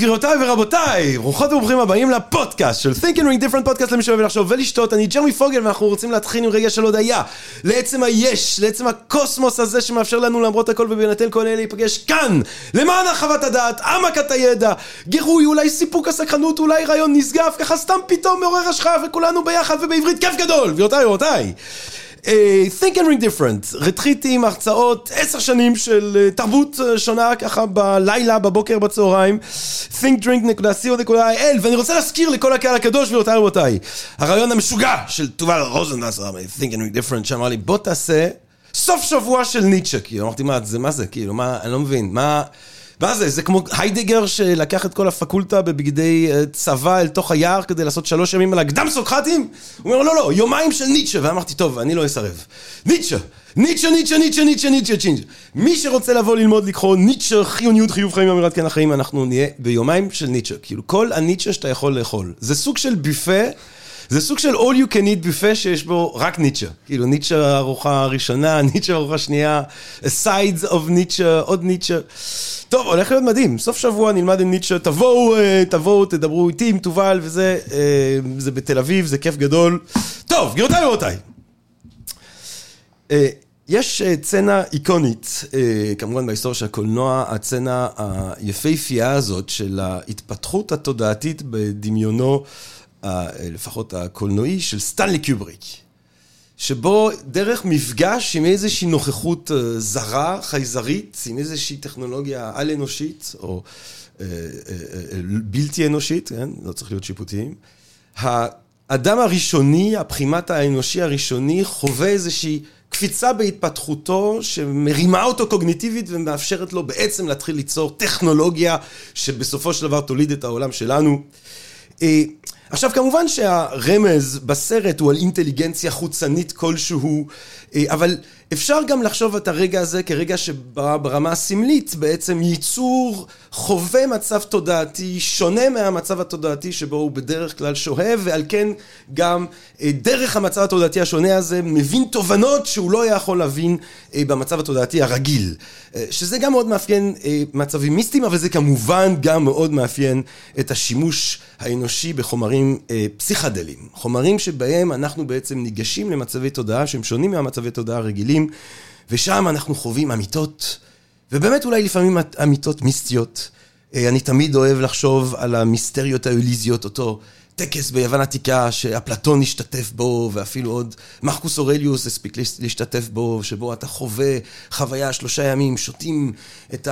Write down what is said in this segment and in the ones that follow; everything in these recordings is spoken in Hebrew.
גבירותיי ורבותיי, ברוכות וברוכים הבאים לפודקאסט של Think and Ring Different פודקאסט למי שאוהב לחשוב ולשתות. אני ג'רמי פוגל ואנחנו רוצים להתחיל עם רגע של הודיה. לעצם היש, לעצם הקוסמוס הזה שמאפשר לנו למרות הכל ובהינתן כל אלה להיפגש כאן, למען הרחבת הדעת, העמקת הידע, גירוי, אולי סיפוק הסקרנות, אולי רעיון נשגב, ככה סתם פתאום מעורר השחאה וכולנו ביחד ובעברית כיף גדול, גבירותיי ורבותיי. אה, think and ring different, רטריטים, הרצאות, עשר שנים של אה, תרבות אה, שונה ככה בלילה, בבוקר, בצהריים. thinkdrink.co.il ואני רוצה להזכיר לכל הקהל הקדוש גבירותיי רבותיי הרעיון המשוגע של תובל רוזנבסר think and ring different שאמר לי בוא תעשה סוף שבוע של ניטשה כאילו אמרתי מה זה מה זה? כאילו מה אני לא מבין מה מה זה? זה כמו היידגר שלקח את כל הפקולטה בבגדי צבא אל תוך היער כדי לעשות שלוש ימים על הקדם סוקרטים? הוא אומר, לא, לא, יומיים של ניטשה. ואמרתי, טוב, אני לא אסרב. ניטשה! ניטשה, ניטשה, ניטשה, ניטשה, ניטשה, binge. מי שרוצה לבוא ללמוד לקרוא ניטשה, חיוניות, חיוב חיים, אמירת כן החיים, אנחנו נהיה ביומיים של ניטשה. כאילו, כל הניטשה שאתה יכול לאכול. זה סוג של בופה. זה סוג של all you can eat ביפה שיש בו רק ניטשה. כאילו ניטשה ארוחה ראשונה, ניטשה ארוחה שנייה, sides of ניטשה, עוד ניטשה. טוב, הולך להיות מדהים. סוף שבוע נלמד עם ניטשה, תבואו, תבואו, תדברו איתי עם תובל וזה, זה בתל אביב, זה כיף גדול. טוב, גבירותיי ורבותיי. יש צנה איקונית, כמובן בהיסטוריה של הקולנוע, הצנה היפהפייה הזאת של ההתפתחות התודעתית בדמיונו לפחות הקולנועי, של סטנלי קיובריק, שבו דרך מפגש עם איזושהי נוכחות זרה, חייזרית, עם איזושהי טכנולוגיה על-אנושית, או בלתי אנושית, כן? לא צריך להיות שיפוטיים, האדם הראשוני, הפרימט האנושי הראשוני, חווה איזושהי קפיצה בהתפתחותו שמרימה אותו קוגניטיבית ומאפשרת לו בעצם להתחיל ליצור טכנולוגיה שבסופו של דבר תוליד את העולם שלנו. עכשיו כמובן שהרמז בסרט הוא על אינטליגנציה חוצנית כלשהו, אבל אפשר גם לחשוב את הרגע הזה כרגע שבא ברמה הסמלית בעצם ייצור חווה מצב תודעתי שונה מהמצב התודעתי שבו הוא בדרך כלל שוהה ועל כן גם דרך המצב התודעתי השונה הזה מבין תובנות שהוא לא יכול להבין במצב התודעתי הרגיל. שזה גם מאוד מאפיין מצבים מיסטיים אבל זה כמובן גם מאוד מאפיין את השימוש האנושי בחומרים פסיכדליים. חומרים שבהם אנחנו בעצם ניגשים למצבי תודעה שהם שונים מהמצבי תודעה הרגילים ושם אנחנו חווים אמיתות, ובאמת אולי לפעמים אמיתות מיסטיות. אני תמיד אוהב לחשוב על המיסטריות האוליזיות, אותו טקס ביוון עתיקה שאפלטון השתתף בו, ואפילו עוד מרקוס אורליוס הספיק להשתתף בו, שבו אתה חווה חוויה שלושה ימים, שותים את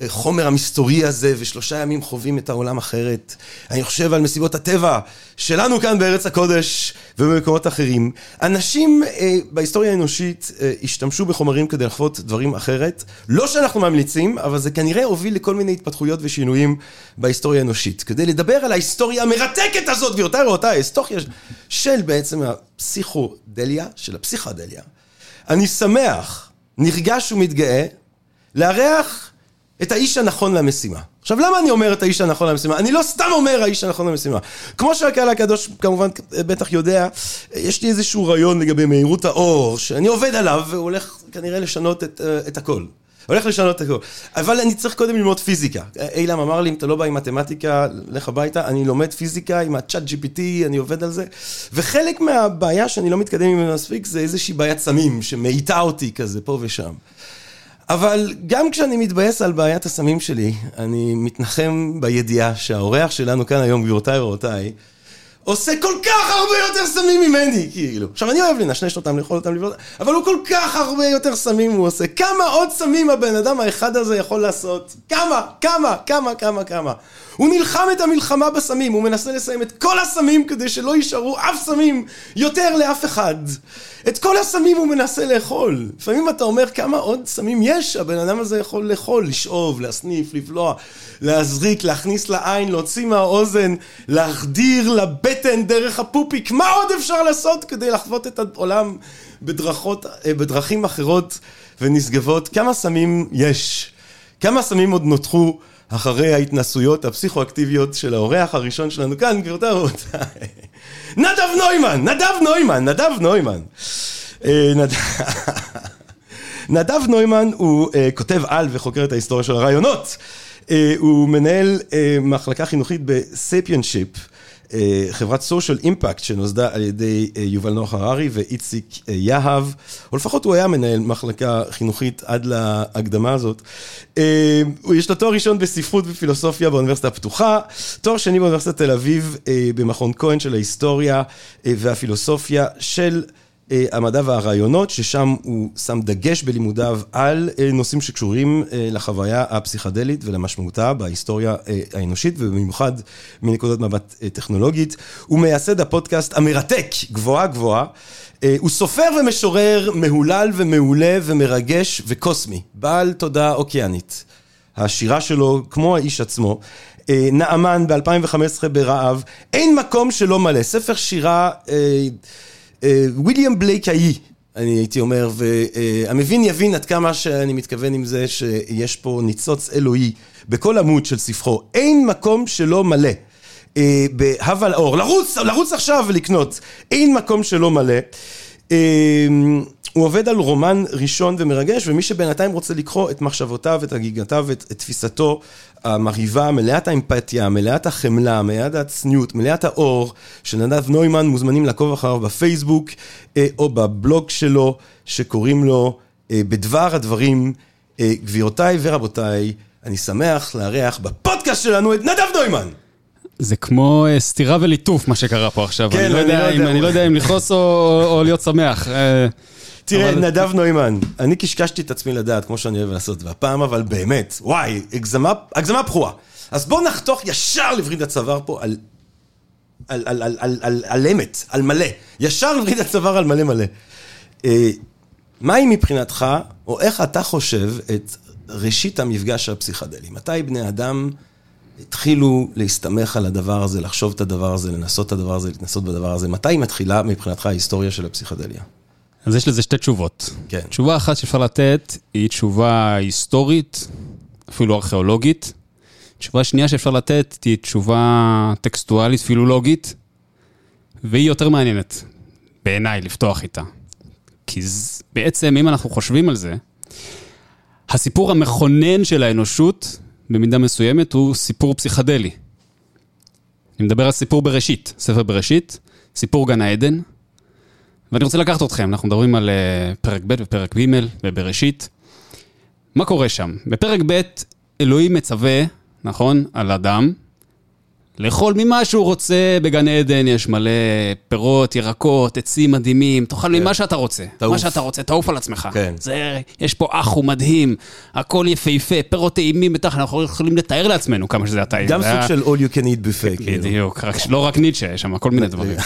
החומר המסתורי הזה, ושלושה ימים חווים את העולם אחרת. אני חושב על מסיבות הטבע שלנו כאן בארץ הקודש ובמקומות אחרים. אנשים אה, בהיסטוריה האנושית אה, השתמשו בחומרים כדי לחוות דברים אחרת. לא שאנחנו ממליצים, אבל זה כנראה הוביל לכל מיני התפתחויות ושינויים בהיסטוריה האנושית. כדי לדבר על ההיסטוריה המרתקת הזאת, גבירותיי ורבותיי, ההיסטוריה של בעצם הפסיכודליה, של הפסיכדליה. אני שמח, נרגש ומתגאה, לארח את האיש הנכון למשימה. עכשיו למה אני אומר את האיש הנכון למשימה? אני לא סתם אומר האיש הנכון למשימה. כמו שהקהל הקדוש כמובן בטח יודע, יש לי איזשהו רעיון לגבי מהירות האור, שאני עובד עליו והוא הולך כנראה לשנות את, את הכל. הולך לשנות את הכל. אבל אני צריך קודם ללמוד פיזיקה. אילם אמר לי, אם אתה לא בא עם מתמטיקה, לך הביתה, אני לומד פיזיקה עם הצ'אט GPT, אני עובד על זה. וחלק מהבעיה שאני לא מתקדם עם מספיק, זה איזושהי בעיית סמים, שמאיטה אותי כזה פה ושם. אבל גם כשאני מתבאס על בעיית הסמים שלי, אני מתנחם בידיעה שהאורח שלנו כאן היום, גבירותיי ורבותיי, עושה כל כך הרבה יותר סמים ממני, כאילו. עכשיו, אני אוהב לנשנש אותם, לאכול אותם, לבנות, אבל הוא כל כך הרבה יותר סמים הוא עושה. כמה עוד סמים הבן אדם האחד הזה יכול לעשות? כמה? כמה? כמה? כמה? כמה? הוא נלחם את המלחמה בסמים, הוא מנסה לסיים את כל הסמים כדי שלא יישארו אף סמים יותר לאף אחד. את כל הסמים הוא מנסה לאכול. לפעמים אתה אומר כמה עוד סמים יש, הבן אדם הזה יכול לאכול, לשאוב, להסניף, לבלוע, להזריק, להכניס לעין, להוציא מהאוזן, להחדיר לבטן דרך הפופיק. מה עוד אפשר לעשות כדי לחוות את העולם בדרכות, בדרכים אחרות ונשגבות? כמה סמים יש? כמה סמים עוד נותחו אחרי ההתנסויות הפסיכואקטיביות של האורח הראשון שלנו כאן, גבירותיי ורבותיי. נדב נוימן, נדב נוימן, נדב נוימן. אה, נד- נדב נוימן הוא uh, כותב על וחוקר את ההיסטוריה של הרעיונות. Uh, הוא מנהל uh, מחלקה חינוכית בספיאנשיפ, uh, חברת סושיאל אימפקט שנוסדה על ידי uh, יובל נוח הררי ואיציק uh, יהב, או לפחות הוא היה מנהל מחלקה חינוכית עד להקדמה הזאת. יש לו תואר ראשון בספרות ופילוסופיה באוניברסיטה הפתוחה, תואר שני באוניברסיטת תל אביב במכון כהן של ההיסטוריה והפילוסופיה של... אה, המדע והרעיונות, ששם הוא שם דגש בלימודיו על אה, נושאים שקשורים אה, לחוויה הפסיכדלית ולמשמעותה בהיסטוריה האנושית, ובמיוחד מנקודת מבט טכנולוגית. הוא מייסד הפודקאסט המרתק, גבוהה גבוהה. הוא סופר ומשורר מהולל ומעולה ומרגש וקוסמי, בעל תודעה אוקיינית. השירה שלו, כמו האיש עצמו, נעמן ב-2015 ברעב, אין מקום שלא מלא, ספר שירה... אה, אה, ויליאם בלייקאי, אני הייתי אומר, והמבין יבין עד כמה שאני מתכוון עם זה שיש פה ניצוץ אלוהי בכל עמוד של ספרו. אין מקום שלא מלא. אה, בהווה לאור, לרוץ, לרוץ עכשיו ולקנות. אין מקום שלא מלא. אה, הוא עובד על רומן ראשון ומרגש, ומי שבינתיים רוצה לקרוא את מחשבותיו, את הגיגתיו, את, את תפיסתו המרהיבה, מלאת האמפתיה, מלאת החמלה, מלאת הצניעות, מלאת האור, של נדב נוימן, מוזמנים לעקוב אחריו בפייסבוק, אה, או בבלוג שלו, שקוראים לו אה, בדבר הדברים. אה, גבירותיי ורבותיי, אני שמח לארח בפודקאסט שלנו את נדב נוימן! זה כמו אה, סתירה וליטוף, מה שקרה פה עכשיו. כן, אני לא יודע לא אם- לא יודע אם לכעוס או או להיות שמח. אה, תראה, אבל- נדב נוימן, אני קשקשתי את עצמי לדעת, כמו שאני אוהב לעשות, והפעם אבל באמת, וואי, הגזמה, פרועה. אז בואו נחתוך ישר לווריד הצוואר פה על... על, על, על, על, על, על אמת, על מלא. ישר לווריד הצוואר על מלא מלא. אה, מהי מבחינתך, או איך אתה חושב את ראשית המפגש הפסיכדלי? מתי בני אדם התחילו להסתמך על הדבר הזה, לחשוב את הדבר הזה, לנסות את הדבר הזה, להתנסות בדבר הזה? מתי מתחילה מבחינתך ההיסטוריה של הפסיכדליה? אז יש לזה שתי תשובות. כן. תשובה אחת שאפשר לתת היא תשובה היסטורית, אפילו ארכיאולוגית. תשובה שנייה שאפשר לתת היא תשובה טקסטואלית, פילולוגית, והיא יותר מעניינת, בעיניי, לפתוח איתה. כי ז- בעצם, אם אנחנו חושבים על זה, הסיפור המכונן של האנושות, במידה מסוימת, הוא סיפור פסיכדלי. אני מדבר על סיפור בראשית, ספר בראשית, סיפור גן העדן, ואני רוצה לקחת אתכם, אנחנו מדברים על אה, פרק ב' ופרק ג' ובראשית. מה קורה שם? בפרק ב' אלוהים מצווה, נכון, על אדם, לאכול ממה שהוא רוצה בגן עדן, יש מלא פירות, ירקות, עצים מדהימים, תאכל ממה שאתה רוצה. תעוף. מה שאתה רוצה, תעוף על עצמך. כן. זה, יש פה אחו מדהים, הכל יפהפה, פירות טעימים בתחת, אנחנו יכולים לתאר לעצמנו כמה שזה הטעים. גם סוג של all you can eat buffet. כאילו. בדיוק, רק, לא רק ניטשה, יש שם כל מיני דברים.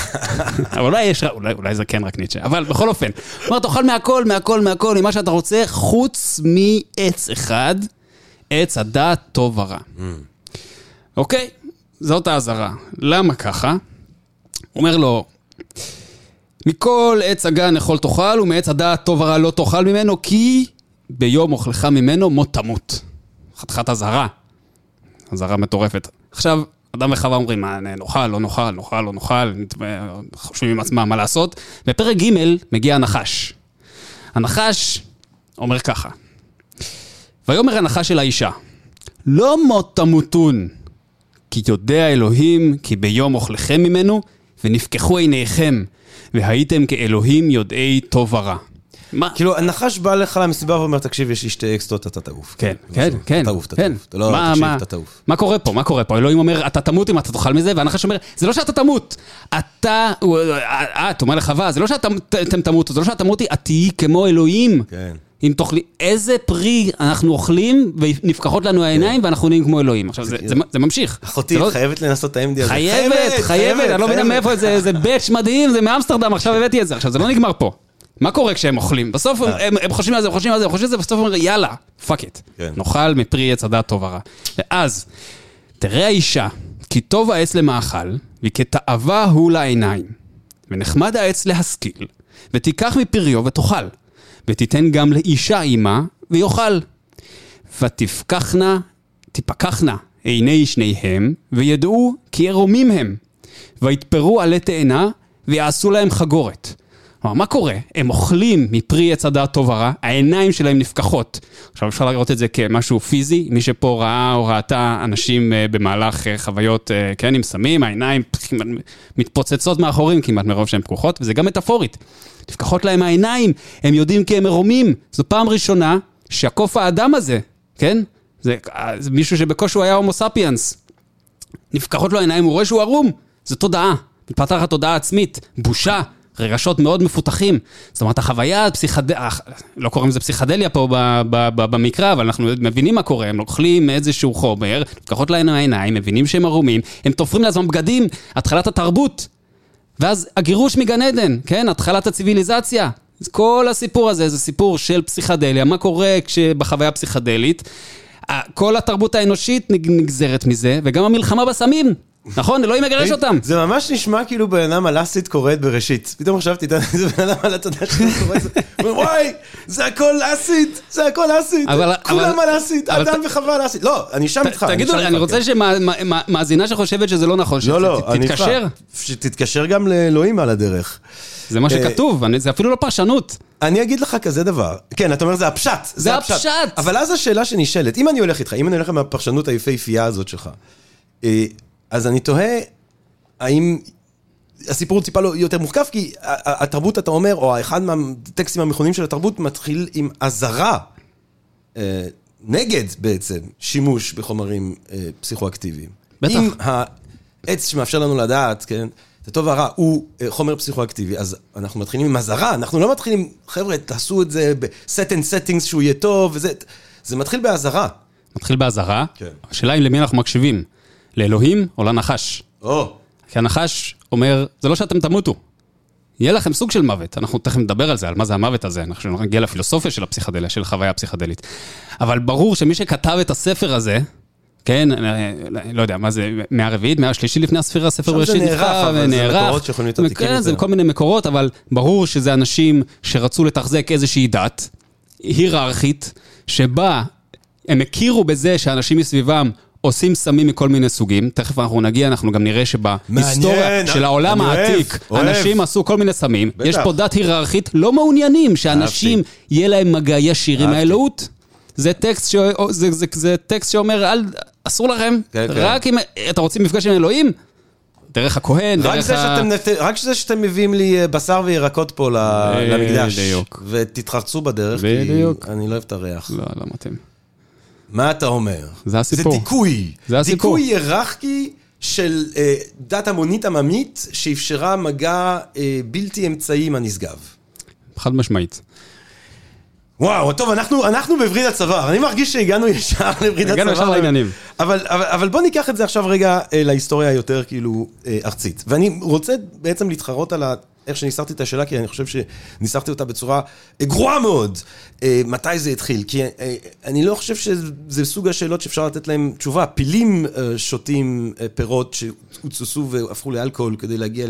אבל אולי, יש, אולי, אולי זה כן רק ניטשה, אבל בכל אופן, אומר, תאכל מהכל, מהכל, מהכל, ממה שאתה רוצה, חוץ מעץ אחד, עץ הדעת טוב ורע. אוקיי? זאת האזהרה. למה ככה? אומר לו, מכל עץ הגן אכול תאכל, ומעץ הדעת טוב ורע לא תאכל ממנו, כי ביום אוכלך ממנו מות תמות. חתיכת אזהרה. אזהרה מטורפת. עכשיו, אדם וחווה אומרים, מה, נאכל, לא נאכל, נאכל, לא נאכל, חושבים עם עצמם מה לעשות. בפרק ג' מגיע הנחש. הנחש אומר ככה, ויאמר הנחש אל האישה, לא מות תמותון, כי יודע אלוהים כי ביום אוכלכם ממנו, ונפקחו עיניכם, והייתם כאלוהים יודעי טוב ורע. מה? כאילו, הנחש בא לך למסיבה ואומר, תקשיב, יש לי שתי אקסטות, אתה תעוף. כן, כן. כן. אתה תעוף, אתה כן. תעוף. אתה לא, מה- תקשיב, מה- אתה תעוף. מה קורה פה? מה קורה פה? אלוהים אומר, אתה תמות אם אתה תאכל מזה, והנחש אומר, זה לא שאתה תמות, אתה, הוא- אה, את אומר לחווה, זה לא שאתם תמותו, זה לא שאת תמותי, את תהיי כמו אלוהים. כן. אם תאכלי, איזה פרי אנחנו אוכלים, ונפקחות לנו העיניים, ואנחנו נהיים כמו אלוהים. עכשיו, זה- זה זה ממשיך. אחותי, זה לא- חייבת לנסות את ה-MD הזה. חייבת, חייבת, אני לא מבין מאיפה זה, זה batch מדהים, זה מאמסטרדם, עכשיו הבאתי את זה. עכשיו, זה לא נגמר פה. מה קורה כשהם אוכלים? בסוף הם- הם הם חושבים על זה, הם חושבים על זה, הם חושבים על זה, בסוף הם אומרים, יאללה, fuck it. כן. נאכל מפרי עץ הדעת טוב ורע. ואז, תראה האישה, כי טוב העץ למאכל, וכתאווה הוא לעיניים. ונחמד העץ להשכיל, ותיקח מפריו ותאכל, ותיתן גם לאישה עמה, ויאכל. ותפקחנה תפקחנה עיני שניהם, וידעו כי ערומים הם, ויתפרו עלי תאנה, ויעשו להם חגורת. כלומר, מה קורה? הם אוכלים מפרי עץ הדעת טוב ורע, העיניים שלהם נפקחות. עכשיו אפשר לראות את זה כמשהו פיזי, מי שפה ראה או ראתה אנשים אה, במהלך אה, חוויות, אה, כן, עם סמים, העיניים מתפוצצות מאחורים כמעט מרוב שהן פקוחות, וזה גם מטאפורית. נפקחות להם העיניים, הם יודעים כי הם מרומים. זו פעם ראשונה שהקוף האדם הזה, כן? זה, זה מישהו שבקושי היה הומו ספיאנס. נפקחות לו העיניים, הוא רואה שהוא ערום. זו תודעה. מתפתחת תודעה עצמית, בושה, רגשות מאוד מפותחים. זאת אומרת, החוויה הפסיכדליה, לא קוראים לזה פסיכדליה פה ב- ב- ב- במקרא, אבל אנחנו מבינים מה קורה, הם לוקחים איזשהו חומר, נפקחות להם העיניים, מבינים שהם ערומים, הם תופרים לעצמם בגדים, התחלת התרבות. ואז הגירוש מגן עדן, כן? התחלת הציוויליזציה. כל הסיפור הזה זה סיפור של פסיכדליה, מה קורה כשבחוויה פסיכדלית. כל התרבות האנושית נגזרת מזה, וגם המלחמה בסמים. נכון? אלוהים מגרש אותם. זה ממש נשמע כאילו בן אדם על אסיד קורא את בראשית. פתאום חשבתי, זה בן אדם על התודה שלו קורא את זה. וואי, זה הכל אסיד, זה הכל אסיד. כולם על אסיד, אדם וחווה על אסיד. לא, אני שם איתך. תגידו אני רוצה שמאזינה שחושבת שזה לא נכון, שתתקשר. שתתקשר גם לאלוהים על הדרך. זה מה שכתוב, זה אפילו לא פרשנות. אני אגיד לך כזה דבר, כן, אתה אומר זה הפשט, זה הפשט. אבל אז השאלה שנשאלת, אם אני הולך איתך, אם אני הולך עם הפרשנות היפהפייה הזאת שלך, אז אני תוהה, האם הסיפור טיפה לא יותר מורכב, כי התרבות, אתה אומר, או אחד מהטקסטים המכונים של התרבות, מתחיל עם אזהרה נגד בעצם שימוש בחומרים פסיכואקטיביים. בטח. אם העץ שמאפשר לנו לדעת, כן, את הטוב והרע הוא חומר פסיכואקטיבי, אז אנחנו מתחילים עם אזהרה, אנחנו לא מתחילים, חבר'ה, תעשו את זה ב-set and settings שהוא יהיה טוב, וזה, זה מתחיל באזהרה. מתחיל באזהרה, כן. השאלה היא למי אנחנו מקשיבים. לאלוהים או לנחש. או. כי הנחש אומר, זה לא שאתם תמותו. יהיה לכם סוג של מוות, אנחנו תכף נדבר על זה, על מה זה המוות הזה, אנחנו נגיע לפילוסופיה של הפסיכדליה, של חוויה הפסיכדלית. אבל ברור שמי שכתב את הספר הזה, כן, לא יודע, מה זה, מהרביעית, מהשלישי לפני הספירה, הספר בראשית נכתב, אבל זה מקורות שיכולים להיות עתיקים כן, זה כל מיני מקורות, אבל ברור שזה אנשים שרצו לתחזק איזושהי דת, היררכית, שבה הם הכירו בזה שאנשים מסביבם עושים סמים מכל מיני סוגים, תכף אנחנו נגיע, אנחנו גם נראה שבהיסטוריה של העולם העתיק, אנשים עשו כל מיני סמים, יש פה דת היררכית, לא מעוניינים שאנשים, יהיה להם מגע ישיר עם האלוהות. זה טקסט, ש... זה, זה, זה טקסט שאומר, אל, אסור לכם, כן, רק כן. אם אתם רוצים מפגש עם אלוהים, דרך הכהן, רק דרך זה ה... שאתם, רק זה שאתם מביאים לי בשר וירקות פה למקדש, בדיוק. ותתחרצו בדרך, בדיוק. כי אני לא אוהב את הריח. לא, לא מתאים. מה אתה אומר? זה הסיפור. זה דיכוי. זה הסיפור. דיכוי היררכי של אה, דת המונית עממית, שאפשרה מגע אה, בלתי אמצעי עם הנשגב. חד משמעית. וואו, טוב, אנחנו, אנחנו בווריד הצוואר, אני מרגיש שהגענו ישר לווריד הצוואר. הגענו ישר לעניינים. אבל, אבל, אבל בוא ניקח את זה עכשיו רגע אה, להיסטוריה היותר כאילו אה, ארצית. ואני רוצה בעצם להתחרות על ה... איך שניסחתי את השאלה, כי אני חושב שניסחתי אותה בצורה אה, גרועה מאוד. אה, מתי זה התחיל? כי אה, אני לא חושב שזה סוג השאלות שאפשר לתת להן תשובה. פילים אה, שותים אה, פירות שהוצסו והפכו לאלכוהול כדי להגיע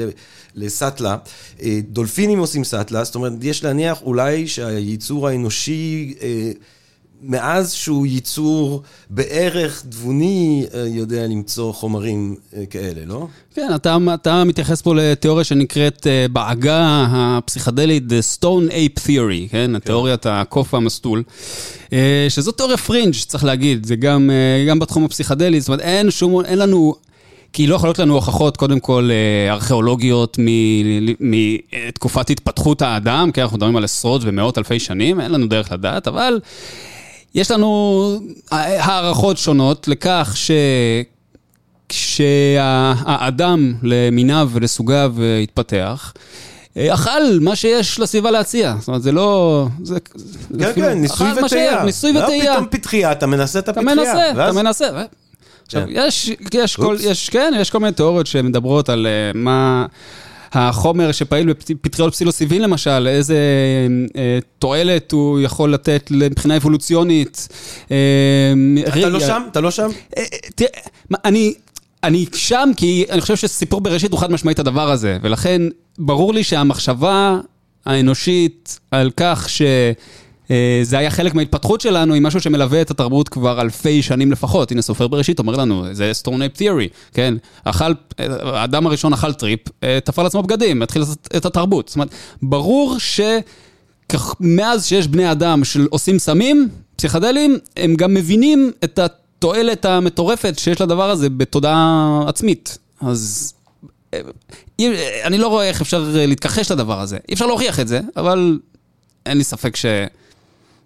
לסאטלה. אה, דולפינים עושים סאטלה, זאת אומרת, יש להניח אולי שהייצור האנושי... מאז שהוא ייצור בערך תבוני, אה, יודע למצוא חומרים אה, כאלה, לא? כן, אתה, אתה מתייחס פה לתיאוריה שנקראת אה, בעגה הפסיכדלית The Stone Ape Theory, כן? התיאוריית הקוף והמסטול, שזו תיאוריה פרינג', צריך להגיד, זה גם, גם בתחום הפסיכדלי, זאת אומרת, אין שום, אין לנו... כי לא יכולות לנו הוכחות, קודם כל, ארכיאולוגיות מתקופת התפתחות האדם, כי אנחנו מדברים על עשרות ומאות אלפי שנים, אין לנו דרך לדעת, אבל יש לנו הערכות שונות לכך ש... כשהאדם למיניו ולסוגיו התפתח, אכל מה שיש לסביבה להציע. זאת אומרת, זה לא... זה, כן, כן, ניסוי וטעייה. ניסוי וטעייה. לא פתאום פתחייה, אתה מנסה את אתה הפתחייה. מנסה, ואז... אתה מנסה. עכשיו, יש, יש, כל, יש, כן, יש כל מיני תיאוריות שמדברות על uh, מה... החומר שפעיל בפטריות פסילוסיבין למשל, איזה אה, תועלת הוא יכול לתת מבחינה אבולוציונית. אה, אתה לא שם? אתה לא שם? אה, תראה, אני... אני שם כי אני חושב שסיפור בראשית הוא חד משמעית הדבר הזה, ולכן ברור לי שהמחשבה האנושית על כך אה, זה היה חלק מההתפתחות שלנו עם משהו שמלווה את התרבות כבר אלפי שנים לפחות. הנה, סופר בראשית אומר לנו, זה stoned ape theory, כן? אכל, האדם הראשון אכל טריפ, אה, תפר לעצמו בגדים, התחיל את התרבות. זאת אומרת, ברור שמאז שיש בני אדם שעושים סמים, פסיכדלים, הם גם מבינים את התועלת המטורפת שיש לדבר הזה בתודעה עצמית. אז אה, אני לא רואה איך אפשר להתכחש לדבר הזה. אי אפשר להוכיח את זה, אבל אין לי ספק ש...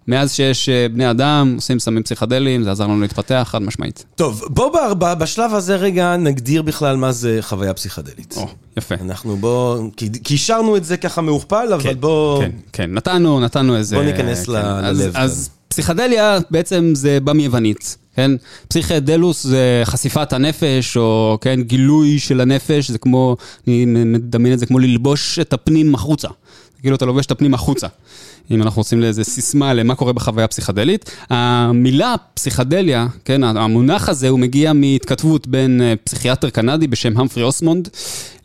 מאז שיש אה, בני אדם, עושים סמים פסיכדליים, זה עזר לנו להתפתח, חד משמעית. טוב, בוא בשלב הזה רגע נגדיר בכלל מה זה חוויה פסיכדלית. או, יפה. אנחנו בוא, כי אישרנו את זה ככה מעוכפל, אבל כן, בוא... כן, כן, נתנו, נתנו איזה... בוא ניכנס כן, ללב. אז, אז פסיכדליה בעצם זה בא מיוונית, כן? פסיכדלוס זה חשיפת הנפש, או כן, גילוי של הנפש, זה כמו, אני מדמיין את זה כמו ללבוש את הפנים החוצה. כאילו אתה לובש את הפנים החוצה. אם אנחנו רוצים לאיזה סיסמה למה קורה בחוויה פסיכדלית. המילה פסיכדליה, כן, המונח הזה הוא מגיע מהתכתבות בין אה, פסיכיאטר קנדי בשם המפרי אוסמונד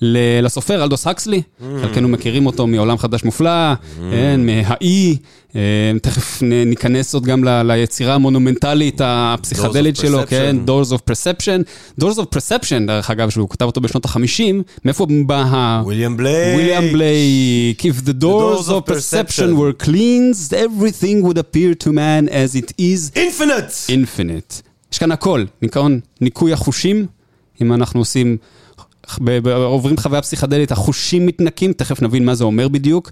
לסופר אלדוס הקסלי, mm. חלקנו מכירים אותו מעולם חדש מופלא, mm. כן, מהאי, אה, תכף ניכנס עוד גם ליצירה המונומנטלית הפסיכדלית שלו, כן, Doors of Perception. Doors of Perception, דרך אגב, שהוא כתב אותו בשנות ה-50, מאיפה בא ה... וויליאם בלייק. וויליאם בלייק. If the doors of perception were cleansed, everything would appear to man as it is. Infinite! Infinite. יש כאן הכל, ניקיון, ניקוי החושים, אם אנחנו עושים... עוברים חוויה פסיכדלית, החושים מתנקים, תכף נבין מה זה אומר בדיוק.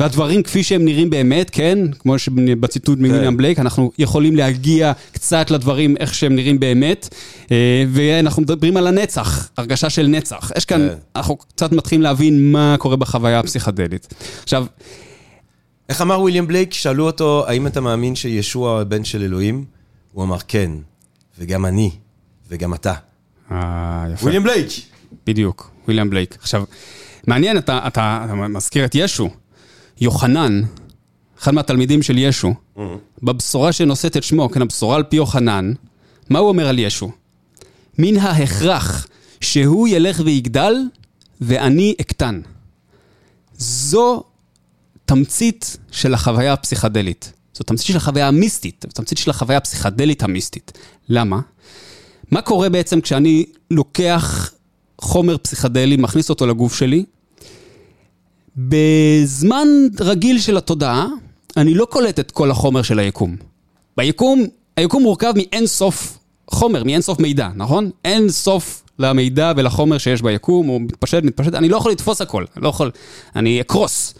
והדברים כפי שהם נראים באמת, כן, כמו שבציטוט מוויליאם כן. בלייק, אנחנו יכולים להגיע קצת לדברים איך שהם נראים באמת, אה, ואנחנו מדברים על הנצח, הרגשה של נצח. יש כאן, כן. אנחנו קצת מתחילים להבין מה קורה בחוויה הפסיכדלית. עכשיו... איך אמר וויליאם בלייק? שאלו אותו, האם אתה מאמין שישוע הבן של אלוהים? הוא אמר, כן, וגם אני, וגם אתה. אה, יפה. וויליאם בלייק! בדיוק, וויליאם בלייק. עכשיו, מעניין, אתה, אתה, אתה מזכיר את ישו. יוחנן, אחד מהתלמידים של ישו, mm-hmm. בבשורה שנושאת את שמו, כן, הבשורה על פי יוחנן, מה הוא אומר על ישו? מן ההכרח שהוא ילך ויגדל ואני אקטן. זו תמצית של החוויה הפסיכדלית. זו תמצית של החוויה המיסטית, תמצית של החוויה הפסיכדלית המיסטית. למה? מה קורה בעצם כשאני לוקח חומר פסיכדלי, מכניס אותו לגוף שלי. בזמן רגיל של התודעה, אני לא קולט את כל החומר של היקום. ביקום, היקום מורכב מאין סוף חומר, מאין סוף מידע, נכון? אין סוף למידע ולחומר שיש ביקום, הוא מתפשט, מתפשט, אני לא יכול לתפוס הכל, אני לא יכול, אני אקרוס.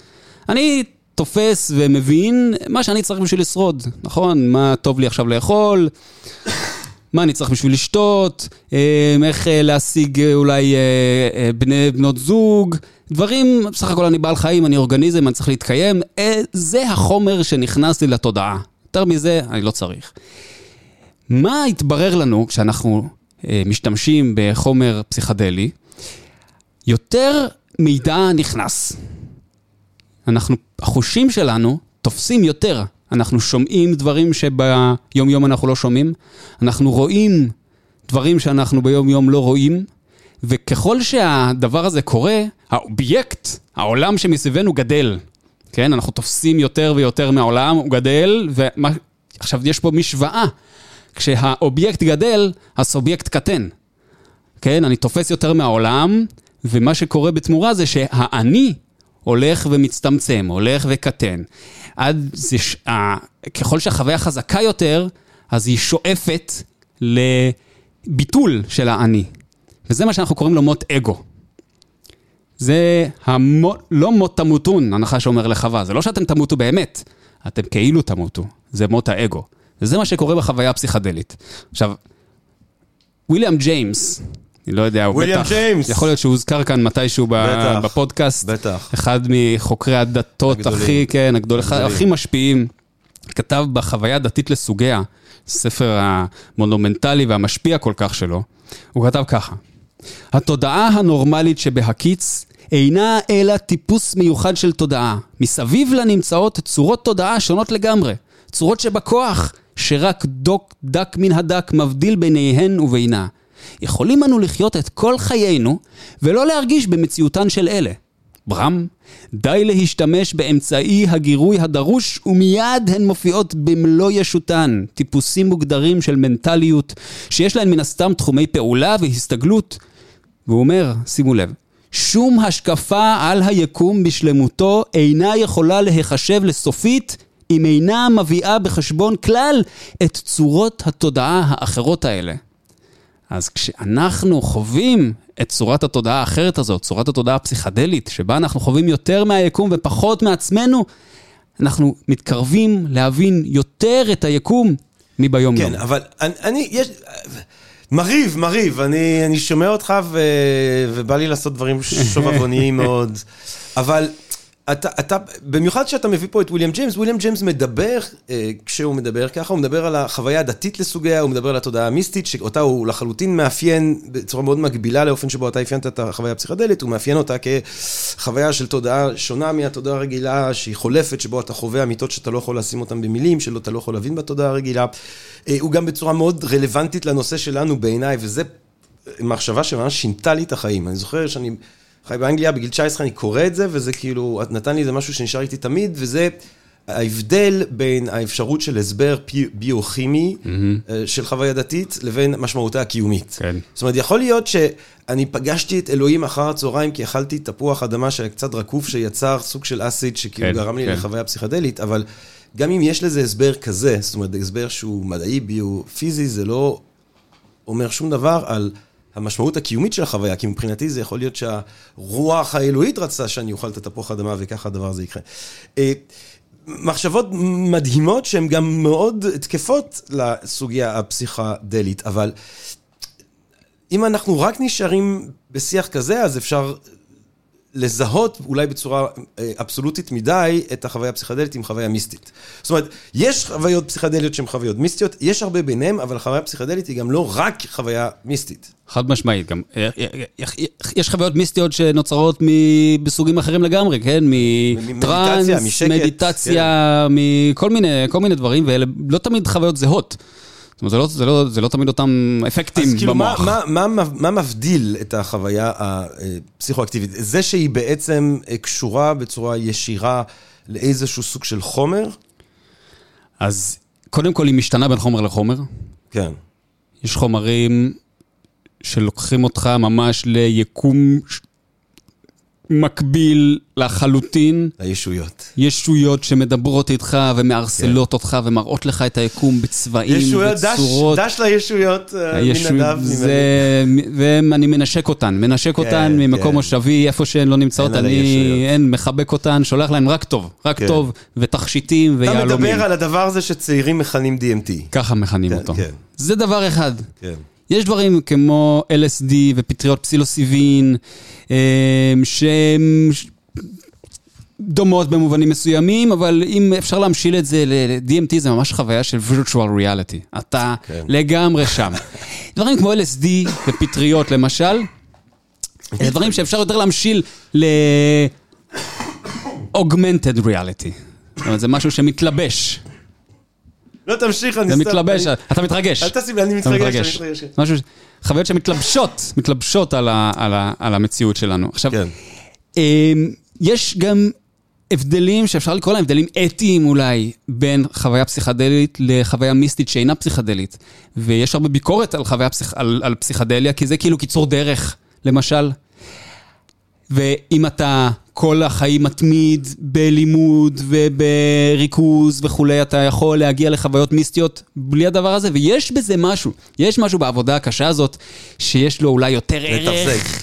אני תופס ומבין מה שאני צריך בשביל לשרוד, נכון? מה טוב לי עכשיו לאכול, מה אני צריך בשביל לשתות, אה, איך אה, להשיג אה, אולי בני בנות זוג, דברים, בסך הכל אני בעל חיים, אני אורגניזם, אני צריך להתקיים, זה החומר שנכנס לי לתודעה. יותר מזה, אני לא צריך. מה התברר לנו כשאנחנו משתמשים בחומר פסיכדלי? יותר מידע נכנס. אנחנו, החושים שלנו תופסים יותר אנחנו שומעים דברים שביום-יום אנחנו לא שומעים, אנחנו רואים דברים שאנחנו ביום-יום לא רואים, וככל שהדבר הזה קורה, האובייקט, העולם שמסביבנו גדל. כן, אנחנו תופסים יותר ויותר מהעולם, הוא גדל, ועכשיו יש פה משוואה. כשהאובייקט גדל, הסובייקט קטן. כן, אני תופס יותר מהעולם, ומה שקורה בתמורה זה שהאני הולך ומצטמצם, הולך וקטן. עד זה, ש... ה... ככל שהחוויה חזקה יותר, אז היא שואפת לביטול של האני. וזה מה שאנחנו קוראים לו מות אגו. זה המו... לא מות תמותון, הנחה שאומר לחווה, זה לא שאתם תמותו באמת, אתם כאילו תמותו, זה מות האגו. וזה מה שקורה בחוויה הפסיכדלית. עכשיו, ויליאם ג'יימס, אני לא יודע, הוא בטח... ג'יימס. יכול להיות שהוא הוזכר כאן מתישהו בטח, בפודקאסט. בטח. אחד מחוקרי הדתות הגדולים. הכי, כן, הגדול, הכי משפיעים. כתב בחוויה דתית לסוגיה, ספר המונומנטלי והמשפיע כל כך שלו, הוא כתב ככה: התודעה הנורמלית שבהקיץ אינה אלא טיפוס מיוחד של תודעה. מסביב לה נמצאות צורות תודעה שונות לגמרי. צורות שבכוח, שרק דוק דק מן הדק מבדיל ביניהן ובינה. יכולים אנו לחיות את כל חיינו ולא להרגיש במציאותן של אלה. ברם, די להשתמש באמצעי הגירוי הדרוש ומיד הן מופיעות במלוא ישותן, טיפוסים מוגדרים של מנטליות, שיש להן מן הסתם תחומי פעולה והסתגלות. והוא אומר, שימו לב, שום השקפה על היקום בשלמותו אינה יכולה להיחשב לסופית אם אינה מביאה בחשבון כלל את צורות התודעה האחרות האלה. אז כשאנחנו חווים את צורת התודעה האחרת הזאת, צורת התודעה הפסיכדלית, שבה אנחנו חווים יותר מהיקום ופחות מעצמנו, אנחנו מתקרבים להבין יותר את היקום מביום כן, יום. אבל אני, אני יש... מרהיב, מרהיב, אני, אני שומע אותך ו, ובא לי לעשות דברים שובבוניים מאוד, אבל אתה, אתה, במיוחד כשאתה מביא פה את וויליאם ג'יימס, וויליאם ג'יימס מדבר, אה, כשהוא מדבר ככה, הוא מדבר על החוויה הדתית לסוגיה, הוא מדבר על התודעה המיסטית, שאותה הוא לחלוטין מאפיין בצורה מאוד מגבילה לאופן שבו אתה אפיינת את החוויה הפסיכדלית, הוא מאפיין אותה כחוויה של תודעה שונה מהתודעה הרגילה, שהיא חולפת, שבו אתה חווה אמיתות שאתה לא יכול לשים אותן במילים, שאתה לא יכול להבין בתודעה הרגילה. אה, הוא גם בצורה מאוד רלוונטית לנושא שלנו בעיניי, וזה מחשבה שממש שינתה לי את החיים. אני זוכר שאני... חי באנגליה, בגיל 19 אני קורא את זה, וזה כאילו, את נתן לי איזה משהו שנשאר איתי תמיד, וזה ההבדל בין האפשרות של הסבר ביוכימי mm-hmm. של חוויה דתית, לבין משמעותה הקיומית. כן. זאת אומרת, יכול להיות שאני פגשתי את אלוהים אחר הצהריים, כי אכלתי תפוח אדמה שהיה קצת רקוף, שיצר סוג של אסיד, שכאילו כן, גרם לי כן. לחוויה פסיכדלית, אבל גם אם יש לזה הסבר כזה, זאת אומרת, הסבר שהוא מדעי, ביו-פיזי, זה לא אומר שום דבר על... המשמעות הקיומית של החוויה, כי מבחינתי זה יכול להיות שהרוח האלוהית רצתה שאני אוכל את התפוח אדמה וככה הדבר הזה יקרה. אה, מחשבות מדהימות שהן גם מאוד תקפות לסוגיה הפסיכדלית, אבל אם אנחנו רק נשארים בשיח כזה, אז אפשר לזהות אולי בצורה אה, אבסולוטית מדי את החוויה הפסיכדלית עם חוויה מיסטית. זאת אומרת, יש חוויות פסיכדליות שהן חוויות מיסטיות, יש הרבה ביניהן, אבל חוויה פסיכדלית היא גם לא רק חוויה מיסטית. חד משמעית, גם אה, אה, יש חוויות מיסטיות שנוצרות בסוגים אחרים לגמרי, כן? מטראנס, מדיטציה, כן. מכל מיני דברים, ואלה לא תמיד חוויות זהות. זאת אומרת, זה לא, זה לא, זה לא תמיד אותם אפקטים אז כאילו, במוח. מה, מה, מה, מה מבדיל את החוויה הפסיכואקטיבית? זה שהיא בעצם קשורה בצורה ישירה לאיזשהו סוג של חומר? אז קודם כל היא משתנה בין חומר לחומר. כן. יש חומרים שלוקחים אותך ממש ליקום מקביל לחלוטין. הישויות. ישויות שמדברות איתך ומערסלות כן. אותך ומראות לך את היקום בצבעים ישויות, וצורות. דש, דש לישויות אה, מנדב. זה, ואני מנשק אותן, מנשק כן, אותן ממקום כן. מושבי, איפה שהן לא נמצאות, אני אין, מחבק אותן, שולח להן רק טוב, רק כן. טוב, ותכשיטים ויהלומים. אתה מדבר על הדבר הזה שצעירים מכנים DMT. ככה מכנים כן, אותו. כן. זה דבר אחד. כן. יש דברים כמו LSD ופטריות פסילוסיבין, אה, שהם דומות במובנים מסוימים, אבל אם אפשר להמשיל את זה ל-DMT, זה ממש חוויה של virtual reality. אתה כן. לגמרי שם. דברים כמו LSD ופטריות למשל, זה דברים שאפשר יותר להמשיל ל-augmented reality. זאת אומרת, זה משהו שמתלבש. לא, תמשיך, אני סתם... זה מתלבש, אתה מתרגש. אל תשים אני מתרגש, אני מתרגש. חוויות שמתלבשות, מתלבשות על המציאות שלנו. עכשיו, כן. אמ, יש גם הבדלים שאפשר לקרוא להם הבדלים אתיים אולי, בין חוויה פסיכדלית לחוויה מיסטית שאינה פסיכדלית. ויש הרבה ביקורת על חוויה פסיכ... על, על פסיכדליה, כי זה כאילו קיצור דרך, למשל. ואם אתה כל החיים מתמיד בלימוד ובריכוז וכולי, אתה יכול להגיע לחוויות מיסטיות בלי הדבר הזה, ויש בזה משהו, יש משהו בעבודה הקשה הזאת, שיש לו אולי יותר ערך.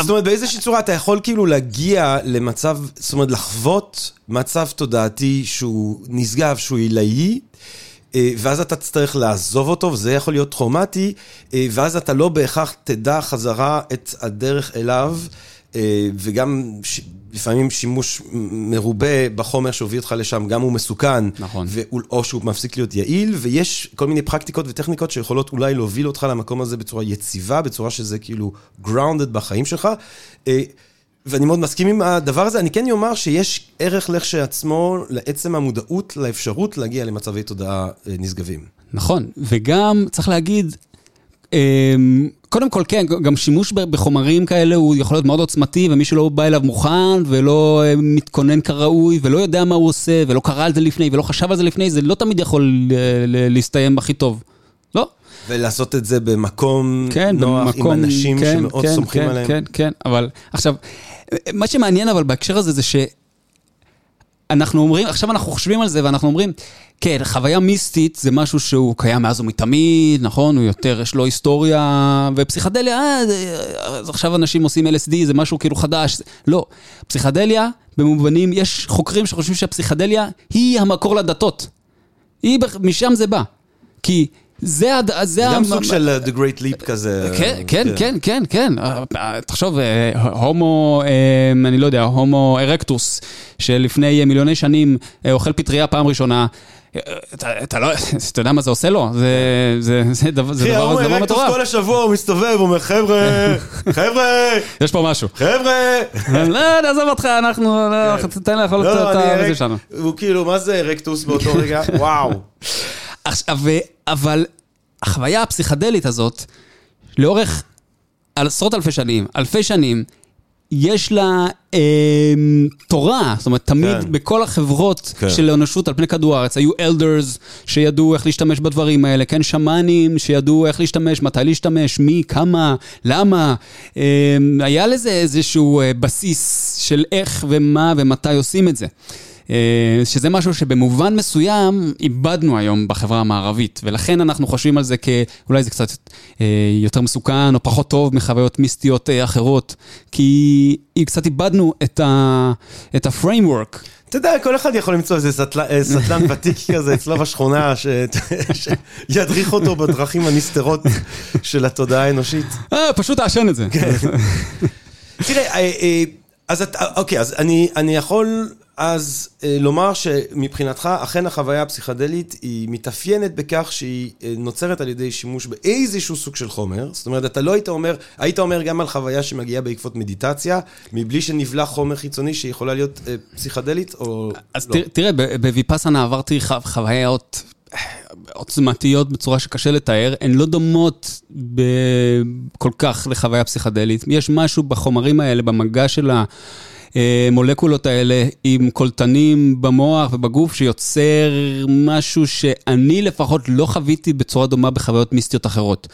זאת אומרת, באיזושהי צורה אתה יכול כאילו להגיע למצב, זאת אומרת, לחוות מצב תודעתי שהוא נשגב, שהוא עילאי, ואז אתה תצטרך לעזוב אותו, וזה יכול להיות טראומטי, אה, ואז אתה לא בהכרח תדע חזרה את הדרך אליו. אה, וגם ש... לפעמים שימוש מרובה בחומר שהוביל אותך לשם, גם הוא מסוכן, נכון. ו... או שהוא מפסיק להיות יעיל, ויש כל מיני פרקטיקות וטכניקות שיכולות אולי להוביל אותך למקום הזה בצורה יציבה, בצורה שזה כאילו grounded בחיים שלך. ואני מאוד מסכים עם הדבר הזה, אני כן אומר שיש ערך לכשעצמו, לעצם המודעות, לאפשרות להגיע למצבי תודעה אה, נשגבים. נכון, וגם צריך להגיד, אמ, קודם כל, כן, גם שימוש בחומרים כאלה הוא יכול להיות מאוד עוצמתי, ומי שלא בא אליו מוכן, ולא אה, מתכונן כראוי, ולא יודע מה הוא עושה, ולא קרא על זה לפני, ולא חשב על זה לפני, זה לא תמיד יכול אה, להסתיים הכי טוב. ולעשות את זה במקום כן, נוח, במקום, עם אנשים כן, שמאוד כן, סומכים כן, עליהם. כן, כן, אבל עכשיו, מה שמעניין אבל בהקשר הזה זה ש... אנחנו אומרים, עכשיו אנחנו חושבים על זה ואנחנו אומרים, כן, חוויה מיסטית זה משהו שהוא קיים מאז ומתמיד, נכון? הוא יותר, יש לו היסטוריה, ופסיכדליה, אה, אז עכשיו אנשים עושים LSD, זה משהו כאילו חדש. לא, פסיכדליה, במובנים, יש חוקרים שחושבים שהפסיכדליה היא המקור לדתות. היא, משם זה בא. כי זה... הד- זה גם סוג של uh, The Great Leap כזה. כן, כן, כן, כן, כן. אה, אה, תחשוב, אה, הומו, אה, אני לא יודע, הומו ארקטוס, שלפני מיליוני שנים אה, אוכל פטריה פעם ראשונה. אה, אתה, לא, אתה יודע מה זה עושה לו? זה, זה, זה, דבר, זה אחי, זה דבר ארקטוס מטורף. כל השבוע הוא מסתובב, הוא אומר, חבר'ה, חבר'ה, יש פה משהו. חבר'ה. לא, נעזוב אותך, אנחנו, לא, תן לאכול לא, את לא, ארק- שלנו. הוא כאילו, מה זה ארקטוס באותו רגע? וואו. עכשיו, אבל החוויה הפסיכדלית הזאת, לאורך עשרות אלפי שנים, אלפי שנים, יש לה אה, תורה, זאת אומרת, תמיד כן. בכל החברות כן. של האנושות על פני כדור הארץ, היו אלדרס שידעו איך להשתמש בדברים האלה, כן, שמאנים שידעו איך להשתמש, מתי להשתמש, מי, כמה, למה. אה, היה לזה איזשהו אה, בסיס של איך ומה ומתי עושים את זה. אה, שזה משהו שבמובן מסוים איבדנו היום בחברה המערבית, ולכן אנחנו חושבים על זה כאולי זה קצת אה, יותר מסוכן או פחות טוב מחוויות מיסטיות אה, אחרות, כי קצת איבדנו את ה- את ה-framework. אתה יודע, כל אחד יכול למצוא איזה סטל- אה, סטלן ותיק כזה אצלו בשכונה, ש- שידריך אותו בדרכים הנסתרות של התודעה האנושית. אה, פשוט תעשן את זה. תראה, אה, אה, אז אתה, אוקיי, אז אני, אני יכול אז אה, לומר שמבחינתך, אכן החוויה הפסיכדלית היא מתאפיינת בכך שהיא אה, נוצרת על ידי שימוש באיזשהו סוג של חומר. זאת אומרת, אתה לא היית אומר, היית אומר גם על חוויה שמגיעה בעקבות מדיטציה, מבלי שנבלע חומר חיצוני שיכולה להיות אה, פסיכדלית, או אז לא. תראה, תראה, בוויפאסנה עברתי חו- חוויות עוצמתיות בצורה שקשה לתאר, הן לא דומות ב- כל כך לחוויה פסיכדלית. יש משהו בחומרים האלה, במגע של המולקולות האלה עם קולטנים במוח ובגוף, שיוצר משהו שאני לפחות לא חוויתי בצורה דומה בחוויות מיסטיות אחרות.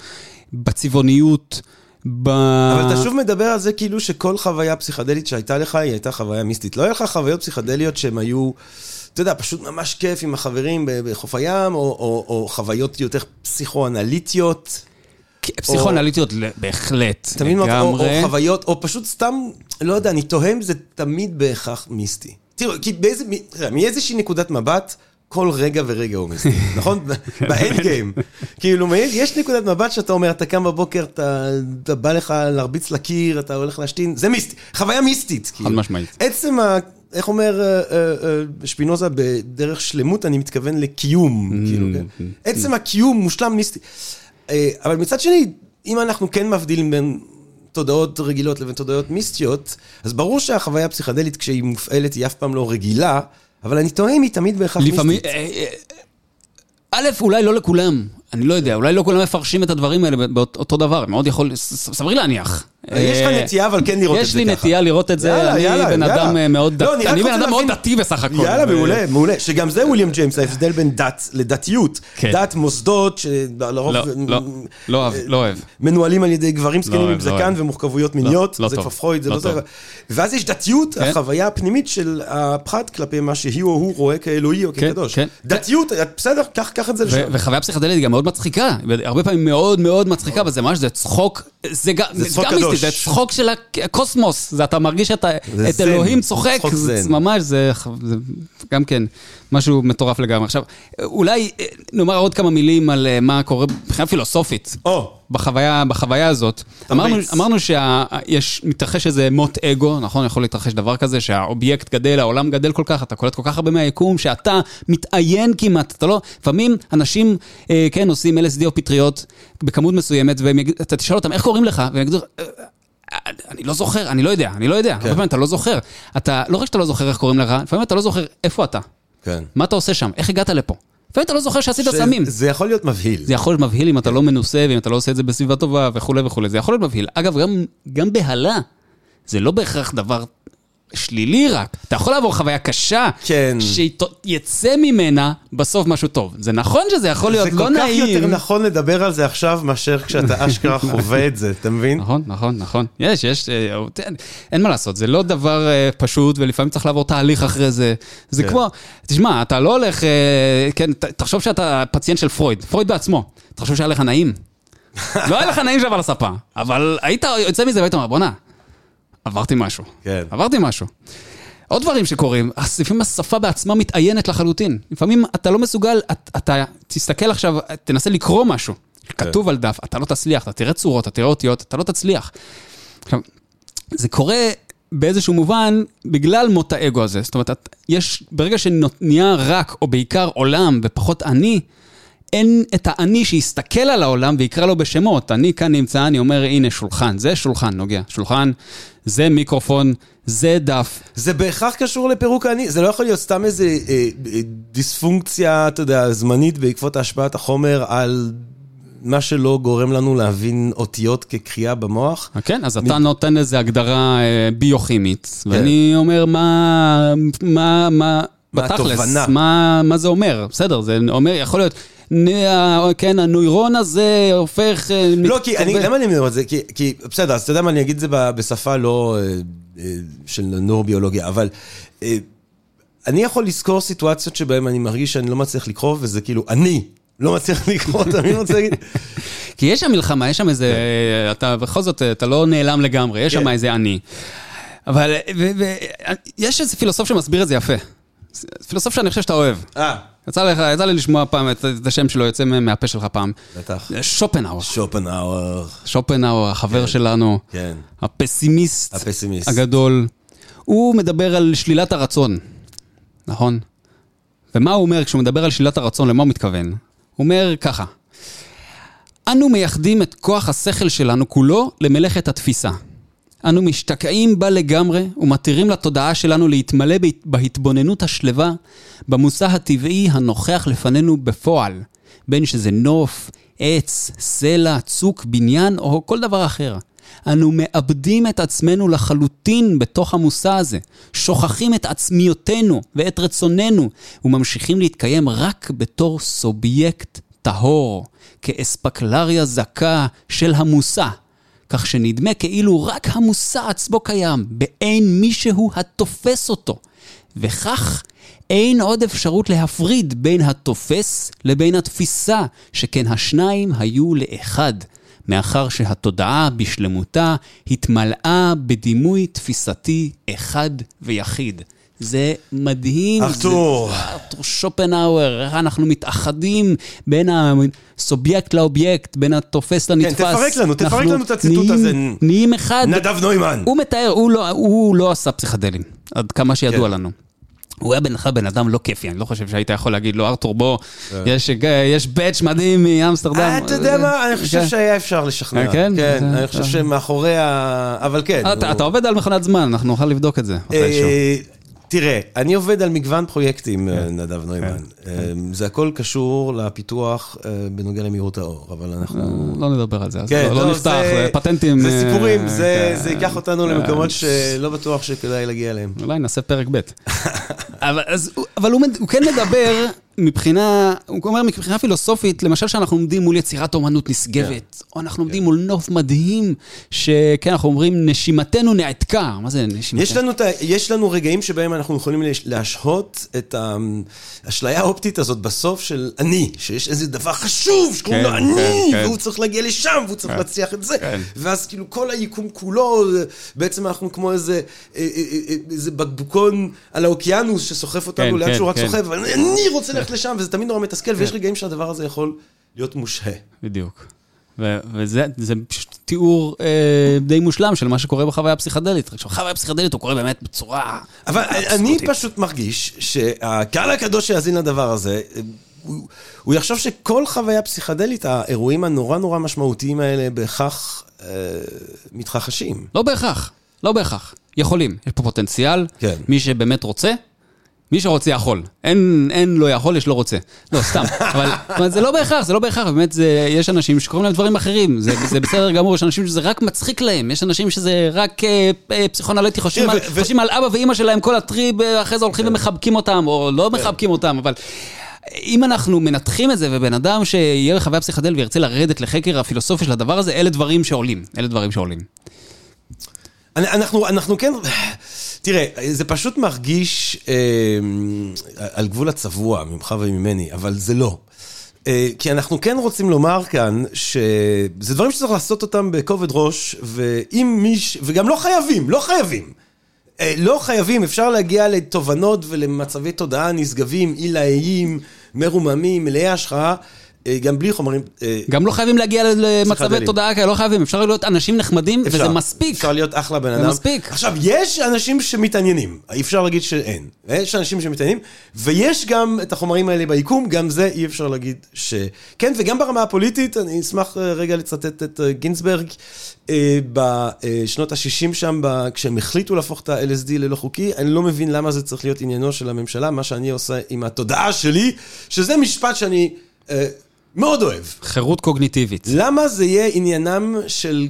בצבעוניות, ב... אבל אתה שוב מדבר על זה כאילו שכל חוויה פסיכדלית שהייתה לך, היא הייתה חוויה מיסטית. לא היה לך חוויות פסיכדליות שהן היו, אתה יודע, פשוט ממש כיף עם החברים בחוף הים, או, או, או חוויות יותר פסיכואנליטיות. פסיכואנליטיות, בהחלט, לגמרי. או חוויות, או פשוט סתם, לא יודע, אני תוהה אם זה תמיד בהכרח מיסטי. תראו, כי באיזה, מאיזושהי נקודת מבט, כל רגע ורגע הוא מיסטי, נכון? באנד גיים. כאילו, יש נקודת מבט שאתה אומר, אתה קם בבוקר, אתה, אתה בא לך להרביץ לקיר, אתה הולך להשתין, זה מיסטי, חוויה מיסטית. כאילו. משמעית. עצם ה... איך אומר אה, אה, אה, שפינוזה, בדרך שלמות אני מתכוון לקיום, Mm. כאילו, כן? עצם הקיום מושלם מיסטי. אה, אבל מצד שני, אם אנחנו כן מבדילים בין תודעות רגילות לבין תודעות מיסטיות, אז ברור שהחוויה הפסיכדלית כשהיא מופעלת היא אף פעם לא רגילה, אבל אני תוהה אם היא תמיד בהכרח מיסטית. אה, אה, א', אולי לא לכולם, אני לא יודע, אולי לא כולם מפרשים את הדברים האלה באותו דבר, מאוד יכול, ס- ס- סברי להניח. יש לך אה, נטייה אבל כן לראות את יש זה לי ככה. נטייה לראות את זה, אני בן. אדם אה, מאוד דתי, אני בן אדם מאוד דתי בסך הכל. יאללה, מעולה, מעולה. שגם זה וויליאם ג'יימס, ההבדל בין דת לדתיות. כן. דת מוסדות שלרוב לא, לא, לא אוהב, לא אוהב. מנוהלים על ידי גברים זקנים עם זקן. ומורכבויות מיניות, לא זה טוב. כבר פרויד, זה לא זה. טוב. ואז יש דתיות, כן. החוויה הפנימית של הפחד כלפי מה שהיא או הוא רואה כאלוהי או כן, כקדוש. דתיות, בסדר, קח את זה לשם. וחוויה פסיכדלית גם מאוד מצחיקה, הרבה פעמים מאוד מאוד מצחיקה, אבל זה ממש, זה צחוק, זה גם מיסטי. זה צחוק של הקוסמוס, זה אתה מרגיש את אלוהים צוחק. ממש, זה זה גם כן משהו מטורף לגמרי. עכשיו, אולי אה, נאמר עוד כמה מילים על אה, מה קורה מבחינה פילוסופית. או, בחוויה, בחוויה הזאת. אמרנו, אמרנו שיש, מתרחש איזה מוט אגו, נכון? יכול להתרחש דבר כזה, שהאובייקט גדל, העולם גדל כל כך, אתה קולט כל כך הרבה מהיקום, שאתה מתעיין כמעט, אתה לא... לפעמים אנשים, אה, כן, עושים LSD או פטריות בכמות מסוימת, ואתה תשאל אותם, איך קוראים לך? והם יגידו... "אה, אה, אני לא זוכר, אני לא יודע, אני לא יודע. הרבה פעמים אתה לא זוכר. אתה, לא רק שאתה לא זוכר איך קוראים לך, לפעמים אתה לא זוכר איפה אתה. כן. מה אתה עושה שם? איך הגעת לפה? לפעמים אתה לא זוכר שעשית סמים. זה יכול להיות מבהיל. זה יכול להיות מבהיל אם אתה לא מנוסה ואם אתה לא עושה את זה בסביבה טובה וכולי וכולי, זה יכול להיות מבהיל. אגב, גם, גם בהלה, זה לא בהכרח דבר שלילי רק. אתה יכול לעבור חוויה קשה, כן. שיצא ממנה בסוף משהו טוב. זה נכון שזה יכול להיות זה לא כל כך נעים. יותר נכון לדבר על זה עכשיו מאשר כשאתה אשכרה חווה את זה, אתה מבין? נכון, נכון, נכון. יש, יש, אה, אין, אין מה לעשות, זה לא דבר אה, פשוט, ולפעמים צריך לעבור תהליך אחרי זה. זה כן. כמו, תשמע, אתה לא הולך, אה, כן, ת- תחשוב שאתה פציינט של פרויד, פרויד בעצמו, תחשוב שהיה לך נעים. לא היה לך נעים שם על הספה, אבל היית יוצא מזה והיית אומר, בואנה, עברתי משהו. כן. עברתי משהו. עוד דברים שקורים, לפעמים השפה בעצמה מתעיינת לחלוטין. לפעמים אתה לא מסוגל, את- אתה תסתכל עכשיו, תנסה לקרוא משהו, כתוב על דף, אתה לא תצליח, אתה תראה צורות, אתה תראה אותיות, אתה לא תצליח. עכשיו, זה קורה באיזשהו מובן בגלל מות האגו הזה. זאת אומרת, יש, ברגע שנהיה רק או בעיקר עולם ופחות אני, אין את האני שיסתכל על העולם ויקרא לו בשמות. אני כאן נמצא, אני אומר, הנה שולחן, זה שולחן, נוגע. שולחן, זה מיקרופון, זה דף. זה בהכרח קשור לפירוק האני, זה לא יכול להיות סתם איזה אה, אה, דיספונקציה, אתה יודע, זמנית בעקבות השפעת החומר על מה שלא גורם לנו להבין אותיות כקריאה במוח. כן, אז אתה נותן איזו הגדרה אה, ביוכימית, ואני אומר, מה, מה, מה, מה בתכלס? מה, מה זה אומר? בסדר, זה אומר, יכול להיות, כן, הנוירון הזה הופך... אה, לא, כי אני. למה אני אומר את זה? כי, בסדר, אז אתה יודע מה, אני אגיד את זה בשפה לא אה, אה, של נורוביולוגיה, אבל אני יכול לזכור סיטואציות שבהן אני מרגיש שאני לא מצליח לקרוא, וזה כאילו, אני לא מצליח לקרוא, אתה מבין מה רוצה להגיד? כי יש שם מלחמה, יש שם איזה, אתה בכל זאת, אתה לא נעלם לגמרי, יש שם כן. איזה אני. אבל יש איזה פילוסוף שמסביר את זה יפה. פילוסוף שאני חושב שאתה אוהב. אה, יצא לך, יצא לי לשמוע פעם את, את השם שלו יוצא מהפה שלך פעם. בטח. שופנהאואר. שופנהאואר, שופנהאואר, החבר שלנו, כן, הפסימיסט הפסימיסט. הגדול. הוא מדבר על שלילת הרצון, נכון? ומה הוא אומר כשהוא מדבר על שלילת הרצון, למה הוא מתכוון? הוא אומר ככה, אנו מייחדים את כוח השכל שלנו כולו למלאכת התפיסה. אנו משתקעים בה לגמרי ומתירים לתודעה שלנו להתמלא בהת- בהתבוננות השלווה במושא הטבעי הנוכח לפנינו בפועל, בין שזה נוף, עץ, סלע, צוק, בניין או כל דבר אחר. אנו מאבדים את עצמנו לחלוטין בתוך המושא הזה, שוכחים את עצמיותנו ואת רצוננו, וממשיכים להתקיים רק בתור סובייקט טהור, כאספקלריה זכה של המושא. כך שנדמה כאילו רק המושא עצמו קיים, באין מישהו התופס אותו. וכך אין עוד אפשרות להפריד בין התופס לבין התפיסה, שכן השניים היו לאחד, מאחר שהתודעה בשלמותה התמלאה בדימוי תפיסתי אחד ויחיד. זה מדהים. ארתור. ארתור שופנהאואר, אנחנו מתאחדים בין הסובייקט לאובייקט, בין התופס לנתפס. כן, תפרק לנו, תפרק לנו את הציטוט הזה. נהיים אחד. נדב נוימן. הוא מתאר, הוא לא, הוא לא עשה פסיכדלים, עד כמה שידוע כן. לנו. הוא היה בן בן אדם לא כיפי, אני לא חושב שהיית יכול להגיד לו, ארתור, בוא, יש, יש באץ' מדהים מאמסטרדם. אה, אתה יודע מה, אני חושב כן. שהיה אפשר לשכנע. אה, כן? כן, אני חושב שמאחורי ה... אבל כן. אתה, עובד על מכונת זמן, אנחנו נוכל לבדוק את זה מתישהו. אה, תראה, אני עובד על מגוון פרויקטים, כן. אה, נדב נוימן. אה, זה הכל קשור לפיתוח אה, בנוגע למהירות האור, אבל אנחנו... לא נדבר על זה, אז כן, לא, לא נפתח, זה פטנטים. זה סיפורים, זה כן. זה ייקח אותנו למקומות אה, שלא בטוח שכדאי להגיע אליהם. אולי נעשה פרק ב'. אבל, אז, אבל הוא, הוא כן מדבר מבחינה, הוא אומר מבחינה פילוסופית, למשל שאנחנו עומדים מול יצירת אומנות נשגבת, או אנחנו עומדים מול נוף מדהים, שכן, אנחנו אומרים, נשימתנו נעתקה. מה זה נשימתנו? יש לנו, יש לנו רגעים שבהם אנחנו יכולים להשהות את האשליה האופטית הזאת בסוף של אני, שיש איזה דבר חשוב שקוראים כן, לו אני, כן, כן. והוא צריך להגיע לשם, והוא צריך כן, להצליח את זה, כן. ואז כאילו כל היקום כולו, בעצם אנחנו כמו איזה, אה, אה, אה, איזה בקבוקון על האוקיינוס שסוחף אותנו כן, לאן כן, שהוא רק כן. סוחף, אני רוצה ללכת לשם, וזה תמיד נורא מתסכל, ויש רגעים שהדבר הזה יכול להיות מושהה. בדיוק. ו- וזה זה פשוט תיאור אה, די מושלם של מה שקורה בחוויה הפסיכדלית. עכשיו, חוויה פסיכדלית הוא קורה באמת בצורה... אבל אני. פשוט מרגיש שהקהל הקדוש שיאזין לדבר הזה, הוא, הוא יחשוב שכל חוויה פסיכדלית, האירועים הנורא נורא משמעותיים האלה בהכרח אה, מתרחשים. לא בהכרח, לא בהכרח. יכולים, יש פה פוטנציאל. כן. מי שבאמת רוצה, מי שרוצה יכול. אין, אין לא יכול, יש לא רוצה. לא, סתם. אבל, אבל זה לא בהכרח, זה לא בהכרח, באמת, זה, יש אנשים שקוראים להם דברים אחרים. זה, זה בסדר גמור, יש אנשים שזה רק מצחיק להם, יש אנשים שזה רק אה, אה, פסיכונליטי, חושבים, כן, על, ו- ו- חושבים על אבא ואימא שלהם כל הטריב, אה, אחרי זה הולכים ומחבקים אותם, או לא מחבקים אותם, אבל... אם אנחנו מנתחים את זה, ובן אדם שיהיה בחוויה פסיכדל וירצה לרדת לחקר הפילוסופיה של הדבר הזה, אלה דברים שעולים. אלה דברים שעולים. אנחנו, אנחנו כן... תראה, זה פשוט מרגיש אה, על גבול הצבוע ממך וממני, אבל זה לא. אה, כי אנחנו כן רוצים לומר כאן שזה דברים שצריך לעשות אותם בכובד ראש, ואם מיש... וגם לא חייבים, לא חייבים. אה, לא חייבים, אפשר להגיע לתובנות ולמצבי תודעה נשגבים, עילאיים, מרוממים, מלאי השחרה, אה, גם בלי חומרים... אה, גם לא חייבים להגיע למצבי. תודעה כאלה, לא חייבים, אפשר להיות אנשים נחמדים, וזה אפשר. מספיק. אפשר להיות אחלה בן זה אדם. מספיק. עכשיו, יש אנשים שמתעניינים, אי אפשר להגיד שאין. יש אנשים שמתעניינים, ויש גם את החומרים האלה ביקום, גם זה אי אפשר להגיד ש... כן, וגם ברמה הפוליטית, אני אשמח אה, רגע לצטט את אה, גינזברג, אה, בשנות ה-60 שם, כשהם החליטו להפוך את ה-LSD ללא חוקי, אני לא מבין למה זה צריך להיות עניינו של הממשלה, מה שאני עושה עם התודעה שלי, שזה משפט שאני אה, מאוד אוהב. חירות קוגניטיבית. למה זה יהיה עניינם של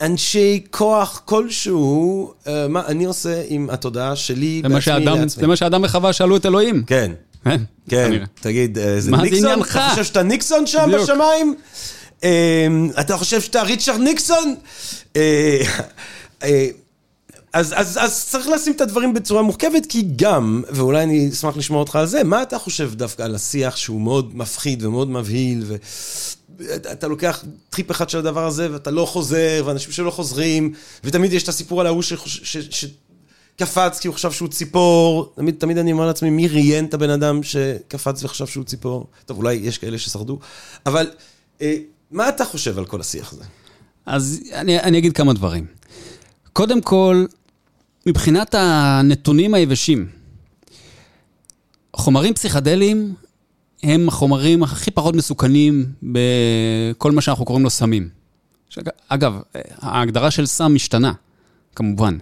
אנשי כוח כלשהו, אה, מה אני עושה עם התודעה שלי זה מה בעצמי שאדם- לעצמי? זה מה שאדם וחווה שאלו את אלוהים. כן, כן, כן, כנראה. תגיד, אה, זה מה זה ניקסון? עניינך? אתה חושב שאתה ניקסון שם בדיוק. בשמיים? אה, אתה חושב שאתה ריצ'רד ניקסון? אה, אה, אז, אז, אז צריך לשים את הדברים בצורה מורכבת, כי גם, ואולי אני אשמח לשמוע אותך על זה, מה אתה חושב דווקא על השיח שהוא מאוד מפחיד ומאוד מבהיל, ואתה לוקח טריפ אחד של הדבר הזה, ואתה לא חוזר, ואנשים שלא חוזרים, ותמיד יש את הסיפור על ההוא שחוש- ש... ש... קפץ כי הוא חשב שהוא ציפור, תמיד, תמיד אני אומר לעצמי, מי ראיין את הבן אדם שקפץ וחשב שהוא ציפור? טוב, אולי יש כאלה ששרדו, אבל אה, מה אתה חושב על כל השיח הזה? אז אני, אני אגיד כמה דברים. קודם כל, מבחינת הנתונים היבשים, חומרים פסיכדליים הם החומרים הכי פחות מסוכנים בכל מה שאנחנו קוראים לו סמים. אגב, ההגדרה של סם משתנה, כמובן.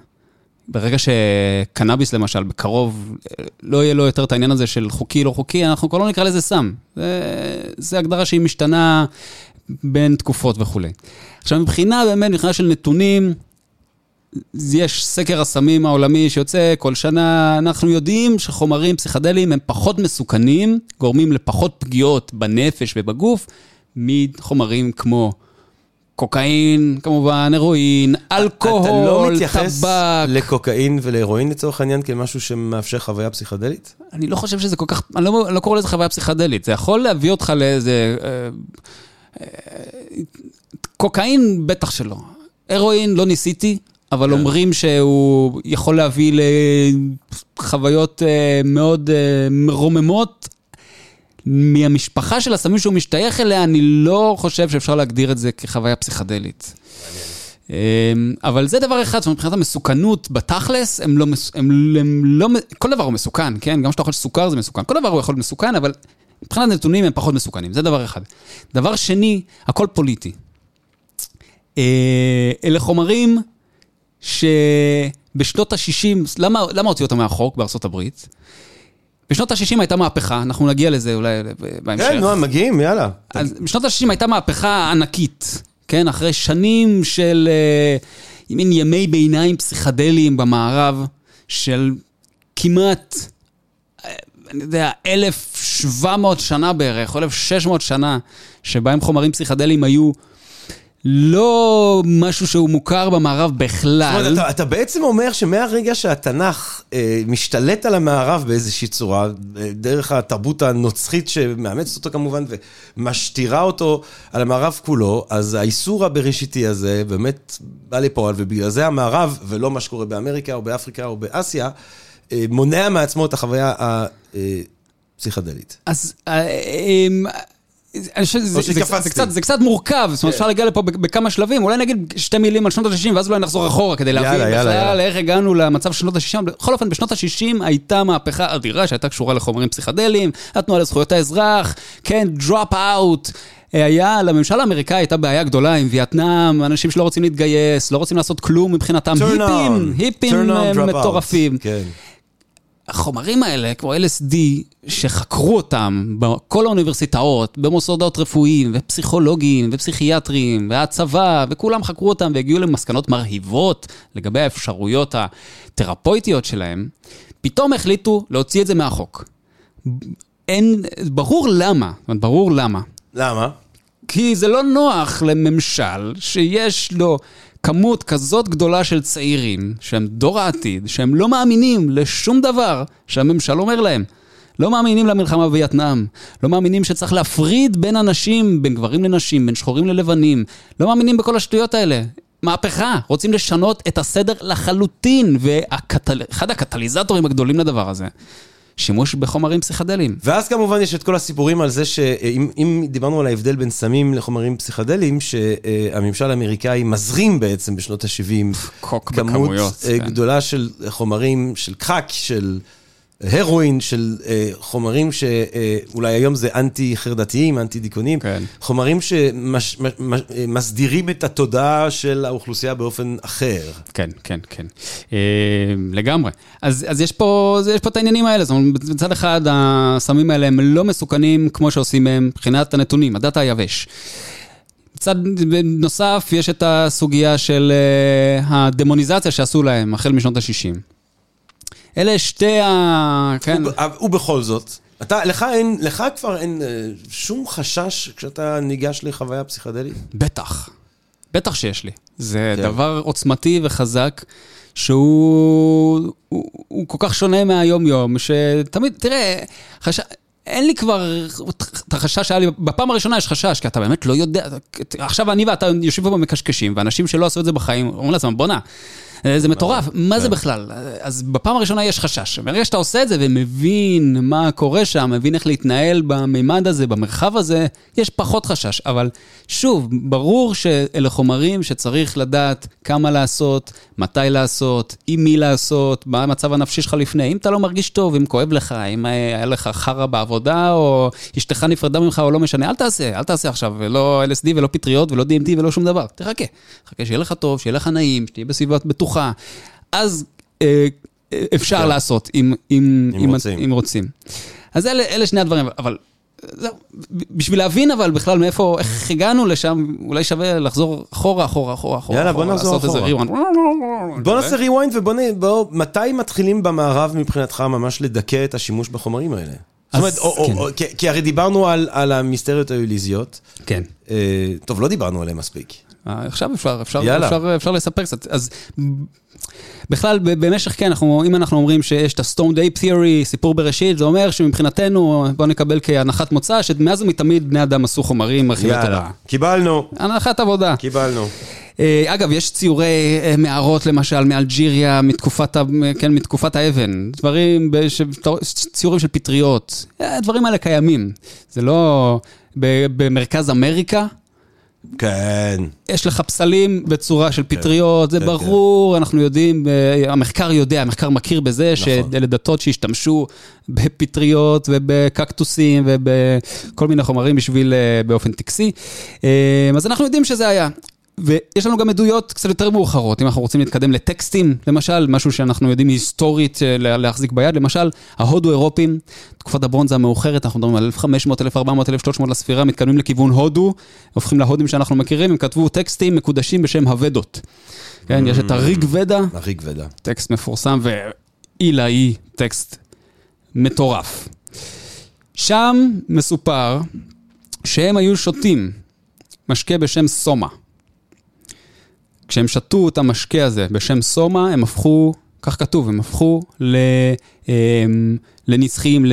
ברגע שקנאביס למשל, בקרוב, לא יהיה לו יותר את העניין הזה של חוקי, לא חוקי, אנחנו כבר לא נקרא לזה סם. זה, זה הגדרה שהיא משתנה בין תקופות וכולי. עכשיו, מבחינה באמת, מבחינה של נתונים, יש סקר הסמים העולמי שיוצא כל שנה, אנחנו יודעים שחומרים פסיכדליים הם פחות מסוכנים, גורמים לפחות פגיעות בנפש ובגוף, מחומרים כמו קוקאין, כמובן, הרואין, אתה לא אלכוהול, מתייחס טבק. לקוקאין ולהרואין לצורך העניין כמשהו שמאפשר חוויה פסיכדלית? אני לא חושב שזה כל כך, אני לא, לא קורא לזה חוויה פסיכדלית, זה יכול להביא אותך לאיזה... אה, אה, קוקאין בטח שלא. הרואין לא ניסיתי, אבל אומרים שהוא יכול להביא לחוויות אה, מאוד אה, מרוממות. מהמשפחה של הסמים שהוא משתייך אליה, אני לא חושב שאפשר להגדיר את זה כחוויה פסיכדלית. אמ, אבל זה דבר אחד, זאת אומרת, מבחינת המסוכנות בתכלס, הם לא, הם, הם לא, כל דבר הוא מסוכן, כן? גם כשאתה אוכל סוכר זה מסוכן, כל דבר הוא יכול להיות מסוכן, אבל מבחינת נתונים הם פחות מסוכנים, זה דבר אחד. דבר שני, הכל פוליטי. אה, אלה חומרים שבשנות ה-60, למה, למה הוציאו אותם מהחוק בארצות הברית? בשנות ה-60 הייתה מהפכה, אנחנו נגיע לזה אולי בהמשך. כן, נו, מגיעים, יאללה. אז בשנות ה-60 הייתה מהפכה ענקית, כן? אחרי שנים של אה, מין ימי ביניים פסיכדליים במערב, של כמעט, אה, אני יודע, 1,700 שנה בערך, או 1,600 שנה, שבהם חומרים פסיכדליים היו לא משהו שהוא מוכר במערב זאת בכלל. אומרת, אתה, אתה בעצם אומר שמהרגע שהתנ"ך אה, משתלט על המערב באיזושהי צורה, אה, דרך התרבות הנוצחית שמאמצת אותו כמובן, ומשטירה אותו על המערב כולו, אז האיסור הבראשיתי הזה באמת בא לפועל, ובגלל זה המערב, ולא מה שקורה באמריקה או באפריקה או באסיה, אה, מונע מעצמו את החוויה הפסיכדלית. אז אה, אמ, אני חושב שזה זה- זה. קצת- זה קצת מורכב, זאת אומרת, אפשר להגיע לפה בכמה שלבים, אולי נגיד שתי מילים על שנות ה-60 ואז אולי נחזור אחורה כדי להבין בכלל. איך הגענו למצב של שנות ה-60. בכל אופן, בשנות ה-60 הייתה מהפכה אדירה שהייתה קשורה לחומרים פסיכדליים, התנועה לזכויות האזרח, כן, drop out. היה, לממשל האמריקאי הייתה בעיה גדולה עם וייטנאם, אנשים שלא רוצים להתגייס, לא רוצים לעשות כלום מבחינתם, היפים. היפים אה. מטורפים. כן. החומרים האלה, כמו LSD, שחקרו אותם בכל האוניברסיטאות, במוסדות רפואיים, ופסיכולוגיים, ופסיכיאטריים, והצבא, וכולם חקרו אותם והגיעו למסקנות מרהיבות לגבי האפשרויות התרפויטיות שלהם, פתאום החליטו להוציא את זה מהחוק. אין, ברור למה, ברור למה. למה? כי זה לא נוח לממשל שיש לו כמות כזאת גדולה של צעירים, שהם דור העתיד, שהם לא מאמינים לשום דבר שהממשל אומר להם. לא מאמינים למלחמה בווייטנאם, לא מאמינים שצריך להפריד בין אנשים, בין גברים לנשים, בין שחורים ללבנים, לא מאמינים בכל השטויות האלה. מהפכה, רוצים לשנות את הסדר לחלוטין, ואחד הקטליזטורים הגדולים לדבר הזה. שימוש בחומרים פסיכדליים. ואז כמובן יש את כל הסיפורים על זה שאם דיברנו על ההבדל בין סמים לחומרים פסיכדליים, שהממשל האמריקאי מזרים בעצם בשנות ה-70 קוק בכמויות. כמות גדולה של חומרים, של קרק, של... הרואין של אה, חומרים שאולי אה, היום זה אנטי חרדתיים, אנטי דיכאונים, כן. חומרים שמסדירים את התודעה של האוכלוסייה באופן אחר. כן, כן, כן. אה, לגמרי. אז, אז יש, פה, יש פה את העניינים האלה, זאת אומרת, מצד אחד הסמים האלה הם לא מסוכנים כמו שעושים מהם מבחינת הנתונים, הדאטה היבש. מצד נוסף, יש את הסוגיה של uh, הדמוניזציה שעשו להם החל משנות ה-60. אלה שתי ה... כן. ובכל זאת, אתה, לך אין, לך כבר אין אה, שום חשש כשאתה ניגש לחוויה פסיכדלית? בטח. בטח שיש לי. זה כן. דבר עוצמתי וחזק, שהוא הוא, הוא כל כך שונה מהיום-יום, שתמיד, תראה, חש... אין לי כבר את החשש שהיה לי, בפעם הראשונה יש חשש, כי אתה באמת לא יודע, עכשיו אני ואתה יושבים פה במקשקשים, ואנשים שלא עשו את זה בחיים, אומרים לעצמם, בואנה, אה, זה מטורף, מה זה כן. בכלל? אז בפעם הראשונה יש חשש. ברגע שאתה עושה את זה ומבין מה קורה שם, מבין איך להתנהל במימד הזה, במרחב הזה, יש פחות חשש. אבל שוב, ברור שאלה חומרים שצריך לדעת כמה לעשות, מתי לעשות, עם מי לעשות, מה המצב הנפשי שלך לפני. אם אתה לא מרגיש טוב, אם כואב לך, אם היה לך חרא בעבודה, או אשתך נפרדה ממך, או לא משנה, אל תעשה, אל תעשה עכשיו, לא LSD ולא פטריות ולא DMT ולא שום דבר. תחכה. חכה שיהיה לך טוב, שיהיה לך נעים, שתהיה בסביבה בטוחה. אז אה, אפשר כן. לעשות, אם, אם, אם, רוצים. אם רוצים. אז אלה, אלה שני הדברים, אבל זהו, בשביל להבין אבל בכלל מאיפה, איך הגענו לשם, אולי שווה לחזור אחורה, אחורה, אחורה, אחורה. יאללה, בוא נחזור אחורה. בוא נעשה ריוויינד ובוא מתי מתחילים במערב מבחינתך ממש לדכא את השימוש בחומרים האלה? זאת אומרת, או, כן. או, כי, כי הרי דיברנו על, על המיסטריות האוליזיות. כן. אה, טוב, לא דיברנו עליהן מספיק. אה, עכשיו אפשר, אפשר, אפשר, אפשר לספר קצת. אז בכלל, במשך, כן, אנחנו, אם אנחנו אומרים שיש את ה-Stone Day Theory, סיפור בראשית, זה אומר שמבחינתנו, בואו נקבל כהנחת מוצא, שמאז ומתמיד בני אדם עשו חומרים מרחיבי תורה. קיבלנו. הנחת עבודה. קיבלנו. אה, אגב, יש ציורי אה, מערות, למשל, מאלג'יריה, מתקופת, כן, מתקופת האבן. דברים, ציורים של פטריות. הדברים האלה קיימים. זה לא... במרכז אמריקה, כן. יש לך פסלים בצורה של כן. פטריות, זה כן, ברור, כן. אנחנו יודעים, אה, המחקר יודע, המחקר מכיר בזה נכון. שאלה דתות שהשתמשו בפטריות ובקקטוסים ובכל מיני חומרים בשביל, אה, באופן טקסי. אה, אז אנחנו יודעים שזה היה. ויש לנו גם עדויות קצת יותר מאוחרות, אם אנחנו רוצים להתקדם לטקסטים, למשל, משהו שאנחנו יודעים היסטורית אה, להחזיק ביד, למשל, ההודו-אירופים, תקופת הברונזה המאוחרת, אנחנו מדברים על 1500, 1400, 1300 לספירה, מתקדמים לכיוון הודו, הופכים להודים שאנחנו מכירים, הם כתבו טקסטים מקודשים בשם הוודות. כן, יש את הריג ודה, הריג ודה, טקסט מפורסם, ועילאי, טקסט מטורף. שם מסופר שהם היו שותים משקה בשם סומה. כשהם שתו את המשקה הזה בשם סומה, הם הפכו, כך כתוב, הם הפכו ל, הם, לנצחים,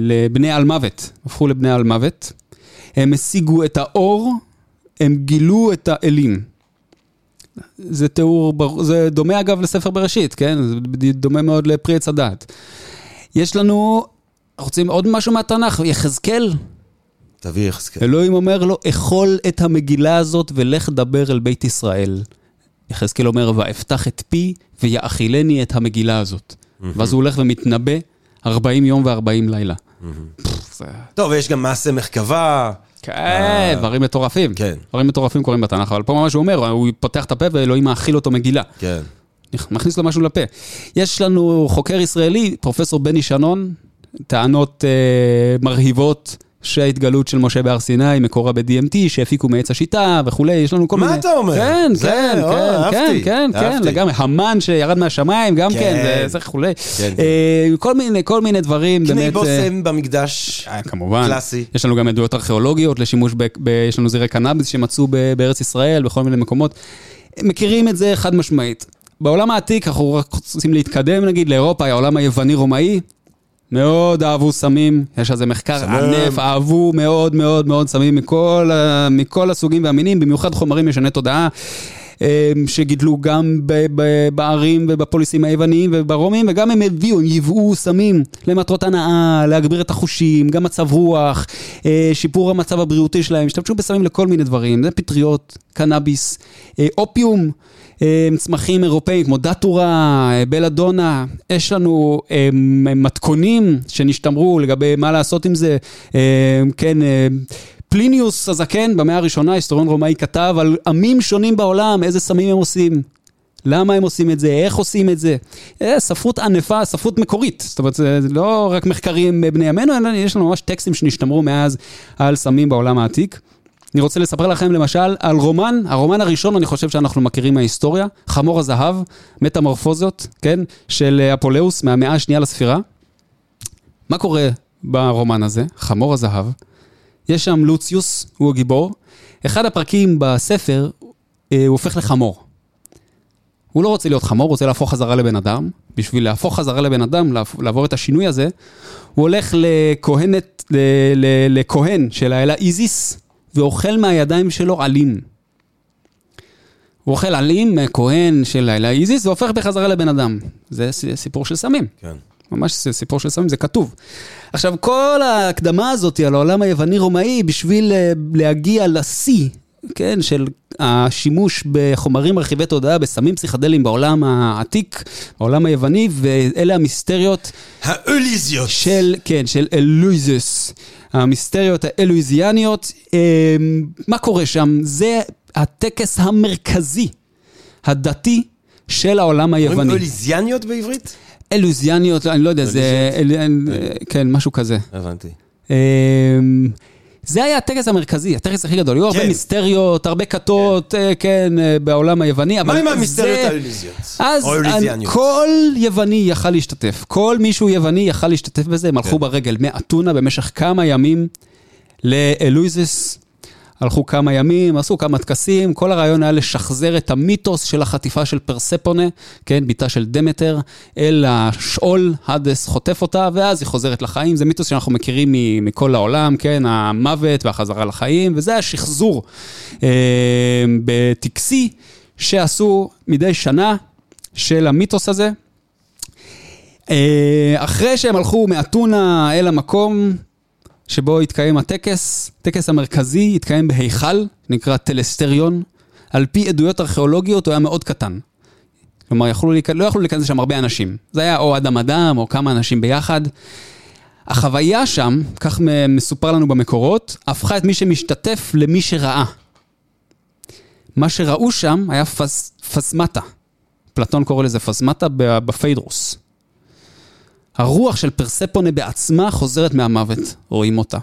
לבני על מוות. הפכו לבני על מוות. הם השיגו את האור, הם גילו את האלים. זה תיאור, זה דומה אגב לספר בראשית, כן? זה דומה מאוד לפרי עץ הדעת. יש לנו, רוצים עוד משהו מהתנ"ך? יחזקאל. תביא יחזקאל. אלוהים אומר לו, אכול את המגילה הזאת ולך דבר אל בית ישראל. יחזקאל אומר, ואפתח את פי ויאכילני את המגילה הזאת. ואז הוא הולך ומתנבא 40 יום ו-40 לילה. טוב, ויש גם מעשה מחכבה. כן, אה, דברים מטורפים. כן. דברים מטורפים קורים בתנ"ך, אבל פה ממש הוא אומר, הוא פותח את הפה ואלוהים מאכיל אותו מגילה. כן. מכניס לו משהו לפה. יש לנו חוקר ישראלי, פרופסור בני שנון, טענות אה, מרהיבות שההתגלות של משה בהר סיני מקורה ב-DMT, שהפיקו מעץ השיטה וכולי, יש לנו כל מה מיני... אתה אומר? כן, זה- כן, או, כן, אהבתי, כן, כן, כן, אהבתי. לגמרי. המן שירד מהשמיים, גם כן. כן, וזה וכולי. כן. אה, כל מיני, כל מיני דברים, קני באמת... אה, בושם במקדש. אה, כמובן. קלאסי. יש לנו גם עדויות ארכיאולוגיות לשימוש, ב, ב, יש לנו זרעי קנאביס שמצאו ב, בארץ ישראל, בכל מיני מקומות. מכירים את זה חד משמעית. בעולם העתיק אנחנו רק רוצים להתקדם נגיד לאירופה, העולם היווני-רומאי. מאוד אהבו סמים, יש על זה מחקר סמים. ענף, אהבו מאוד מאוד מאוד סמים מכל, מכל הסוגים והמינים, במיוחד חומרים משני תודעה, אה, שגידלו גם בערים ובפוליסים היווניים וברומים, וגם הם הביאו, הם ייבאו סמים למטרות הנאה, להגביר את החושים, גם מצב רוח, אה, שיפור המצב הבריאותי שלהם, השתמשו בסמים לכל מיני דברים, זה פטריות, קנאביס, אה, אופיום. אה, צמחים אירופאים כמו דאטורה, אה, בלאדונה, יש לנו אה, מתכונים שנשתמרו לגבי מה לעשות עם זה, אה, כן, אה, פליניוס הזקן במאה הראשונה, היסטוריון רומאי כתב על עמים שונים בעולם, איזה סמים הם עושים. למה הם עושים את זה, איך עושים את זה. אה, ספרות ענפה, ספרות מקורית. זאת אומרת, זה לא רק מחקרים בני ימינו, אלא יש לנו ממש טקסטים שנשתמרו מאז על סמים בעולם העתיק. אני רוצה לספר לכם למשל על רומן, הרומן הראשון אני חושב שאנחנו מכירים מההיסטוריה, חמור הזהב, מטמורפוזות, כן, של אה, אפולאוס מהמאה השנייה לספירה. מה קורה ברומן הזה, חמור הזהב? יש שם לוציוס, הוא הגיבור. אחד הפרקים בספר, אה, הוא הופך לחמור. הוא לא רוצה להיות חמור, הוא רוצה להפוך חזרה לבן אדם. בשביל להפוך חזרה לבן אדם, לעב- לעבור את השינוי הזה, הוא הולך לכהנת, לכהן של האלה איזיס, ואוכל מהידיים שלו עלים. הוא אוכל עלים מכהן של האלה איזיס, והופך בחזרה לבן אדם. זה סיפור של סמים. כן. ממש סיפור של סמים, זה כתוב. עכשיו, כל ההקדמה הזאת על העולם היווני-רומאי, בשביל אה, להגיע לשיא, כן, של השימוש בחומרים מרחיבי תודעה, בסמים פסיכדליים בעולם העתיק, בעולם היווני, ואלה המיסטריות האוליזיות. של, כן, של אלויזוס, המיסטריות האלויזיאניות. אה, מה קורה שם? זה הטקס המרכזי, הדתי, של העולם אומרים היווני. אוליזיאניות בעברית? אלוזיאניות, אני לא יודע, זה... כן, משהו כזה. הבנתי. זה היה הטקס המרכזי, הטקס הכי גדול. היו הרבה כן. מיסטריות, הרבה כתות, אה, כן, אה, בעולם היווני, אבל מה עם זה- המיסטריות האוליזיות? אז? כל יווני יכל להשתתף, כל מישהו יווני יכל להשתתף בזה, הם הלכו כן. ברגל מאתונה במשך כמה ימים לאלויזס, הלכו כמה ימים, עשו כמה טקסים, כל הרעיון היה לשחזר את המיתוס של החטיפה של פרספונה, כן, בתה של דמטר, אל השאול, הדס חוטף אותה, ואז היא חוזרת לחיים. זה מיתוס שאנחנו מכירים מכל העולם, כן, המוות והחזרה לחיים, וזה השחזור אה, בטקסי שעשו מדי שנה של המיתוס הזה. אה, אחרי שהם הלכו מאתונה אל המקום שבו התקיים הטקס, הטקס המרכזי התקיים בהיכל, נקרא טלסטריון. על פי עדויות ארכיאולוגיות הוא היה מאוד קטן. כלומר, יכלו להיכ... לא יכלו להיכנס לשם הרבה אנשים. זה היה או אדם אדם או כמה אנשים ביחד. החוויה שם, כך מסופר לנו במקורות, הפכה את מי שמשתתף למי שראה. מה שראו שם היה פס... פסמטה. פלטון קורא לזה פסמטה בפיידרוס. הרוח של פרספונה בעצמה חוזרת מהמוות, רואים אותה.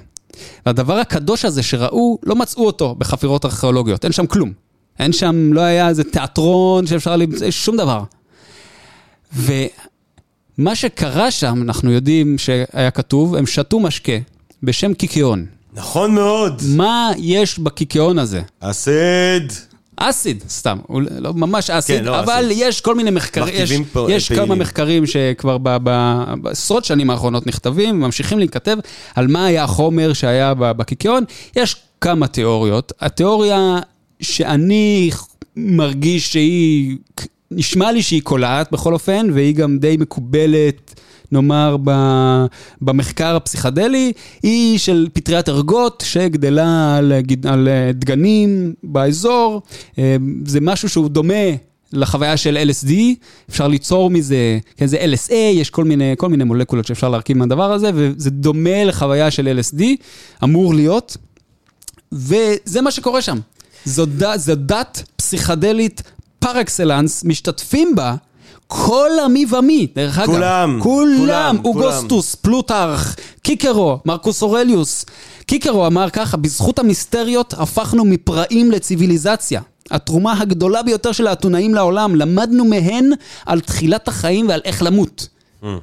והדבר הקדוש הזה שראו, לא מצאו אותו בחפירות ארכיאולוגיות, אין שם כלום. אין שם, לא היה איזה תיאטרון שאפשר למצוא, שום דבר. ומה שקרה שם, אנחנו יודעים שהיה כתוב, הם שתו משקה בשם קיקיון. נכון מאוד. מה יש בקיקיון הזה? אסד. אסיד, סתם, לא, ממש אסיד, כן, לא אבל אסיד. יש כל מיני מחקרים, יש, פה- יש כמה. מחקרים שכבר בעשרות שנים האחרונות נכתבים, ממשיכים להיכתב על מה היה החומר שהיה בקיקיון. יש כמה תיאוריות. התיאוריה שאני מרגיש שהיא, נשמע לי שהיא קולעת בכל אופן, והיא גם די מקובלת. נאמר, במחקר הפסיכדלי, היא של פטריית ארגות שגדלה על, על אה, דגנים באזור. אה, זה משהו שהוא דומה לחוויה של LSD, אפשר ליצור מזה, כן, זה LSA, יש כל מיני, כל מיני מולקולות שאפשר להרכיב מהדבר הזה, וזה דומה לחוויה של LSD, אמור להיות, וזה מה שקורה שם. זו, ד, זו דת פסיכדלית פר אקסלנס, משתתפים בה כל המי ומי, דרך אגב. כולם, כולם. אוגוסטוס, פלוטרך, קיקרו, מרקוס אורליוס. קיקרו אמר ככה, בזכות המיסטריות הפכנו מפראים לציוויליזציה. התרומה הגדולה ביותר של האתונאים לעולם, למדנו מהן על תחילת החיים ועל איך למות. אה,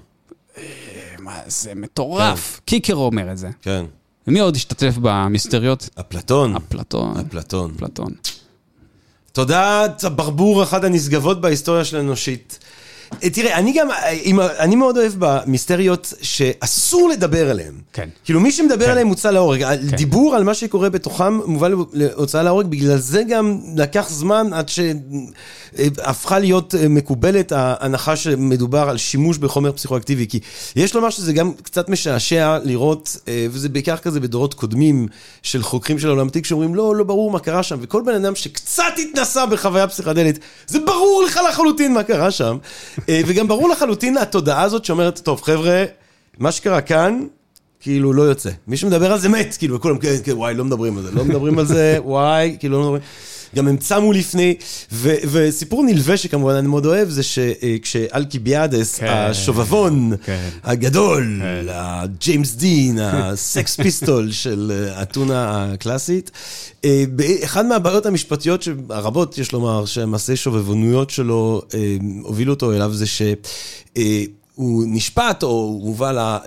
מה, זה מטורף. קיקרו אומר את זה. כן. ומי עוד השתתף במיסטריות? אפלטון. אפלטון. אפלטון. אפלטון. תודעת הברבור, אחת הנשגבות בהיסטוריה של האנושית. אה, תראה, אני גם, אה, אני מאוד אוהב במיסטריות שאסור לדבר עליהן. כן. כאילו מי שמדבר כן. עליהם מוצא להורג. דיבור על מה שקורה בתוכם מובא להוצאה להורג, בגלל זה גם לקח זמן עד שהפכה להיות אה, מקובלת ההנחה שמדובר על שימוש בחומר פסיכואקטיבי. כי יש לומר שזה גם קצת משעשע לראות, אה, וזה בעיקר כזה בדורות קודמים של חוקרים של העולם העתיק, שאומרים לא, לא ברור מה קרה שם, וכל בן אדם שקצת התנסה בחוויה פסיכדלית, זה ברור לך לחלוטין מה קרה שם. אה, וגם ברור לחלוטין התודעה הזאת שאומרת, טוב חבר'ה, מה שקרה כאן, כאילו לא יוצא. מי שמדבר על זה מת, כאילו, וכולם, כן, כן, וואי, לא מדברים על זה, לא מדברים על זה, וואי, כאילו, לא מדברים. גם הם צמו לפני, ו- וסיפור נלווה שכמובן אני מאוד אוהב, זה שכשאלקיביאדס, כן. השובבון כן. הגדול, הג'יימס דין, הסקס פיסטול של אתונה הקלאסית, אה, אחד מהבעיות המשפטיות הרבות, יש לומר, שהמעשי שובבנויות שלו אה, הובילו אותו אליו, זה ש... אה, הוא נשפט או הובא,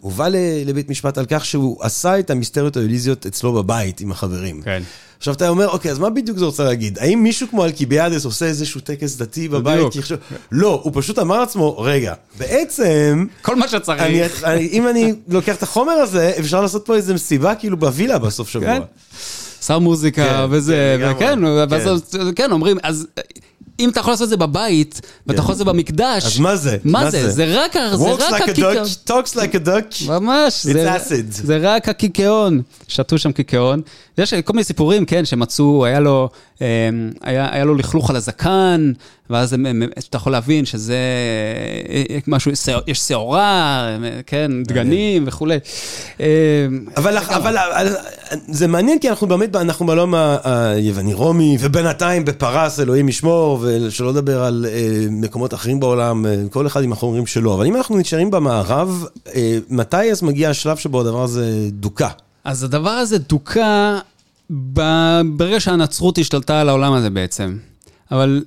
הובא לבית משפט על כך שהוא עשה את המיסטריות האלאוסיניות אצלו בבית עם החברים. כן. עכשיו אתה אומר, אוקיי, אז מה בדיוק זה רוצה להגיד? האם מישהו כמו אלקיביאדס עושה איזשהו טקס דתי בבית? לא, הוא פשוט אמר לעצמו, רגע, בעצם, כל מה שצריך. אני, אני, אם אני לוקח את החומר הזה, אפשר לעשות פה איזה מסיבה כאילו בווילה בסוף שבוע. כן. שר מוזיקה כן, וזה, כן, וכן, כן, אומרים, אז אם אתה יכול לעשות את זה בבית, ואתה יכול לעשות את זה במקדש, אז מה זה? מה זה? זה? רק ה- זה Walks רק like a הכיכר. duck, talks like a duck. ממש, זה, acid. זה רק הקיקיון, שתו שם קיקיון. יש כל מיני סיפורים, כן, שמצאו, היה לו, היה, היה לו לכלוך על הזקן, ואז אתה יכול להבין שזה אה, משהו, שעור- יש שעורה, אה, כן, דגנים וכולי. אה, אבל, אבל, אבל זה מעניין כי אנחנו באמת, אנחנו בעולם היווני-רומי, ובינתיים בפרס, אלוהים ישמור, ושלא לדבר על אה, מקומות אחרים בעולם, אה, כל אחד עם החומרים שלו. אבל אם אנחנו נשארים במערב, אה, מתי אז מגיע השלב שבו הדבר הזה דוכא? אז הדבר הזה דוכא ברגע שהנצרות השתלטה על העולם הזה בעצם. אבל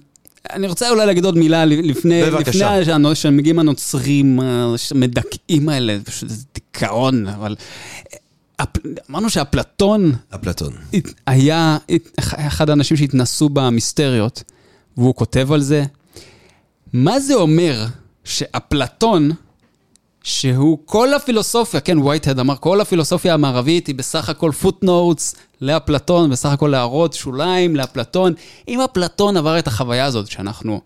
אני רוצה אולי להגיד עוד מילה לפני, בבקשה. לפני שמגיעים הנוצרים המדכאים האלה, זה פשוט איזה דיכאון, אבל... אמרנו שאפלטון אפלטון. היה אחד האנשים שהתנסו במיסטריות, והוא כותב על זה. מה זה אומר שאפלטון, שהוא כל הפילוסופיה, כן, וייטהד אמר, כל הפילוסופיה המערבית היא בסך הכל פוטנוטס לאפלטון, בסך הכל להראות שוליים לאפלטון. אם אפלטון עבר את החוויה הזאת, שאנחנו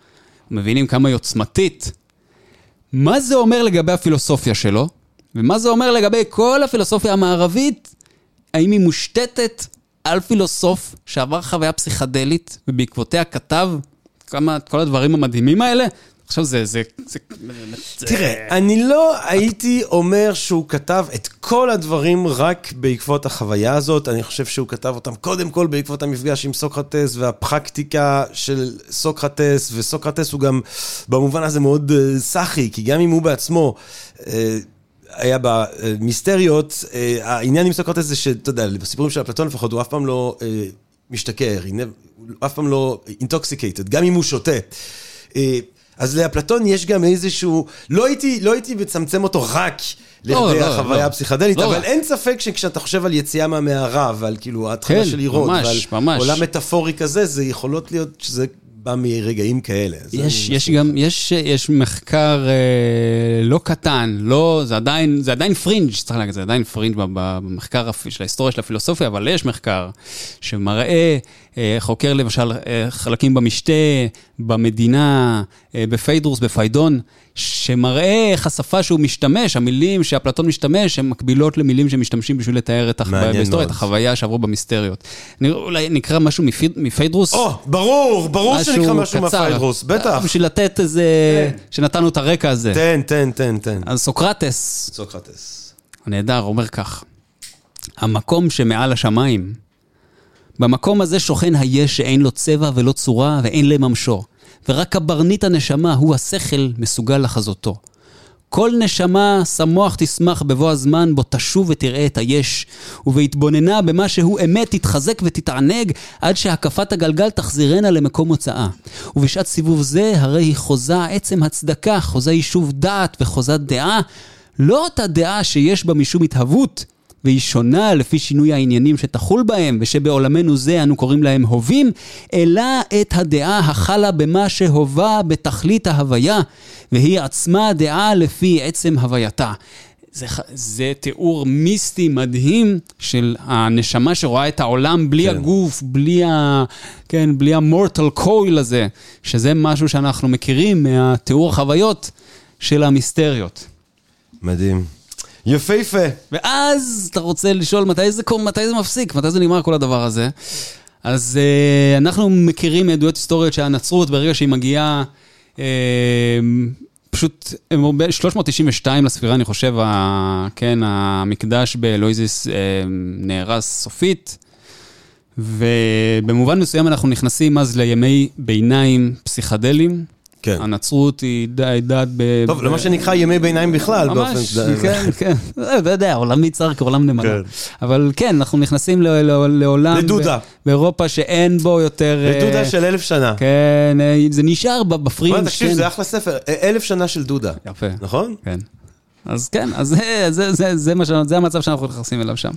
מבינים כמה היא עוצמתית, מה זה אומר לגבי הפילוסופיה שלו, ומה זה אומר לגבי כל הפילוסופיה המערבית, האם היא מושתתת על פילוסוף שעבר חוויה פסיכדלית, ובעקבותיה כתב כמה, כל הדברים המדהימים האלה? עכשיו זה, זה, זה. תראה, אני לא הייתי אומר שהוא כתב את כל הדברים רק בעקבות החוויה הזאת, אני חושב שהוא כתב אותם קודם כל בעקבות המפגש עם סוקרטס והפרקטיקה של סוקרטס, וסוקרטס הוא גם במובן הזה מאוד אה, סאחי, כי גם אם הוא בעצמו... אה, היה במיסטריות, אה, העניין עם סוקרטס זה שאתה יודע, בסיפורים של אפלטון לפחות, הוא אף פעם לא משתכר, הוא אף פעם לא intoxicated, גם אם הוא שותה. אז לאפלטון יש גם איזשהו, לא הייתי, לא הייתי מצמצם אותו רק לכדי לא, החוויה לא. הפסיכדלית, לא אבל רק. אין ספק שכשאתה חושב על יציאה מהמערה ועל כאילו ההתחלה כן, של ממש, ועל ממש. עולם מטאפורי כזה, זה יכולות להיות שזה בא מרגעים כאלה. יש, יש. גם, יש, יש מחקר אה, לא קטן, לא, זה עדיין, זה עדיין פרינג', צריך להגיד, זה עדיין פרינג' במחקר של ההיסטוריה של הפילוסופיה, אבל יש מחקר שמראה, אה, חוקר למשל אה, חלקים במשתה, במדינה, אה, בפיידרוס, בפיידון, שמראה איך השפה שהוא משתמש, המילים שאפלטון משתמש, הן מקבילות למילים שמשתמשים בשביל לתאר את, בהיסטוריה, את. החוויה שעברו במיסטריות. אולי נקרא משהו מפיידרוס. או, ברור, ברור שנקרא משהו מהפיידרוס, בטח. בשביל לתת איזה... שנתנו את הרקע הזה. תן, תן, תן, תן. אז סוקרטס, סוקרטס. הנהדר, אומר כך: המקום שמעל השמיים, במקום הזה שוכן היש שאין לו צבע ולא צורה ואין לממשו. ורק קברניט הנשמה הוא השכל מסוגל לחזותו. כל נשמה שמוח תשמח בבוא הזמן בו תשוב ותראה את היש, ובהתבוננה במה שהוא אמת תתחזק ותתענג עד שהקפת הגלגל תחזירנה למקום מוצאה. ובשעת סיבוב זה הרי היא חוזה עצם הצדקה, חוזה יישוב דעת וחוזת דעה, לא אותה דעה שיש בה משום התהוות, והיא שונה לפי שינוי העניינים שתחול בהם, ושבעולמנו זה אנו קוראים להם הווים, אלא את הדעה החלה במה שהווה בתכלית ההוויה, והיא עצמה דעה לפי עצם הווייתה. זה, זה תיאור מיסטי מדהים של הנשמה שרואה את העולם בלי כן. הגוף, בלי, ה, כן, בלי המורטל קויל הזה, שזה משהו שאנחנו מכירים מהתיאור החוויות של המיסטריות. מדהים. יפהפה. ואז אתה רוצה לשאול מתי זה, מתי זה מפסיק, מתי זה נגמר כל הדבר הזה. אז uh, אנחנו מכירים מעדויות היסטוריות שהנצרות, ברגע שהיא מגיעה, uh, פשוט, 392 לספירה, אני חושב, ה, כן, המקדש באלויזיס uh, נהרס סופית. ובמובן מסוים אנחנו נכנסים אז לימי ביניים פסיכדליים, כן. הנצרות היא דת ב... טוב, למה שנקרא ימי ביניים בכלל. ממש, כן, כן. אתה יודע, עולם מצר כעולם נמלה. כן. אבל כן, אנחנו נכנסים לעולם... לדודה. באירופה שאין בו יותר... לדודה אה, של אלף שנה. כן, אה, זה נשאר בפרינג'. תקשיב, זה אחלה ספר. אלף שנה של דודה. יפה. נכון? כן. אז כן, אז זה, זה, זה, זה, מה ש... זה המצב שאנחנו נכנסים אליו שם.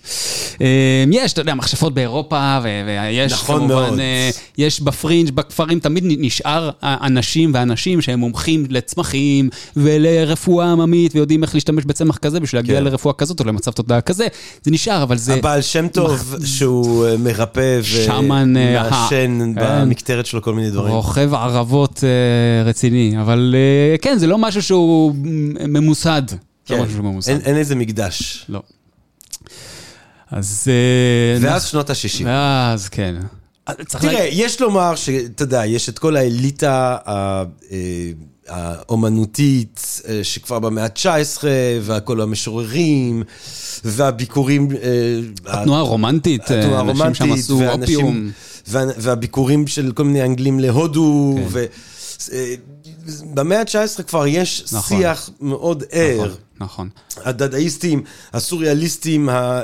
אמ, יש, אתה יודע, מכשפות באירופה, ויש נכון כמובן, מאוד. אה, יש בפרינג', בכפרים, תמיד נשאר אנשים ואנשים שהם מומחים לצמחים ולרפואה עממית, ויודעים איך להשתמש בצמח כזה בשביל להגיע כן. לרפואה כזאת או למצב תודעה כזה. זה נשאר, אבל זה... הבעל שם טוב, מח... שהוא אה, מרפא ומעשן כן. במקטרת שלו כל מיני דברים. רוכב ערבות אה, רציני, אבל כן, זה לא משהו שהוא ממוסד. לא כן. משהו ממוסד. אין, אין איזה מקדש. לא. אז... אה, ואז נ... שנות ה-60. ואז, כן. תראה, לה... יש לומר שאתה יודע, יש את כל האליטה אה, האומנותית שכבר במאה ה-19, וכל המשוררים, והביקורים... התנועה הרומנטית, התנועה הרומנטית, אנשים שם עשו אופיום. והביקורים של כל מיני אנגלים להודו, כן. ו... במאה ה-19 כבר יש נכון. שיח מאוד ער. נכון, נכון. הדדאיסטים, הסוריאליסטים, ה...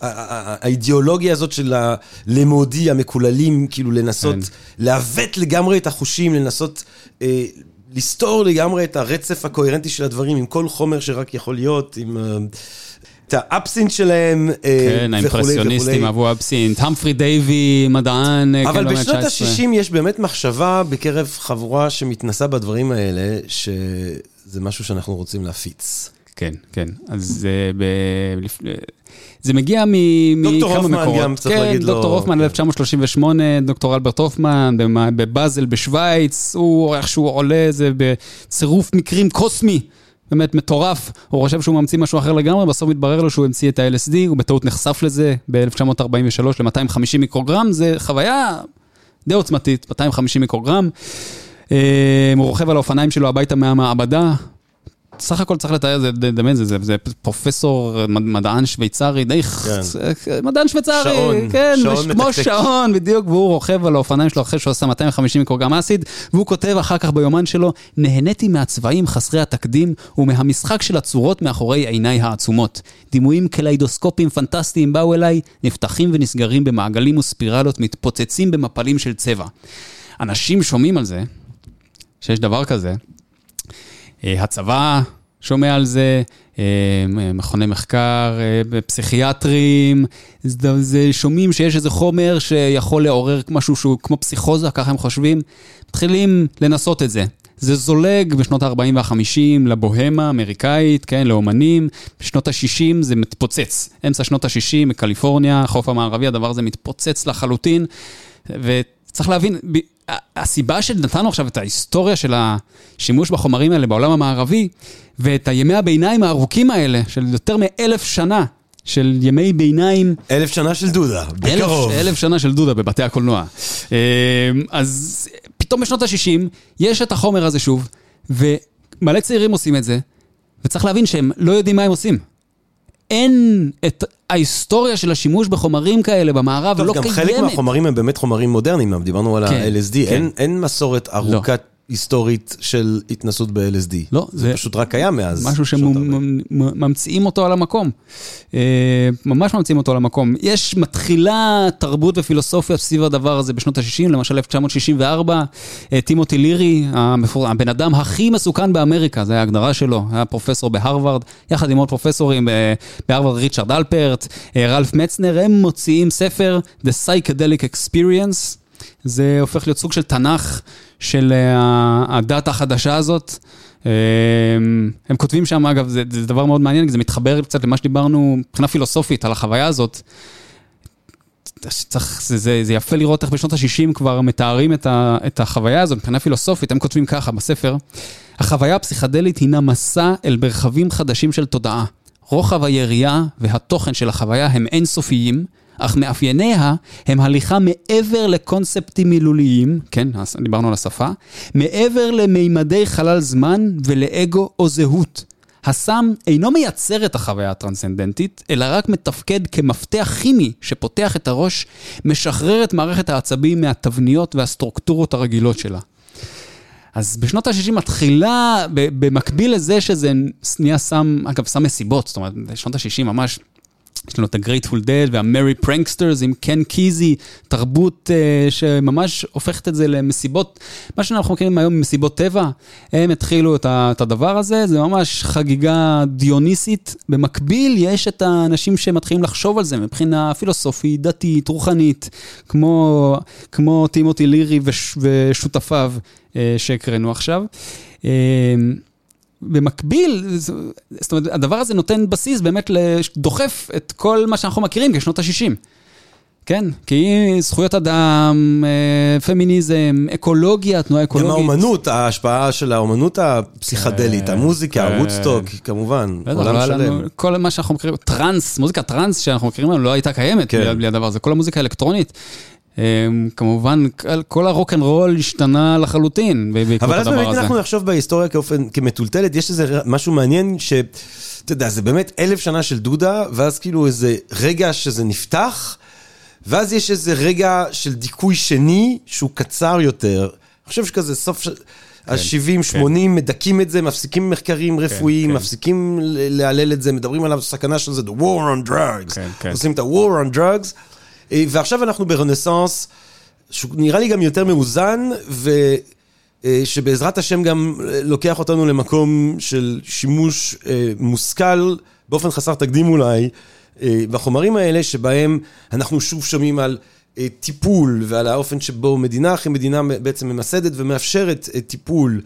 האידיאולוגיה הזאת של הלימודי, המקוללים, כאילו לנסות כן. לעוות לגמרי את החושים, לנסות אה, לסתור לגמרי את הרצף הקוהרנטי של הדברים עם כל חומר שרק יכול להיות, עם... אה, את האבסינט שלהם וכולי אה, וכולי. כן, האימפרסיוניסטים אהבו אבסינט, המפרי דייווי, מדען, אה, אבל כן, בשנות ה-60 יש באמת מחשבה בקרב חבורה שמתנסה בדברים האלה, שזה משהו שאנחנו רוצים להפיץ. כן, כן. אז ב... זה מגיע מכמה מקורות. דוקטור הופמן גם, צריך כן, להגיד לו. דוקטור הופמן, 1938, דוקטור אלברט הופמן, בבאזל בשוויץ, הוא איכשהו עולה, זה בצירוף מקרים קוסמי. באמת מטורף, הוא חושב שהוא ממציא משהו אחר לגמרי, בסוף מתברר לו שהוא המציא את ה-LSD, הוא בטעות נחשף לזה ב-1943 ל-250 מיקרוגרם, זה חוויה די עוצמתית, 250 מיקרוגרם. אה, הוא רוכב על האופניים שלו הביתה מהמעבדה, סך הכל צריך לתאר, זה, לדמיין, זה, זה, זה פרופסור, מדען שוויצרי, די, כן. מדען שוויצרי, שעון, כן, שעון כמו מתקתק. שעון, בדיוק, והוא רוכב על האופניים שלו אחרי שהוא עשה 250 מיקרוגרם אסיד, והוא כותב אחר כך ביומן שלו, נהניתי מהצבעים חסרי התקדים ומהמשחק של הצורות מאחורי עיניי העצומות. דימויים קליידוסקופיים פנטסטיים באו אליי, נפתחים ונסגרים במעגלים וספירלות, מתפוצצים במפלים של צבע. אנשים שומעים על זה, שיש דבר כזה, אה, הצבא שומע על זה, אה, מכוני מחקר, אה, פסיכיאטרים, שומעים שיש איזה חומר שיכול לעורר משהו שהוא כמו פסיכוזה, ככה הם חושבים, מתחילים לנסות את זה. זה זולג בשנות ה-40 וה-50 לבוהמה האמריקאית, כן, לאומנים. בשנות ה-60 זה מתפוצץ. אמצע שנות ה-60 מקליפורניה, החוף המערבי, הדבר הזה מתפוצץ לחלוטין. וצריך להבין, הסיבה שנתנו עכשיו את ההיסטוריה של השימוש בחומרים האלה בעולם המערבי, ואת הימי הביניים הארוכים האלה, של יותר מאלף שנה, של ימי ביניים... אלף שנה של דודה, בקרוב. אלף, אלף שנה של דודה בבתי הקולנוע. אמ, אז פתאום בשנות ה-60 יש את החומר הזה שוב, ומלא צעירים עושים את זה, וצריך להבין שהם לא יודעים מה הם עושים. אין את ההיסטוריה של השימוש בחומרים כאלה במערב טוב, לא גם קיימת. חלק מהחומרים הם באמת חומרים מודרניים, דיברנו על כן, ה-LSD, כן. אין- אין מסורת ארוכת היסטורית של התנסות ב-LSD. לא, זה זה פשוט רק קיים מאז. משהו. שממציאים אותו על המקום. אה, ממש ממציאים אותו על המקום. יש, מתחילה תרבות ופילוסופיה סביב הדבר הזה בשנות ה-60, למשל 1964, אה, טימותי לירי, המפור... הבן אדם הכי מסוכן באמריקה, זו ההגדרה שלו, היה פרופסור בהרווארד, יחד עם עוד פרופסורים אה, בהרווארד, ריצ'רד אלפרט, רלף מצנר, הם מוציאים ספר, The Psychedelic Experience. זה הופך להיות סוג של תנ"ך של אה, הדת החדשה הזאת. אה, הם כותבים שם, אגב, זה, זה דבר מאוד מעניין, כי זה מתחבר קצת למה שדיברנו מבחינה פילוסופית על החוויה הזאת. צריך, זה, זה, זה יפה לראות איך בשנות ה-60 כבר מתארים את, ה, את החוויה הזאת מבחינה פילוסופית, הם כותבים ככה בספר, החוויה הפסיכדלית הינה מסע אל מרחבים חדשים של תודעה. רוחב היריעה והתוכן של החוויה הם אינסופיים, אך מאפייניה הם הליכה מעבר לקונספטים מילוליים, כן, דיברנו על השפה, מעבר למימדי חלל זמן ולאגו או זהות. הסם אינו מייצר את החוויה הטרנסצנדנטית, אלא רק מתפקד כמפתח כימי שפותח את הראש, משחרר את מערכת העצבים מהתבניות והסטרוקטורות הרגילות שלה. אז בשנות ה-60 מתחילה, במקביל לזה שזה נהיה סם, אגב, סם מסיבות, זאת אומרת, בשנות ה-60 ממש, יש לנו את ה-Grateful Dead וה-Merry Pranksters עם קן קיזי, תרבות uh, שממש הופכת את זה למסיבות, מה שאנחנו מכירים היום מסיבות טבע, הם התחילו את, ה- את הדבר הזה, זה ממש חגיגה דיוניסית. במקביל יש את האנשים שמתחילים לחשוב על זה מבחינה פילוסופית, דתית, רוחנית, כמו, כמו טימותי לירי וש, ושותפיו uh, שהקראנו עכשיו. אה, במקביל, זאת אומרת, הדבר הזה נותן בסיס באמת, דוחף את כל מה שאנחנו מכירים כשנות ה-60. כן, כי זכויות אדם, אה, פמיניזם, אקולוגיה, תנועה גם אקולוגית. האומנות, ההשפעה של האומנות הפסיכדלית, כן, המוזיקה, כן. וודסטוק, כמובן, עולם שלם. כל מה שאנחנו מכירים, טראנס, מוזיקה טראנס שאנחנו מכירים היום לא הייתה קיימת כן. בלי הדבר הזה, כל המוזיקה האלקטרונית. אה, כמובן, כל- הרוק אנד רול השתנה לחלוטין בעקבות אבל אז הדבר באמת הזה. אנחנו נחשוב בהיסטוריה כאופן, כמטולטלת, יש איזה משהו מעניין ש... אתה יודע, זה באמת אלף שנה של דודה, ואז כאילו איזה רגע שזה נפתח, ואז יש איזה רגע של דיכוי שני, שהוא קצר יותר. אני חושב שכזה סוף של... ה-70, 80, מדכאים את זה, מפסיקים מחקרים רפואיים, כן. מפסיקים להלל את זה, מדברים עליו סכנה של זה, the war on drugs. כן, כן. עושים את ה-war on drugs, ועכשיו אנחנו ברנסאנס, שהוא נראה לי גם יותר מאוזן, ו... אה, השם גם אה, לוקח אותנו למקום של שימוש אה, מושכל, באופן חסר תקדים אולי, אה, בחומרים האלה, שבהם אנחנו שוב שומעים על אה, טיפול ועל האופן שבו מדינה אחרי מדינה בעצם ממסדת ומאפשרת אה, טיפול.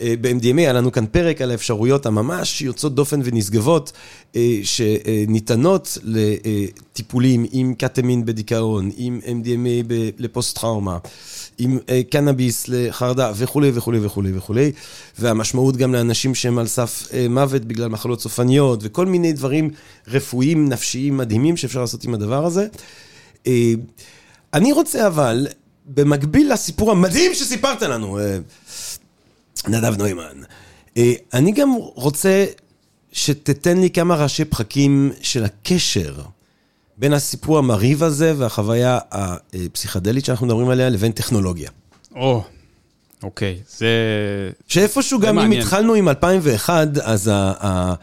אה, ב-MDMA, היה לנו כאן פרק על האפשרויות הממש יוצאות דופן ונשגבות אה, שניתנות לטיפולים עם קטמין בדיכאון, עם MDMA לפוסט-טראומה, עם אה, קנאביס לחרדה וכולי וכולי וכולי וכולי, והמשמעות גם לאנשים שהם על סף מוות בגלל מחלות סופניות וכל מיני דברים רפואיים, נפשיים מדהימים שאפשר לעשות עם הדבר הזה. אני רוצה אבל, במקביל לסיפור המדהים שסיפרת לנו, נדב נוימן. אה, אני גם רוצה שתתן לי כמה ראשי פחקים של הקשר בין הסיפור המרהיב הזה והחוויה הפסיכדלית שאנחנו מדברים עליה לבין טכנולוגיה. או, אוקיי, זה... שאיפשהו זה גם אם מעניין. התחלנו עם 2001, אז ה- ה-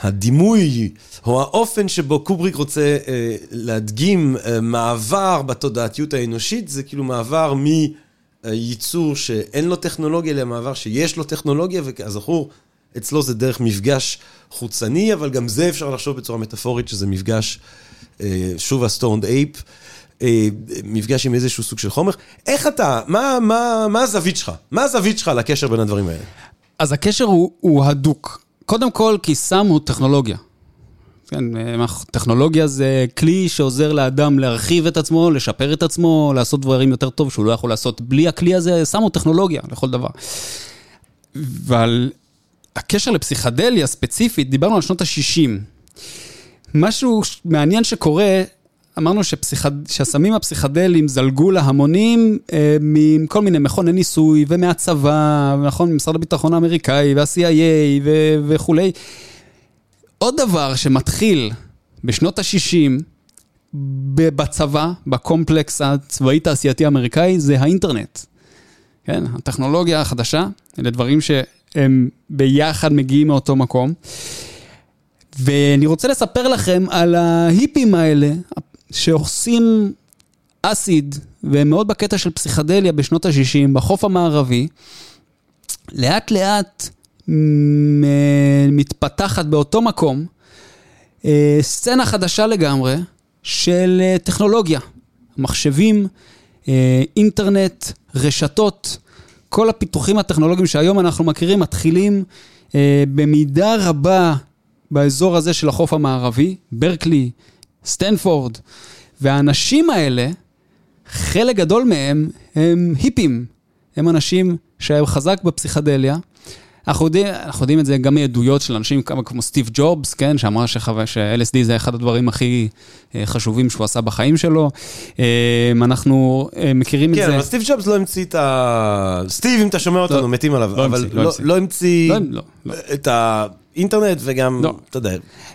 הדימוי או האופן שבו קובריק רוצה אה, להדגים אה, מעבר בתודעתיות האנושית, זה כאילו מעבר מייצור שאין לו טכנולוגיה למעבר שיש לו טכנולוגיה, וכזכור, אצלו זה דרך מפגש חוצני, אבל גם זה אפשר לחשוב בצורה מטאפורית, שזה מפגש, אה, שוב ה-stoned ape. אה, מפגש עם איזשהו סוג של חומר. איך אתה, מה, מה, מה הזווית שלך? מה הזווית שלך לקשר בין הדברים האלה? אז הקשר הוא, הוא הדוק. קודם כל, כי הוא טכנולוגיה. כן, אה, טכנולוגיה זה כלי שעוזר לאדם להרחיב את עצמו, לשפר את עצמו, לעשות דברים יותר טוב שהוא לא יכול לעשות. בלי הכלי הזה, הוא טכנולוגיה לכל דבר. ועל הקשר לפסיכדליה ספציפית, דיברנו על שנות ה-60. משהו מעניין שקורה, אמרנו שפסיכד... שהסמים הפסיכדליים זלגו להמונים אה, מכל מיני מכוני ניסוי ומהצבא, נכון, ממשרד הביטחון האמריקאי וה-CIA ו... וכולי. עוד דבר שמתחיל, בשנות ה-60, בצבא, בקומפלקס הצבאי-תעשייתי האמריקאי, זה האינטרנט. כן, הטכנולוגיה החדשה, אלה דברים שהם ביחד מגיעים מאותו מקום. ואני רוצה לספר לכם על ההיפים האלה, שעושים אסיד, והם מאוד בקטע של פסיכדליה בשנות ה-60, בחוף המערבי. לאט לאט מתפתחת באותו מקום אה, סצנה חדשה לגמרי של אה, טכנולוגיה, מחשבים, אה, אינטרנט, רשתות, כל הפיתוחים הטכנולוגיים שהיום אנחנו מכירים מתחילים במידה רבה באזור הזה של החוף המערבי, ברקלי, סטנפורד, והאנשים האלה, חלק גדול מהם הם היפים, הם אנשים שהם חזק בפסיכדליה, אנחנו יודעים, אנחנו יודעים את זה גם מעדויות של אנשים כמו, כמו סטיב ג'ובס, כן, שאמר ש-LSD זה אחד הדברים הכי אה, חשובים שהוא עשה בחיים שלו. אה, אנחנו אה, מכירים כן, את זה. כן, אבל סטיב ג'ובס לא המציא את ה... סטיב, אם אתה שומע אותנו, לא, מתים עליו, לא אבל המציא, לא, לא, לא המציא לא, לא. את ה... אינטרנט וגם, לא. אתה יודע.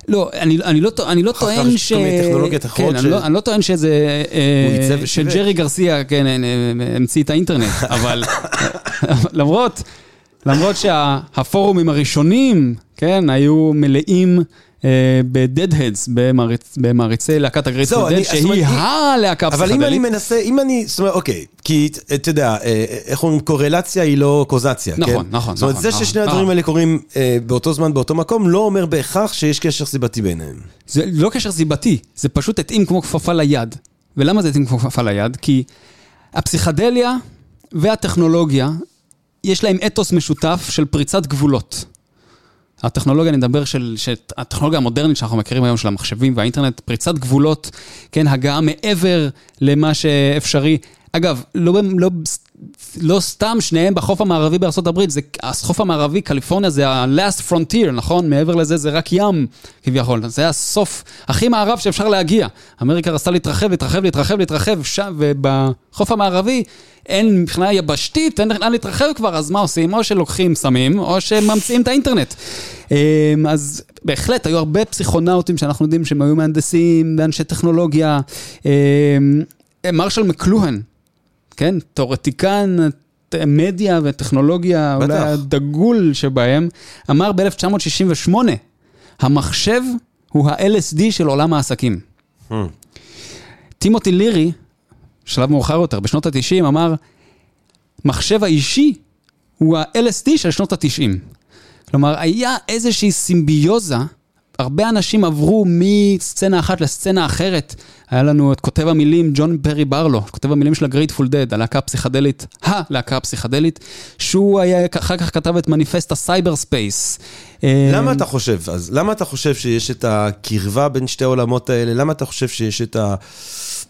לא, אני, אני, לא, אני לא טוען ש... כל מיני טכנולוגיות אחרות כן, ש... אני, לא, אני לא טוען שזה... אה, שג'רי גרסיה, כן, המציא את האינטרנט, אבל למרות... למרות שהפורומים הראשונים, כן, היו מלאים ב-Deadheads, במעריצי להקת הגרייט פודד, שהיא הלהקה הפסיכדלית. אבל אם אני מנסה, אם אני, זאת אומרת, אוקיי, כי אתה יודע, איך אומרים, קורלציה היא לא קוזציה, כן? נכון, נכון. זאת אומרת, זה ששני הדברים האלה קורים באותו זמן, באותו מקום, לא אומר בהכרח שיש קשר סיבתי ביניהם. זה לא קשר סיבתי, זה פשוט התאים כמו כפפה ליד. ולמה זה התאים כמו כפפה ליד? כי הפסיכדליה והטכנולוגיה יש להם אתוס משותף של פריצת גבולות. הטכנולוגיה, אני מדבר של, הטכנולוגיה המודרנית שאנחנו מכירים היום של המחשבים והאינטרנט, פריצת גבולות, כן, הגעה מעבר למה שאפשרי. אגב, לא, לא, לא סתם שניהם בחוף המערבי הברית, זה, החוף המערבי, קליפורניה זה ה-last frontier, נכון? מעבר לזה זה רק ים, כביכול. זה הסוף הכי מערב שאפשר להגיע. אמריקה רצתה להתרחב, להתרחב, להתרחב, להתרחב, שם, ובחוף המערבי אין מבחינה יבשתית, אין לאן להתרחב כבר, אז מה עושים? או שלוקחים סמים, או שממציאים את האינטרנט. אמ, אז בהחלט, היו הרבה פסיכונאוטים שאנחנו יודעים שהם היו מהנדסים, ואנשי טכנולוגיה. אמ, מרשל מקלוהן, כן? תיאורטיקן מדיה וטכנולוגיה, בטח. אולי הדגול שבהם, אמר ב-1968, המחשב הוא ה-LSD של עולם העסקים. Hmm. טימותי לירי, שלב מאוחר יותר, בשנות ה-90, אמר, מחשב האישי הוא ה-LSD של שנות ה-90. כלומר, היה איזושהי סימביוזה, הרבה אנשים עברו מסצנה אחת לסצנה אחרת. היה לנו את כותב המילים ג'ון פרי ברלו, כותב המילים של ה-Grateful Dead, הלהקה הפסיכדלית, הלהקה הפסיכדלית, שהוא היה, אחר כך כתב את מניפסט הסייבר ספייס. למה אתה חושב אז? למה אתה חושב שיש את הקרבה בין שתי העולמות האלה? למה אתה חושב שיש את ה...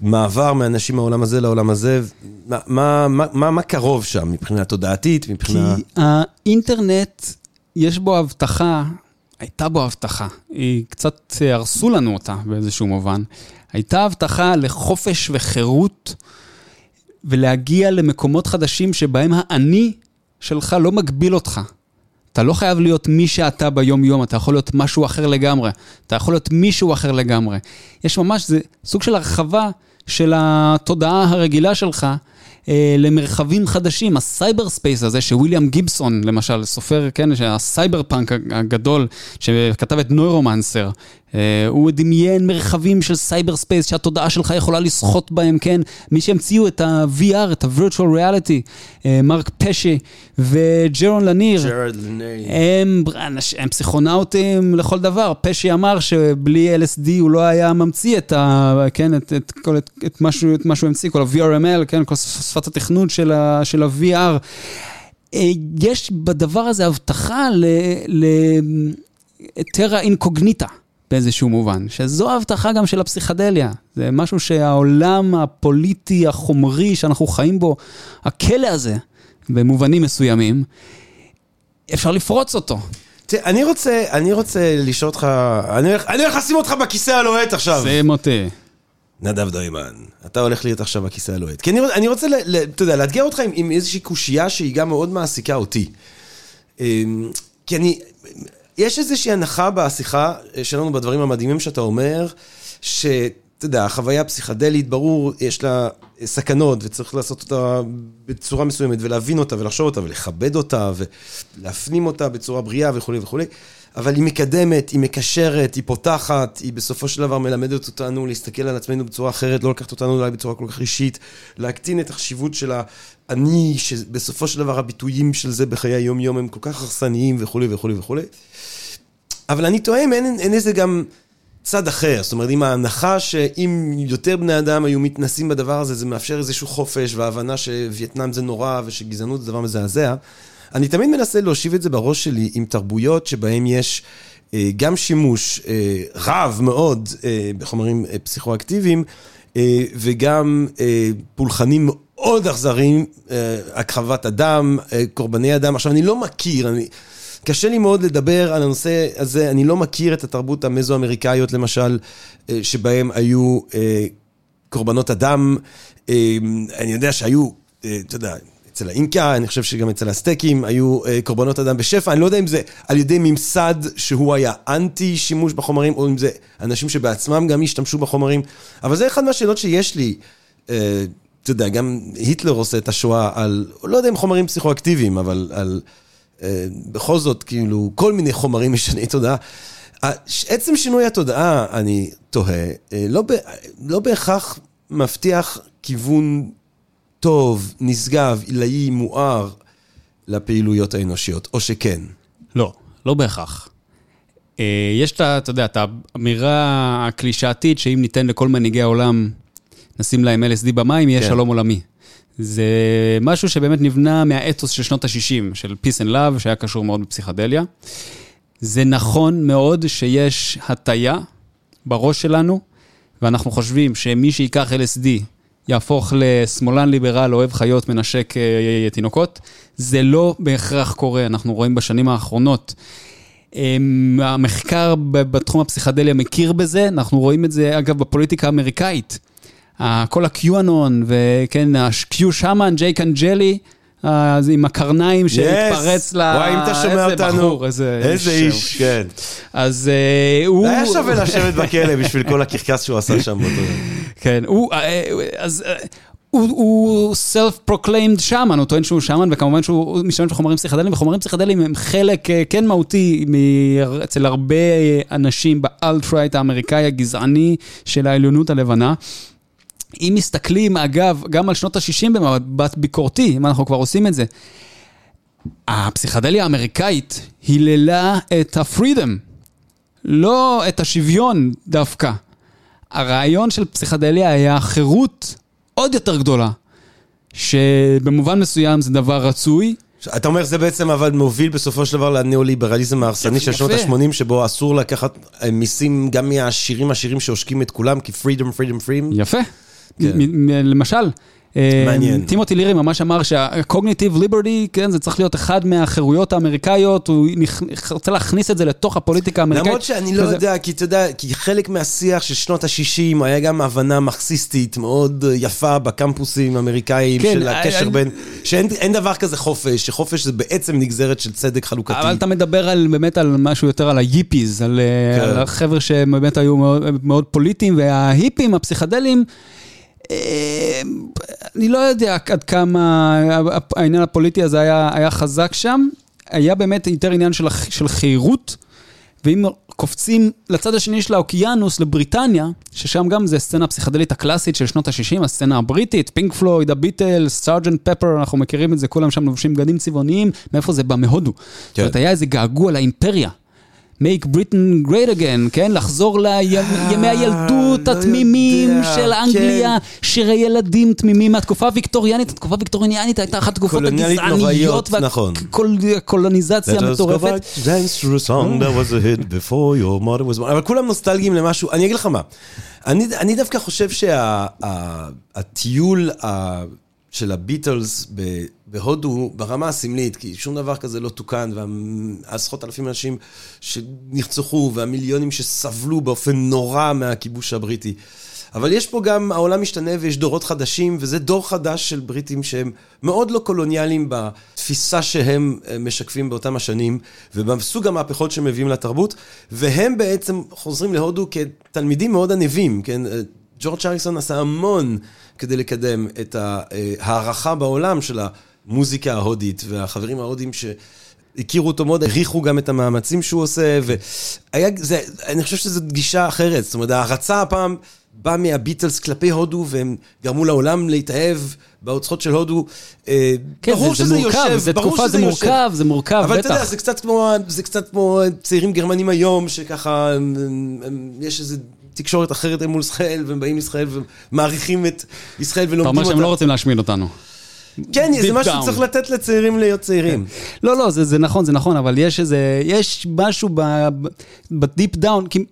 מעבר מאנשים מהעולם הזה לעולם הזה, מה, מה, מה, מה קרוב שם מבחינה תודעתית, מבחינה... כי האינטרנט, יש בו הבטחה, הייתה בו הבטחה, היא קצת הרסו לנו אותה באיזשהו מובן. הייתה הבטחה לחופש וחירות ולהגיע למקומות חדשים שבהם האני שלך לא מגביל אותך. אתה לא חייב להיות מי שאתה ביום-יום, אתה יכול להיות משהו אחר לגמרי. אתה יכול להיות מישהו אחר לגמרי. יש ממש, זה סוג של הרחבה של התודעה הרגילה שלך אה, למרחבים חדשים. ה-cyber space הזה שוויליאם גיבסון, למשל, סופר, כן, ה-cyberpunk הגדול, שכתב את נוירומנסר, הוא דמיין מרחבים של cyber space שהתודעה שלך יכולה לשחות בהם, כן? מי שהמציאו את ה-VR, את ה-Virtual Reality, אה, מרק פשה וג'רון לניר, הם, הם פסיכונאוטים לכל דבר. פשי אמר שבלי LSD הוא לא היה ממציא את, ה, כן, את, את, את, את, את, משהו, את מה שהוא המציא, כל ה-VRML, כן, כל שפת התכנות של ה-VR. אה, יש בדבר הזה הבטחה לטרה אינקוגניטה. באיזשהו מובן, שזו ההבטחה גם של הפסיכדליה. זה משהו שהעולם הפוליטי, החומרי שאנחנו חיים בו, הכלא הזה, במובנים מסוימים, אפשר לפרוץ אותו. תראה, אני רוצה, אני רוצה לשאול אותך, אני הולך, אני הולך לשים אותך בכיסא הלוהט עכשיו. שים אותי. נדב דוימן, אתה הולך להיות עכשיו בכיסא הלוהט. כי אני, אני רוצה, אתה יודע, לאתגר אותך עם, עם איזושהי קושייה שהיא גם מאוד מעסיקה אותי. אמ, כי אני, יש איזושהי הנחה בשיחה שלנו, בדברים המדהימים שאתה אומר, שאתה יודע, החוויה פסיכדלית, ברור, יש לה סכנות, וצריך לעשות אותה בצורה מסוימת, ולהבין אותה, ולחשוב אותה, ולכבד אותה, ולהפנים אותה בצורה בריאה וכולי וכולי. אבל היא מקדמת, היא מקשרת, היא פותחת, היא בסופו של דבר מלמדת אותנו להסתכל על עצמנו בצורה אחרת, לא לקחת אותנו אולי בצורה כל כך אישית, להקטין את החשיבות של האני, שבסופו של דבר הביטויים של זה בחיי היום-יום הם כל כך הרסניים וכולי וכולי וכולי. אבל אני טועה אם אין, אין איזה גם צד אחר, זאת אומרת, אם ההנחה שאם יותר בני אדם היו מתנסים בדבר הזה, זה מאפשר איזשהו חופש והבנה שווייטנאם זה נורא ושגזענות זה דבר מזעזע. אני תמיד מנסה להושיב את זה בראש שלי עם תרבויות שבהן יש אה, גם שימוש אה, רב מאוד אה, בחומרים פסיכואקטיביים, וגם פולחנים מאוד אכזריים, הכחבת אדם, קורבני אדם. עכשיו, אני לא מכיר, אני... קשה לי מאוד לדבר על הנושא הזה, אני לא מכיר את התרבות המזו-אמריקאיות למשל, שבהם היו קורבנות אדם. אני יודע שהיו, אתה יודע, אצל האינקה, אני חושב שגם אצל הסטייקים היו אה, קורבנות אדם בשפע, אני לא יודע אם זה על ידי ממסד שהוא היה אנטי שימוש בחומרים, או אם זה אנשים שבעצמם גם השתמשו בחומרים, אבל זה אחד מהשאלות שיש לי. אה, אתה יודע, גם היטלר עושה את השואה על, לא יודע אם חומרים פסיכואקטיביים, אבל על, אה, בכל זאת, כאילו, כל מיני חומרים משני תודעה. עצם שינוי התודעה, אני תוהה, לא, ב, לא בהכרח מבטיח כיוון טוב, נשגב, עילאי, מואר לפעילויות האנושיות, או שכן? לא, לא בהכרח. אה, יש את, אתה יודע, את האמירה הקלישאתית שאם ניתן לכל מנהיגי העולם, נשים להם LSD במים, יהיה כן. שלום עולמי. זה משהו שבאמת נבנה מהאתוס של שנות ה-60, של Peace and Love, שהיה קשור מאוד בפסיכדליה. זה נכון מאוד שיש הטיה בראש שלנו, ואנחנו חושבים שמי שייקח LSD יהפוך לשמאלן ליברל, אוהב חיות, מנשק אה, תינוקות. זה לא בהכרח קורה, אנחנו רואים בשנים האחרונות. אמ, המחקר בתחום הפסיכדליה מכיר בזה, אנחנו רואים את זה אגב בפוליטיקה האמריקאית. כל ה-QAnon וכן, ה-Q שמן, ג'ייק אנג'לי, אז עם הקרניים שהתפרץ ל... וואי, אם אתה שומע אותנו, איזה, איזה איש, כן. אז uh, הוא... היה שווה לשבת בכלא בשביל כל הקרקס שהוא עשה שם באותו כן, הוא... אז... הוא, הוא self-proclaimed shaman, הוא טוען שהוא shaman, וכמובן שהוא משתמש בחומרים פסיכדליים, וחומרים פסיכדליים הם חלק כן מהותי אצל הרבה אנשים באלטרייט האמריקאי הגזעני של העליונות הלבנה. אם מסתכלים, אגב, גם על שנות ה-60 במבט ביקורתי, אם אנחנו כבר עושים את זה, הפסיכדליה האמריקאית היללה את הפרידם, לא את השוויון דווקא. הרעיון של פסיכדליה היה חירות עוד יותר גדולה, שבמובן מסוים זה דבר רצוי. אתה אומר זה בעצם אבל מוביל בסופו של דבר לניאו-ליברליזם ההרסני של שנות ה-80, שבו אסור לקחת מיסים גם מהעשירים עשירים שעושקים את כולם, כי פרידום, פרידום, פרידום. יפה. כן. למשל, אה, מעניין. טימותי לירי ממש אמר שה-cognitive liberty, כן, זה צריך להיות אחד מהחירויות האמריקאיות, הוא רוצה להכניס את זה לתוך הפוליטיקה האמריקאית. למרות שאני לא יודע, כי אתה יודע, כי חלק מהשיח של שנות ה-60 היה גם הבנה מרקסיסטית מאוד יפה בקמפוסים האמריקאיים, כן, של הקשר בין, שאין דבר כזה חופש, שחופש זה בעצם נגזרת של צדק חלוקתי. אבל אתה מדבר על, באמת על משהו יותר על היפיז, על, כן. על החבר'ה שבאמת היו מאוד, מאוד פוליטיים, וההיפים, הפסיכדלים, אה, אני לא יודע עד כמה העניין הפוליטי הזה היה, היה חזק שם. היה באמת יותר עניין של, של חירות, ואם קופצים לצד השני של האוקיינוס, לבריטניה, ששם גם זה סצנה הפסיכדלית הקלאסית של שנות ה-60, הסצנה הבריטית, פינק פלויד, הביטלס, Sergeant Pepper, אנחנו מכירים את זה, כולם שם לובשים בגדים צבעוניים, מאיפה זה בא? מהודו. כן. זאת אומרת, היה איזה געגוע לאימפריה. Make Britain great again, כן? לחזור לימי הילדות לא התמימים של אנגליה, כן. שירי ילדים תמימים מהתקופה הוויקטוריאנית. התקופה הוויקטוריאנית הייתה אחת התקופות הגזעניות והקולוניזציה המטורפת. אבל כולם נוסטלגיים למשהו, אני אגיד לך מה, אני דווקא חושב שהטיול של הביטלס בהודו ברמה הסמלית, כי שום דבר כזה לא תוקן, ועשרות אלפים אנשים שנרצחו, והמיליונים שסבלו באופן נורא מהכיבוש הבריטי. אבל יש פה גם, העולם משתנה ויש דורות חדשים, וזה דור חדש של בריטים שהם מאוד לא קולוניאליים בתפיסה שהם אה, משקפים באותם השנים, ובסוג המהפכות שהם מביאים לתרבות, והם בעצם חוזרים להודו כתלמידים מאוד ענבים, כן? אה, ג'ורג' אריסון עשה המון כדי לקדם את ההערכה בעולם של המוזיקה ההודית, והחברים ההודים ש... הכירו אותו מאוד, העריכו גם את המאמצים שהוא עושה, והיה, זה, אני חושב שזו גישה אחרת, זאת אומרת, ההרצה הפעם באה מהביטלס כלפי הודו, והם גרמו לעולם להתאהב באוצרות של הודו. אה, כן, ברור זה, שזה מורכב, יושב, זה ברור תקופה, שזה זה מורכב, יושב. זה מורכב, אבל בטח. אבל אתה יודע, זה קצת, כמו, זה קצת כמו צעירים גרמנים היום, שככה, יש איזה... תקשורת אחרת הם מול ישראל, והם באים לישראל ומעריכים את ישראל ולומדים אותה. אתה אומר שהם לא רוצים להשמיד אותנו. כן, זה משהו שצריך לתת לצעירים להיות צעירים. לא, לא, זה, זה נכון, זה נכון, אבל יש איזה, יש משהו ב deep down, כי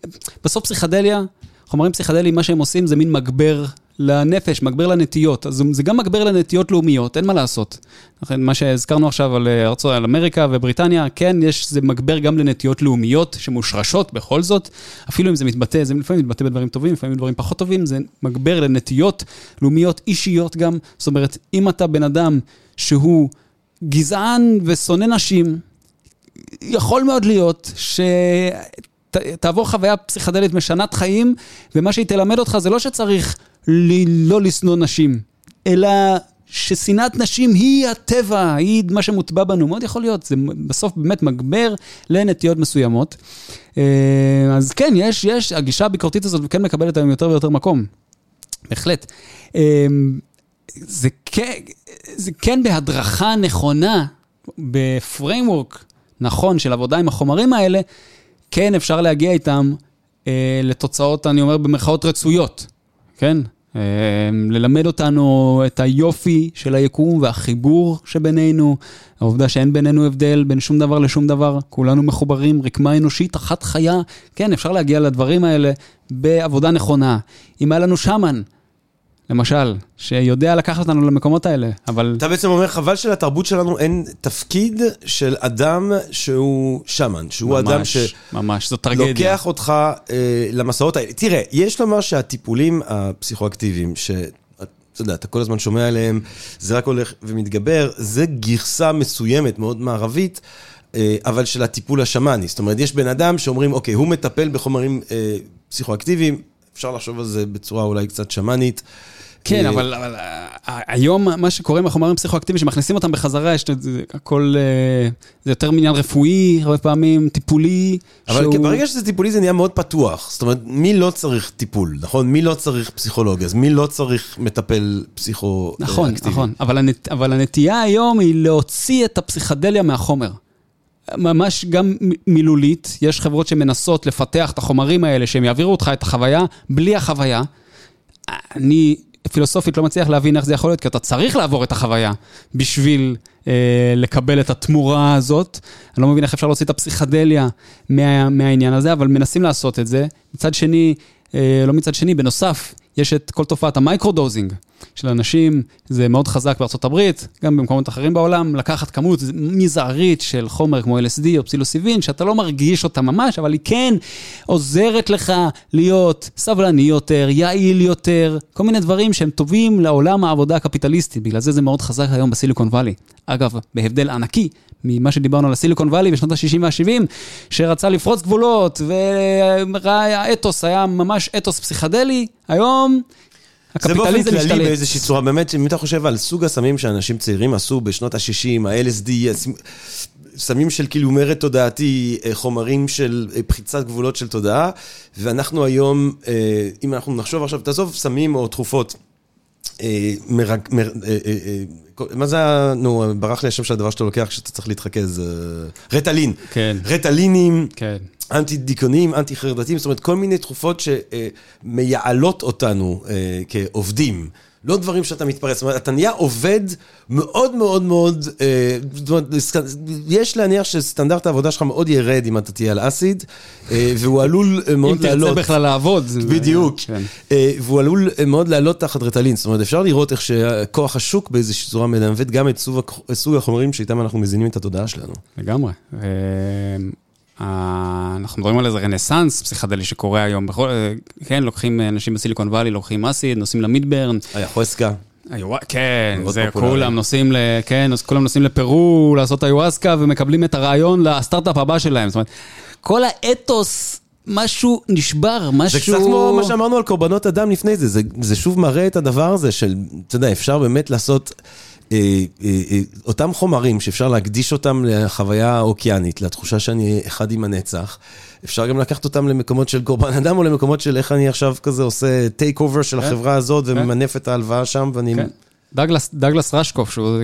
בסוף פסיכדליה, חומרים פסיכדליים, מה שהם עושים זה מין מגבר לנפש, מגבר לנטיות. אז זה גם מגבר לנטיות לאומיות, אין מה לעשות. לכן, מה שהזכרנו עכשיו על אה, ארצות, על אמריקה ובריטניה, כן, יש, זה מגבר גם לנטיות לאומיות שמושרשות בכל זאת. אפילו אם זה מתבטא, זה לפעמים מתבטא בדברים טובים, לפעמים בדברים פחות טובים, זה מגבר לנטיות לאומיות אישיות גם. זאת אומרת, אם אתה בן אדם שהוא גזען ושונא נשים, יכול מאוד להיות ש... תעבור חוויה פסיכדלית משנת חיים, ומה שהיא תלמד אותך זה לא שצריך לא לשנוא נשים, אלא ששנאת נשים היא הטבע, היא מה שמוטבע בנו. מאוד יכול להיות, זה בסוף באמת מגבר לנטיות מסוימות. אה, אז כן, יש, יש, הגישה הביקורתית הזאת כן מקבלת היום יותר ויותר מקום. בהחלט. אה, זה כן, זה כן בהדרכה נכונה, בפריימוורק נכון של עבודה עם החומרים האלה, כן אפשר להגיע איתם אה, לתוצאות, אני אומר, במרכאות רצויות. כן? אה, ללמד אותנו את היופי של היקום והחיבור שבינינו, העובדה שאין בינינו הבדל בין שום דבר לשום דבר, כולנו מחוברים, רקמה אנושית אחת חיה. כן, אפשר להגיע לדברים האלה בעבודה נכונה. אם היה לנו שמן, למשל, שיודע לקחת אותנו למקומות האלה, אבל... אתה בעצם אומר, חבל שלתרבות שלנו אין תפקיד של אדם שהוא שמן, שהוא ממש, אדם ש... ממש, זו טרגדיה. לוקח אותך אה, למסעות האלה. תראה, יש לומר שהטיפולים הפסיכואקטיביים, ש... אתה יודע, אתה כל הזמן שומע עליהם, זה רק הולך ומתגבר, זה גרסה מסוימת, מאוד מערבית, אה, אבל של הטיפול השמאני. זאת אומרת, יש בן אדם שאומרים, אוקיי, הוא מטפל בחומרים אה, פסיכואקטיביים, אפשר לחשוב על זה בצורה אולי קצת שמאנית. כן, אבל, אבל אה, היום מה שקורה עם החומרים פסיכואקטיביים, שמכניסים אותם בחזרה, יש הכל, אה, זה יותר מעניין רפואי, הרבה פעמים, טיפולי. אבל שהוא... ברגע שזה טיפולי זה נהיה מאוד פתוח. זאת אומרת, מי לא צריך טיפול, נכון? מי לא צריך פסיכולוגיה, אז מי לא צריך מטפל פסיכואקטיבי? נכון, נכון. אבל, הנת, אבל הנטייה היום היא להוציא את הפסיכדליה מהחומר. ממש גם מילולית, יש חברות שמנסות לפתח את החומרים האלה, שהם יעבירו אותך את החוויה בלי החוויה. אני פילוסופית לא מצליח להבין איך זה יכול להיות, כי אתה צריך לעבור את החוויה בשביל אה, לקבל את התמורה הזאת. אני לא מבין איך אפשר להוציא את הפסיכדליה מה, מהעניין הזה, אבל מנסים לעשות את זה. מצד שני, אה, לא מצד שני, בנוסף, יש את כל תופעת ה microdosing של אנשים, זה מאוד חזק בארצות הברית, גם במקומות אחרים בעולם, לקחת כמות מזערית של חומר כמו LSD או פסילוסיבין, שאתה לא מרגיש אותה ממש, אבל היא כן עוזרת לך להיות סבלני יותר, יעיל יותר, כל מיני דברים שהם טובים לעולם העבודה הקפיטליסטי, בגלל זה זה מאוד חזק היום בסיליקון וואלי. אגב, בהבדל ענקי ממה שדיברנו על הסיליקון וואלי בשנות ה-60 וה-70, שרצה לפרוץ גבולות, והאתוס היה ממש אתוס פסיכדלי, היום... זה באופן כללי באיזושהי צורה, באמת, אם אתה חושב על סוג הסמים שאנשים צעירים עשו בשנות ה-60, ה-LSD, סמים של כאילו מרד תודעתי, אה, חומרים של אה, פחיצת גבולות של תודעה, ואנחנו היום, אה, אם אנחנו נחשוב עכשיו, תעזוב סמים או תרופות. מרג... מר... מה זה, נו, ברח לי השם של הדבר שאתה לוקח כשאתה צריך להתרכז, רטלין. כן. רטלינים. כן. אנטי דיכאונים, אנטי חרדתיים, זאת אומרת, כל מיני תרופות שמייעלות אותנו כעובדים. לא דברים שאתה מתפרץ, זאת אומרת, אתה נהיה עובד מאוד מאוד מאוד, אה, זאת אומרת, יש להניח שסטנדרט העבודה שלך מאוד ירד אם אתה תהיה על אסיד, אה, והוא עלול מאוד לעלות. אם תרצה בכלל לעבוד. בדיוק. כן. אה, והוא עלול מאוד לעלות תחת רטלין, זאת אומרת, אפשר לראות איך שכוח השוק באיזושהי צורה מלמד גם את סוג החומרים שאיתם אנחנו מזינים את התודעה שלנו. לגמרי. נכון, אנחנו מדברים על איזה רנסאנס פסיכדלי שקורה היום. בכל, אה, כן, לוקחים אנשים בסיליקון וואלי, לוקחים אסיד, נוסעים למידברן. היחואסקה. כן, זה כולם נוסעים ל... כן, כולם נוסעים לפרו לעשות איוואסקה ומקבלים את הרעיון לסטארט-אפ הבא שלהם. זאת אומרת, כל האתוס משהו נשבר, משהו... זה קצת כמו מה שאמרנו על קורבנות אדם לפני זה, זה, זה שוב מראה את הדבר הזה של, אתה יודע, אפשר באמת לעשות... אה, אה, אה, אותם חומרים שאפשר להקדיש אותם לחוויה האוקיינית, לתחושה שאני אחד עם הנצח, אפשר גם לקחת אותם למקומות של קורבן אדם, או למקומות של איך אני עכשיו כזה עושה take over של כן, החברה הזאת כן. וממנף את ההלוואה שם, ואני... כן. דאגלס, דאגלס רשקוף, שהוא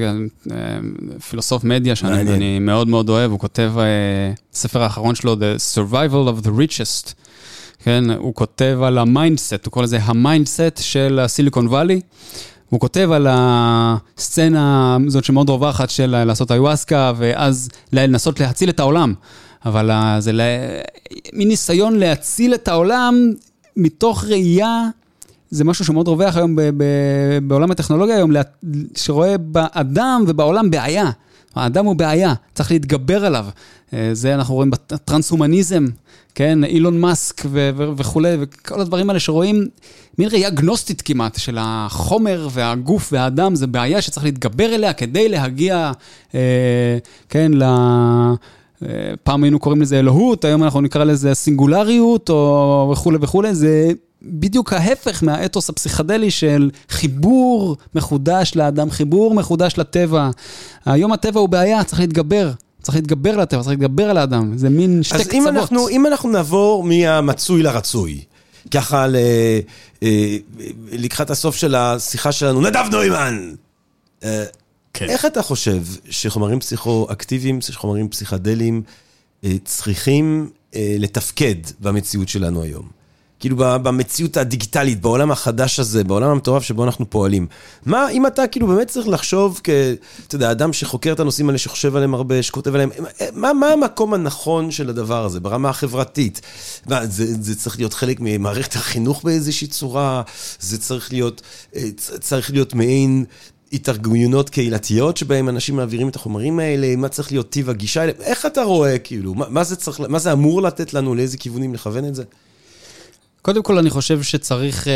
פילוסוף מדיה שאני מאוד מאוד אוהב, הוא כותב, הספר האחרון שלו, The Survival of the Richest, כן, הוא כותב על ה mindset, הוא קורא לזה ה mindset של הסיליקון וואלי. הוא כותב על הסצנה הזאת שמאוד רווחת של לעשות איוואסקה, ואז לנסות להציל את העולם. אבל זה מין ניסיון להציל את העולם מתוך ראייה, זה משהו שמאוד רווח היום ב- ב- בעולם הטכנולוגיה היום, שרואה באדם ובעולם בעיה. האדם הוא בעיה, צריך להתגבר עליו. אה, זה אנחנו רואים בטרנס-הומניזם, כן, אילון מאסק ו- ו- וכולי, וכל הדברים האלה שרואים מין ראייה גנוסטית כמעט של החומר והגוף והאדם, זה בעיה שצריך להתגבר אליה כדי להגיע, אה, כן, ל... אה, פעם היינו קוראים לזה אלוהות, היום אנחנו נקרא לזה סינגולריות או וכולי וכולי, זה בדיוק ההפך מהאתוס הפסיכדלי של חיבור מחודש לאדם, חיבור מחודש לטבע. היום הטבע הוא בעיה, צריך להתגבר. צריך להתגבר לטבע, צריך להתגבר על האדם, זה מין שתי קצוות. אז אם אנחנו, אם אנחנו נעבור מהמצוי לרצוי, ככה ל, אה, לקחת הסוף של השיחה שלנו, נדב נוימן! אה, כן. איך אתה חושב שחומרים פסיכואקטיביים, שחומרים פסיכדליים, אה, צריכים לתפקד במציאות שלנו היום? כאילו במציאות הדיגיטלית, בעולם החדש הזה, בעולם המטורף שבו אנחנו פועלים. מה, אם אתה כאילו באמת צריך לחשוב כ... אתה יודע, אדם שחוקר את הנושאים האלה, שחושב עליהם הרבה, שכותב עליהם, מה, מה המקום הנכון של הדבר הזה ברמה החברתית? מה, זה, זה צריך להיות חלק ממערכת החינוך באיזושהי צורה? זה צריך להיות, אה, צריך להיות מעין... התארגנויות קהילתיות שבהם אנשים מעבירים את החומרים האלה, מה צריך להיות טיב הגישה האלה, איך אתה רואה, כאילו, מה, מה, זה צריך, מה זה אמור לתת לנו, לאיזה כיוונים לכוון את זה? קודם כל, אני חושב שצריך אה,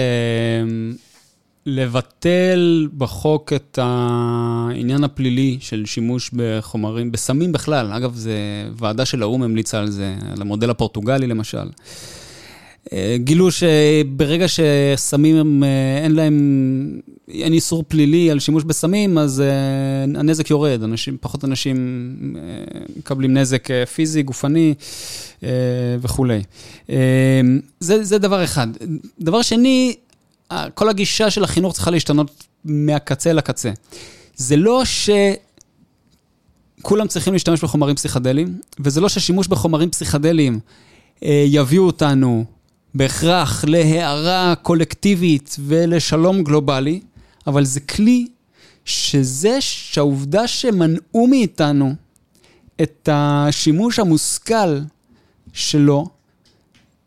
לבטל בחוק את העניין הפלילי של שימוש בחומרים, בסמים בכלל. אגב, זה ועדה של האו"ם המליצה על זה, על המודל הפורטוגלי למשל. אה, גילו שברגע שסמים אה, אין להם, אין איסור פלילי על שימוש בסמים, אז אה, הנזק יורד, אנשים, פחות אנשים מקבלים נזק פיזי, גופני וכולי. זה, זה דבר אחד. דבר שני, כל הגישה של החינוך צריכה להשתנות מהקצה לקצה. זה לא ש... כולם צריכים להשתמש בחומרים פסיכדליים, וזה לא ששימוש בחומרים פסיכדליים יביאו אותנו בהכרח להערה קולקטיבית ולשלום גלובלי, אבל זה כלי שזה שהעובדה שמנעו מאיתנו את השימוש המושכל שלו,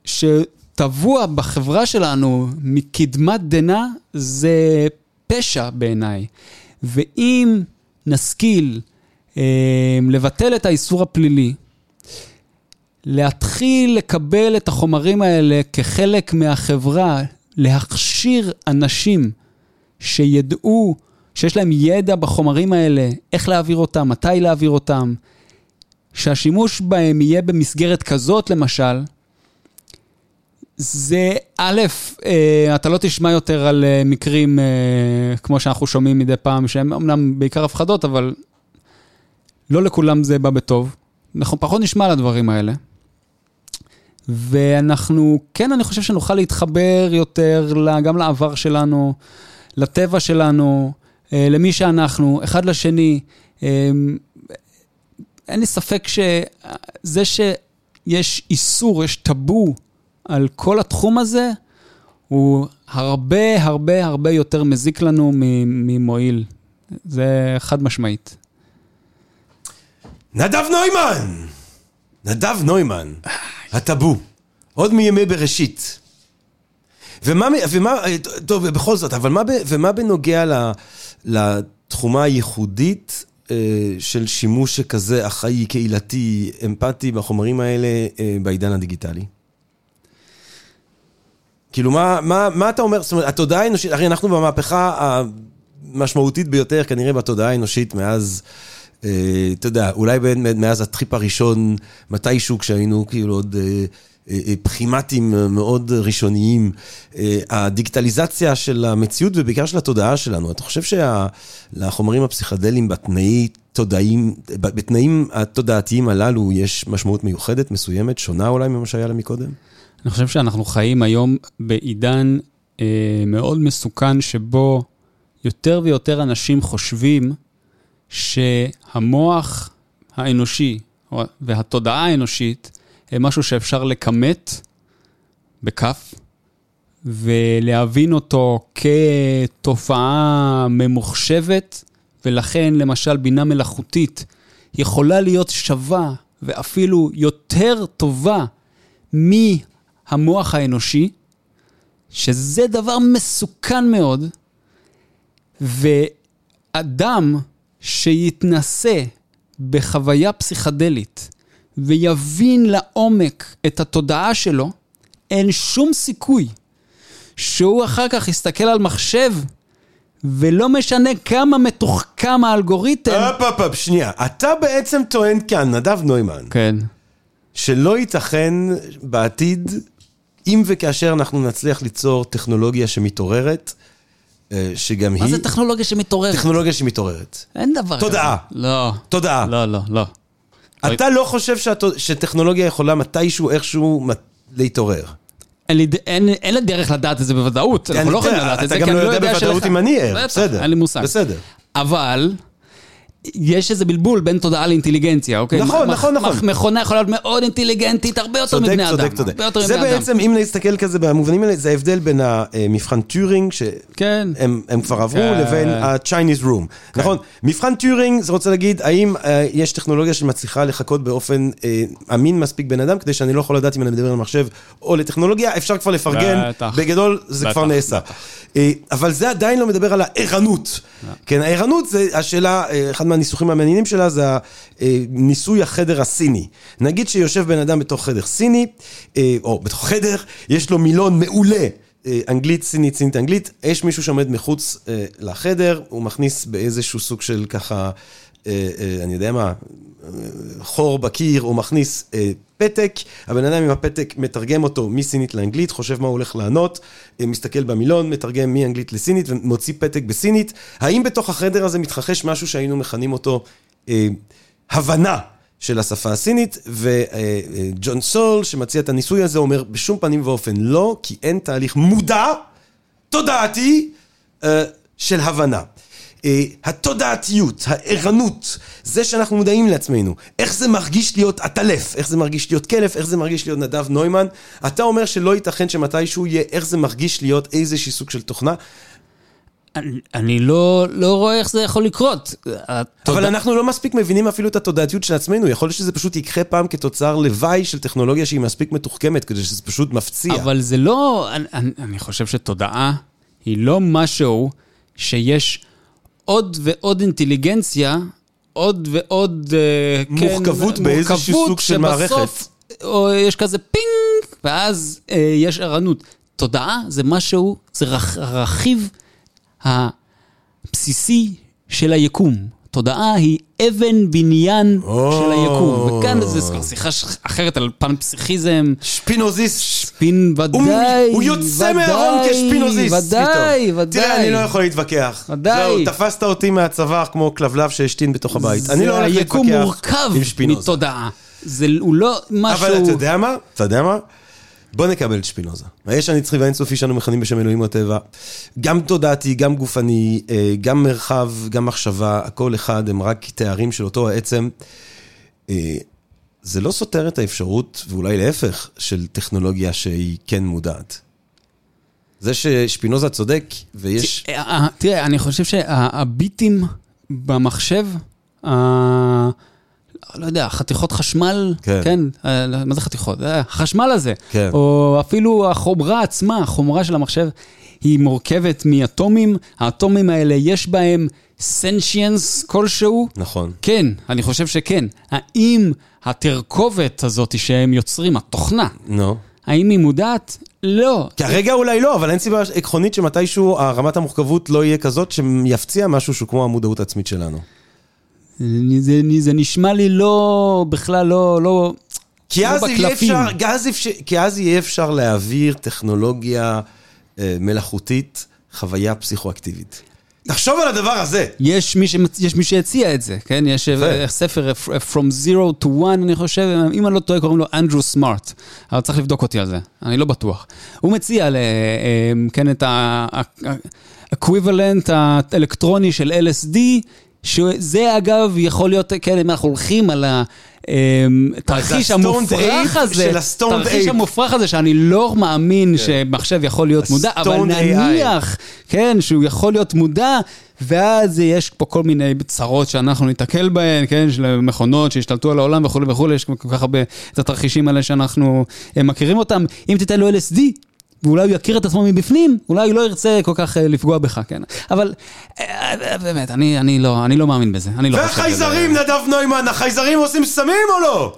שטבוע בחברה שלנו מקדמת דנא, זה פשע בעיניי. ואם נשכיל אה, לבטל את האיסור הפלילי, להתחיל לקבל את החומרים האלה כחלק מהחברה, להכשיר אנשים שידעו, שיש להם ידע בחומרים האלה, איך להעביר אותם, מתי להעביר אותם, שהשימוש בהם יהיה במסגרת כזאת, למשל, זה א', אה, אתה לא תשמע יותר על אה, מקרים אה, כמו שאנחנו שומעים מדי פעם, שהם אמנם בעיקר הפחדות, אבל לא לכולם זה בא בטוב. אנחנו פחות נשמע על הדברים האלה. ואנחנו, כן, אני חושב שנוכל להתחבר יותר גם לעבר שלנו, לטבע שלנו, אה, למי שאנחנו, אחד לשני. אה, אין לי ספק שזה שיש איסור, יש טאבו על כל התחום הזה, הוא הרבה הרבה הרבה יותר מזיק לנו ממועיל. זה חד משמעית. נדב נוימן! נדב נוימן. הטאבו, עוד מימי בראשית. ומה, ומה, טוב, בכל זאת, אבל מה, ומה בנוגע לתחומה הייחודית אה, של שימוש שכזה אחראי, קהילתי, אמפתי בחומרים האלה אה, בעידן הדיגיטלי? כאילו, מה, מה, מה אתה אומר? זאת אומרת, התודעה האנושית, הרי אנחנו במהפכה המשמעותית ביותר, כנראה בתודעה האנושית מאז, אתה יודע, אולי בין, מאז הטריפ הראשון, מתישהו, כשהיינו כאילו עוד... אה, אה, אה, פרימטים מאוד ראשוניים, אה, הדיגיטליזציה של המציאות ובעיקר של התודעה שלנו. אתה חושב שלחומרים הפסיכדליים בתנאי תודעים, בתנאים התודעתיים הללו יש משמעות מיוחדת, מסוימת, שונה אולי ממה שהיה לה מקודם? אני חושב שאנחנו חיים היום בעידן אה, מאוד מסוכן, שבו יותר ויותר אנשים חושבים שהמוח האנושי והתודעה האנושית משהו שאפשר לכמת בכף, ולהבין אותו כתופעה ממוחשבת, ולכן למשל בינה מלאכותית יכולה להיות שווה ואפילו יותר טובה מהמוח האנושי, שזה דבר מסוכן מאוד, ואדם שיתנסה בחוויה פסיכדלית ויבין לעומק את התודעה שלו, אין שום סיכוי שהוא אחר כך יסתכל על מחשב ולא משנה כמה מתוחכם האלגוריתם. הופ, הופ, הופ, שנייה. אתה בעצם טוען כאן, נדב נוימן, כן. שלא ייתכן בעתיד, אם וכאשר אנחנו נצליח ליצור טכנולוגיה שמתעוררת, שגם מה היא... מה זה טכנולוגיה שמתעוררת? טכנולוגיה שמתעוררת. אין דבר כזה. תודעה. לא. תודעה. לא, לא, לא. אתה לא חושב שאת, שטכנולוגיה יכולה מתישהו, איכשהו, להתעורר. אין לי, אין, אין לי דרך לדעת את זה בוודאות, אנחנו לא יכולים לדעת את זה, אתה גם לא יודע בוודאות שלך- אם אני ער, בסדר. אין לי מושג. בסדר. אבל, יש איזה בלבול בין תודעה לאינטליגנציה, אוקיי? נכון, מ- נכון, נכון. מ- מכונה יכולה להיות מאוד אינטליגנטית, הרבה יותר צודק, מבני אדם. צודק, צודק. יותר זה מבני אדם. בעצם, אם נסתכל כזה במובנים האלה, זה ההבדל בין המבחן טיורינג, שהם כן. הם כבר עברו, כן. לבין ה-Chinese room. נכון? מבחן טיורינג, זה רוצה להגיד, האם אה, יש טכנולוגיה שמצליחה לחקות באופן אה, אמין מספיק בן אדם, כדי שאני לא יכול לדעת אם אני מדבר על מחשב או לטכנולוגיה, אפשר כבר לפרגן, בטח. בגדול זה בטח, כבר נעשה. בטח. אה, אבל זה עדיין לא מדבר על הערנות. כן, הערנות זה השאלה, אה, אחד מהניסוחים המעניינים שלה זה הניסוי החדר הסיני. נגיד שיושב בן אדם בתוך חדר סיני, אה, או בתוך חדר, יש לו מילון מעולה. אה, אנגלית, סינית, סינית, אנגלית, יש מישהו שעומד מחוץ אה, לחדר, הוא מכניס באיזשהו סוג של ככה, אה, אה, אני יודע מה, אה, חור בקיר, הוא מכניס אה, פתק, הבן אדם עם הפתק מתרגם אותו מסינית לאנגלית, חושב מה הוא הולך לענות, אה, מסתכל במילון, מתרגם מאנגלית לסינית ומוציא פתק בסינית. האם בתוך החדר הזה מתרחש משהו שהיינו מכנים אותו אה, הבנה? של השפה הסינית, וג'ון סול, שמציע את הניסוי הזה, אומר בשום פנים ואופן לא, כי אין תהליך מודע, תודעתי, אה, של הבנה. אה, התודעתיות, הערנות, זה שאנחנו מודעים לעצמנו, איך זה מרגיש להיות עטלף, איך זה מרגיש להיות כלף, איך זה מרגיש להיות נדב נוימן, אתה אומר שלא ייתכן שמתישהו יהיה איך זה מרגיש להיות איזשהו סוג של תוכנה, אני, אני לא, לא רואה איך זה יכול לקרות. אבל אנחנו לא מספיק מבינים אפילו את התודעתיות של עצמנו, יכול להיות שזה פשוט יקרה פעם כתוצר לוואי של טכנולוגיה שהיא מספיק מתוחכמת, כדי שזה פשוט מפציע. אבל זה לא, אני, אני, אני חושב שתודעה היא לא משהו שיש עוד ועוד אינטליגנציה, עוד ועוד, אה, מורכבות באיזשהו מורכבות סוג של שבסוף, או יש כזה פינג, ואז אה, יש ערנות. תודעה זה משהו, זה רכ, הרכיב הבסיסי של היקום. תודעה היא אבן בניין. של היקום. וכאן זה כבר שיחה אחרת על פן-פסיכיזם. שפינוזיסט. שפין ודאי, הוא יוצא מהארון כשפינוזיסט ודאי. ודאי. תראה, אני לא יכול להתווכח. ודאי. זהו, תפסת אותי מהצוואר כמו כלבלב שהשתין בתוך הבית. אני לא הולך להתווכח היקום מורכב עם שפינוזה. מתודעה. זה, הוא לא משהו... אבל אתה יודע מה? אתה יודע מה? בוא נקבל את שפינוזה. האש הנצחי והאינסופי שאנו מכנים בשם אלוהים הטבע. גם תודעתי, גם גופני, אה, גם מרחב, גם מחשבה, הכל אחד, הם רק תארים של אותו העצם. אה, זה לא סותר את האפשרות, ואולי להפך, של טכנולוגיה שהיא כן מודעת. זה ששפינוזה צודק, ויש... אה, אה, תראה, אני חושב שהביטים במחשב, לא יודע, חתיכות חשמל, כן. כן, אה, מה זה חתיכות? אה, החשמל הזה, כן. או אפילו החומרה עצמה, החומרה של המחשב, היא מורכבת מאטומים, האטומים האלה יש בהם סנשיאנס כלשהו? נכון. כן, אני חושב שכן. האם התרכובת הזאת שהם יוצרים, התוכנה, נו. האם היא מודעת? לא. כרגע אולי לא, אבל אין סיבה עקרונית שמתישהו הרמת המורכבות לא יהיה כזאת שיפציע משהו שהוא כמו המודעות העצמית שלנו. זה, זה נשמע לי לא, בכלל לא, לא, כי לא אז, בקלפים. אפשר, כי, אז אפשר, כי אז יהיה אפשר להעביר טכנולוגיה אה, מלאכותית, חוויה פסיכואקטיבית. תחשוב על הדבר הזה. יש מי, שמצ... יש מי שהציע את זה, כן? יש יפה. uh, ספר uh, From Zero to One, אני חושב, אם אני לא טועה, קוראים לו אנדרו סמארט. אבל צריך לבדוק אותי על זה, אני לא בטוח. הוא מציע, ל, uh, כן, את האקוויבלנט האלקטרוני של LSD, שזה אגב יכול להיות, כן, אם אנחנו הולכים על התרחיש ה-stoned המופרך הזה, תרחיש. המופרך הזה שאני לא מאמין שמחשב יכול להיות מודע, אבל. נניח, כן, שהוא יכול להיות מודע, ואז יש פה כל מיני צרות שאנחנו ניתקל בהן, כן, של מכונות שהשתלטו על העולם וכולי וכולי, יש כל כך הרבה את התרחישים האלה שאנחנו אה, מכירים אותם. אם תיתן לו LSD, ואולי הוא יכיר את עצמו מבפנים, אולי הוא לא ירצה כל כך אה, לפגוע בך, כן. אבל אה, אה, באמת, אני, אני, לא, אני לא מאמין בזה. אני לא והחייזרים, נדב נוימן, החייזרים עושים סמים או לא?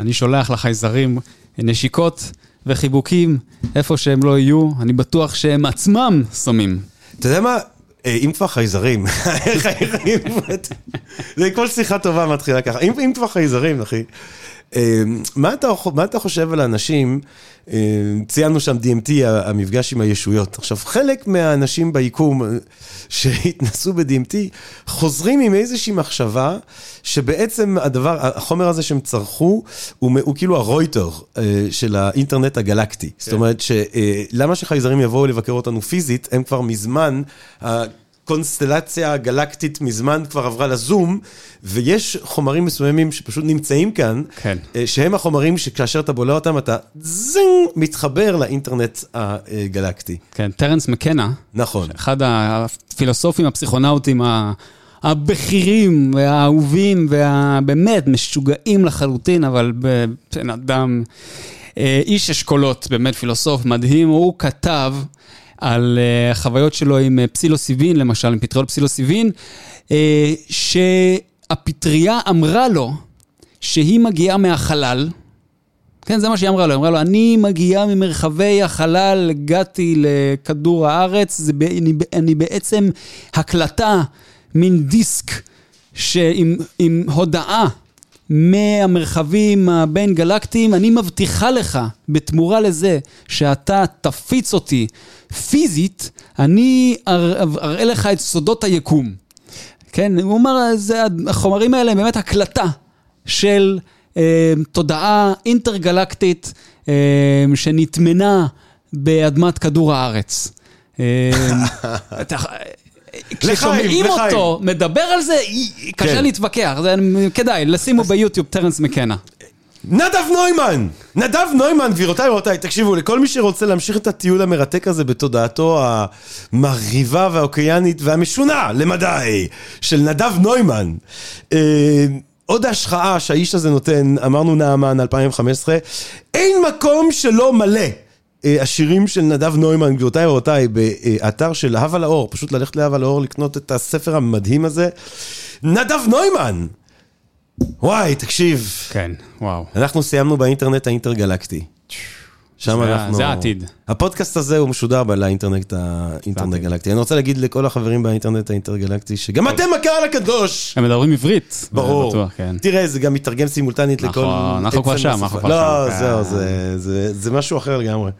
אני שולח לחייזרים נשיקות וחיבוקים, איפה שהם לא יהיו, אני בטוח שהם עצמם סומים. אתה יודע מה? אם כבר חייזרים, חייזרים, זה כל שיחה טובה מתחילה ככה, אם כבר חייזרים, אחי. אה, מה אתה, מה אתה חושב על האנשים, אה, ציינו שם DMT, המפגש עם הישויות. עכשיו, חלק מהאנשים ביקום אה, שהתנסו ב-DMT, חוזרים עם איזושהי מחשבה, שבעצם הדבר, החומר הזה שהם צרכו, הוא, הוא כאילו הרויטר אה, של האינטרנט הגלקטי. זאת אומרת, שלמה שחייזרים יבואו לבקר אותנו פיזית, הם כבר מזמן, הקונסטלציה הגלקטית מזמן כבר עברה לזום, ויש חומרים מסוימים שפשוט נמצאים כאן, כן. אה, שהם החומרים שכאשר אתה בולע אותם, אתה זינג, מתחבר לאינטרנט הגלקטי. כן, טרנס מקנה, נכון. אחד הפילוסופים הפסיכונאוטים ה- הבכירים והאהובים והבאמת משוגעים לחלוטין, אבל בן אדם, אה, איש אשכולות, באמת פילוסוף מדהים, הוא כתב על אה, החוויות שלו עם אה, פסילוסיבין, למשל, עם פטריול פסילוסיבין, אה, שהפטריה אמרה לו שהיא מגיעה מהחלל, כן, זה מה שהיא אמרה לו, היא אמרה לו, אני מגיעה ממרחבי החלל, הגעתי לכדור הארץ, זה, אני, אני בעצם הקלטה, מין דיסק שעם, עם הודעה מהמרחבים הבין גלקטיים, אני מבטיחה לך, בתמורה לזה שאתה תפיץ אותי פיזית, אני אר- אראה לך את סודות היקום. כן, הוא אומר, זה, החומרים האלה הם באמת הקלטה של אה, תודעה אינטרגלקטית אה, שנטמנה באדמת כדור הארץ. כששומעים לחיים. אותו מדבר על זה, קשה כן. להתווכח, כדאי, לשימו ביוטיוב טרנס מקנה. נדב נוימן! נדב נוימן, גבירותיי ורבותיי, תקשיבו, לכל מי שרוצה להמשיך את הטיול המרתק הזה בתודעתו המרהיבה והאוקיינית והמשונה למדי של נדב נוימן. אה, עוד השחאה שהאיש הזה נותן, אמרנו נעמן 2015, אין מקום שלא מלא. אה, השירים של נדב נוימן, גבירותיי ורבותיי, באתר של הווה לאור, פשוט ללכת להווה לאור לקנות את הספר המדהים הזה. נדב נוימן! וואי, תקשיב. כן, וואו. אנחנו סיימנו באינטרנט האינטרגלקטי. שם זה אנחנו... זה העתיד. הפודקאסט הזה הוא משודר לאינטרנט האינטרנט הגלקטי. אני רוצה להגיד לכל החברים באינטרנט האינטרגלקטי, שגם אתם הקהל הקדוש! הם מדברים עברית. ברור. כן. תראה, זה גם מתרגם סימולטנית לכל... נכון, אנחנו כבר עצם שם. אנחנו כבר לא, שם, זהו, כן. זה- משהו אחר לגמרי.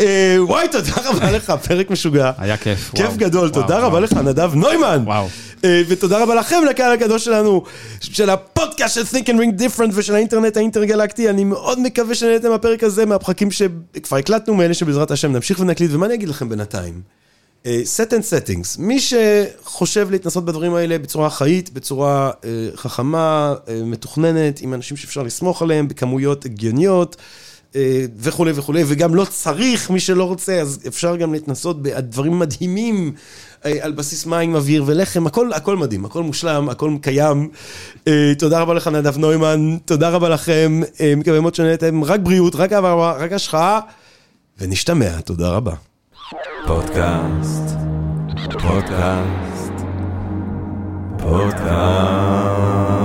אה, וואי, תודה רבה לך, פרק משוגע. היה כיף. כיף. גדול, תודה. רבה לך, נדב נוימן. וואו. אה, ותודה רבה לכם, לקהל הקדוש שלנו, של הפודקאסט של Think and Ring Different ושל האינטרנט האינטרגלקטי. אני מאוד מקווה שנהנתם מהפרק הזה, מהפרקים שכבר הקלטנו, מאלה שבעזרת השם נמשיך ונקליט, ומה אני אגיד לכם בינתיים? אה, set and settings, מי שחושב להתנסות בדברים האלה בצורה חיים, בצורה אה, חכמה, אה, מתוכננת, עם אנשים שאפשר לסמוך עליהם, בכמויות הגיוניות. וכולי וכולי, וגם לא צריך, מי שלא רוצה, אז אפשר גם להתנסות בדברים מדהימים על בסיס מים, אוויר ולחם, הכל, הכל מדהים, הכל מושלם, הכל קיים. תודה רבה לך נדב נוימן, תודה רבה לכם, מקווה מאוד שנהנתם, רק בריאות, רק אהבה, רק השחאה, ונשתמע, תודה רבה. פודקאסט, פודקאסט, פודקאסט.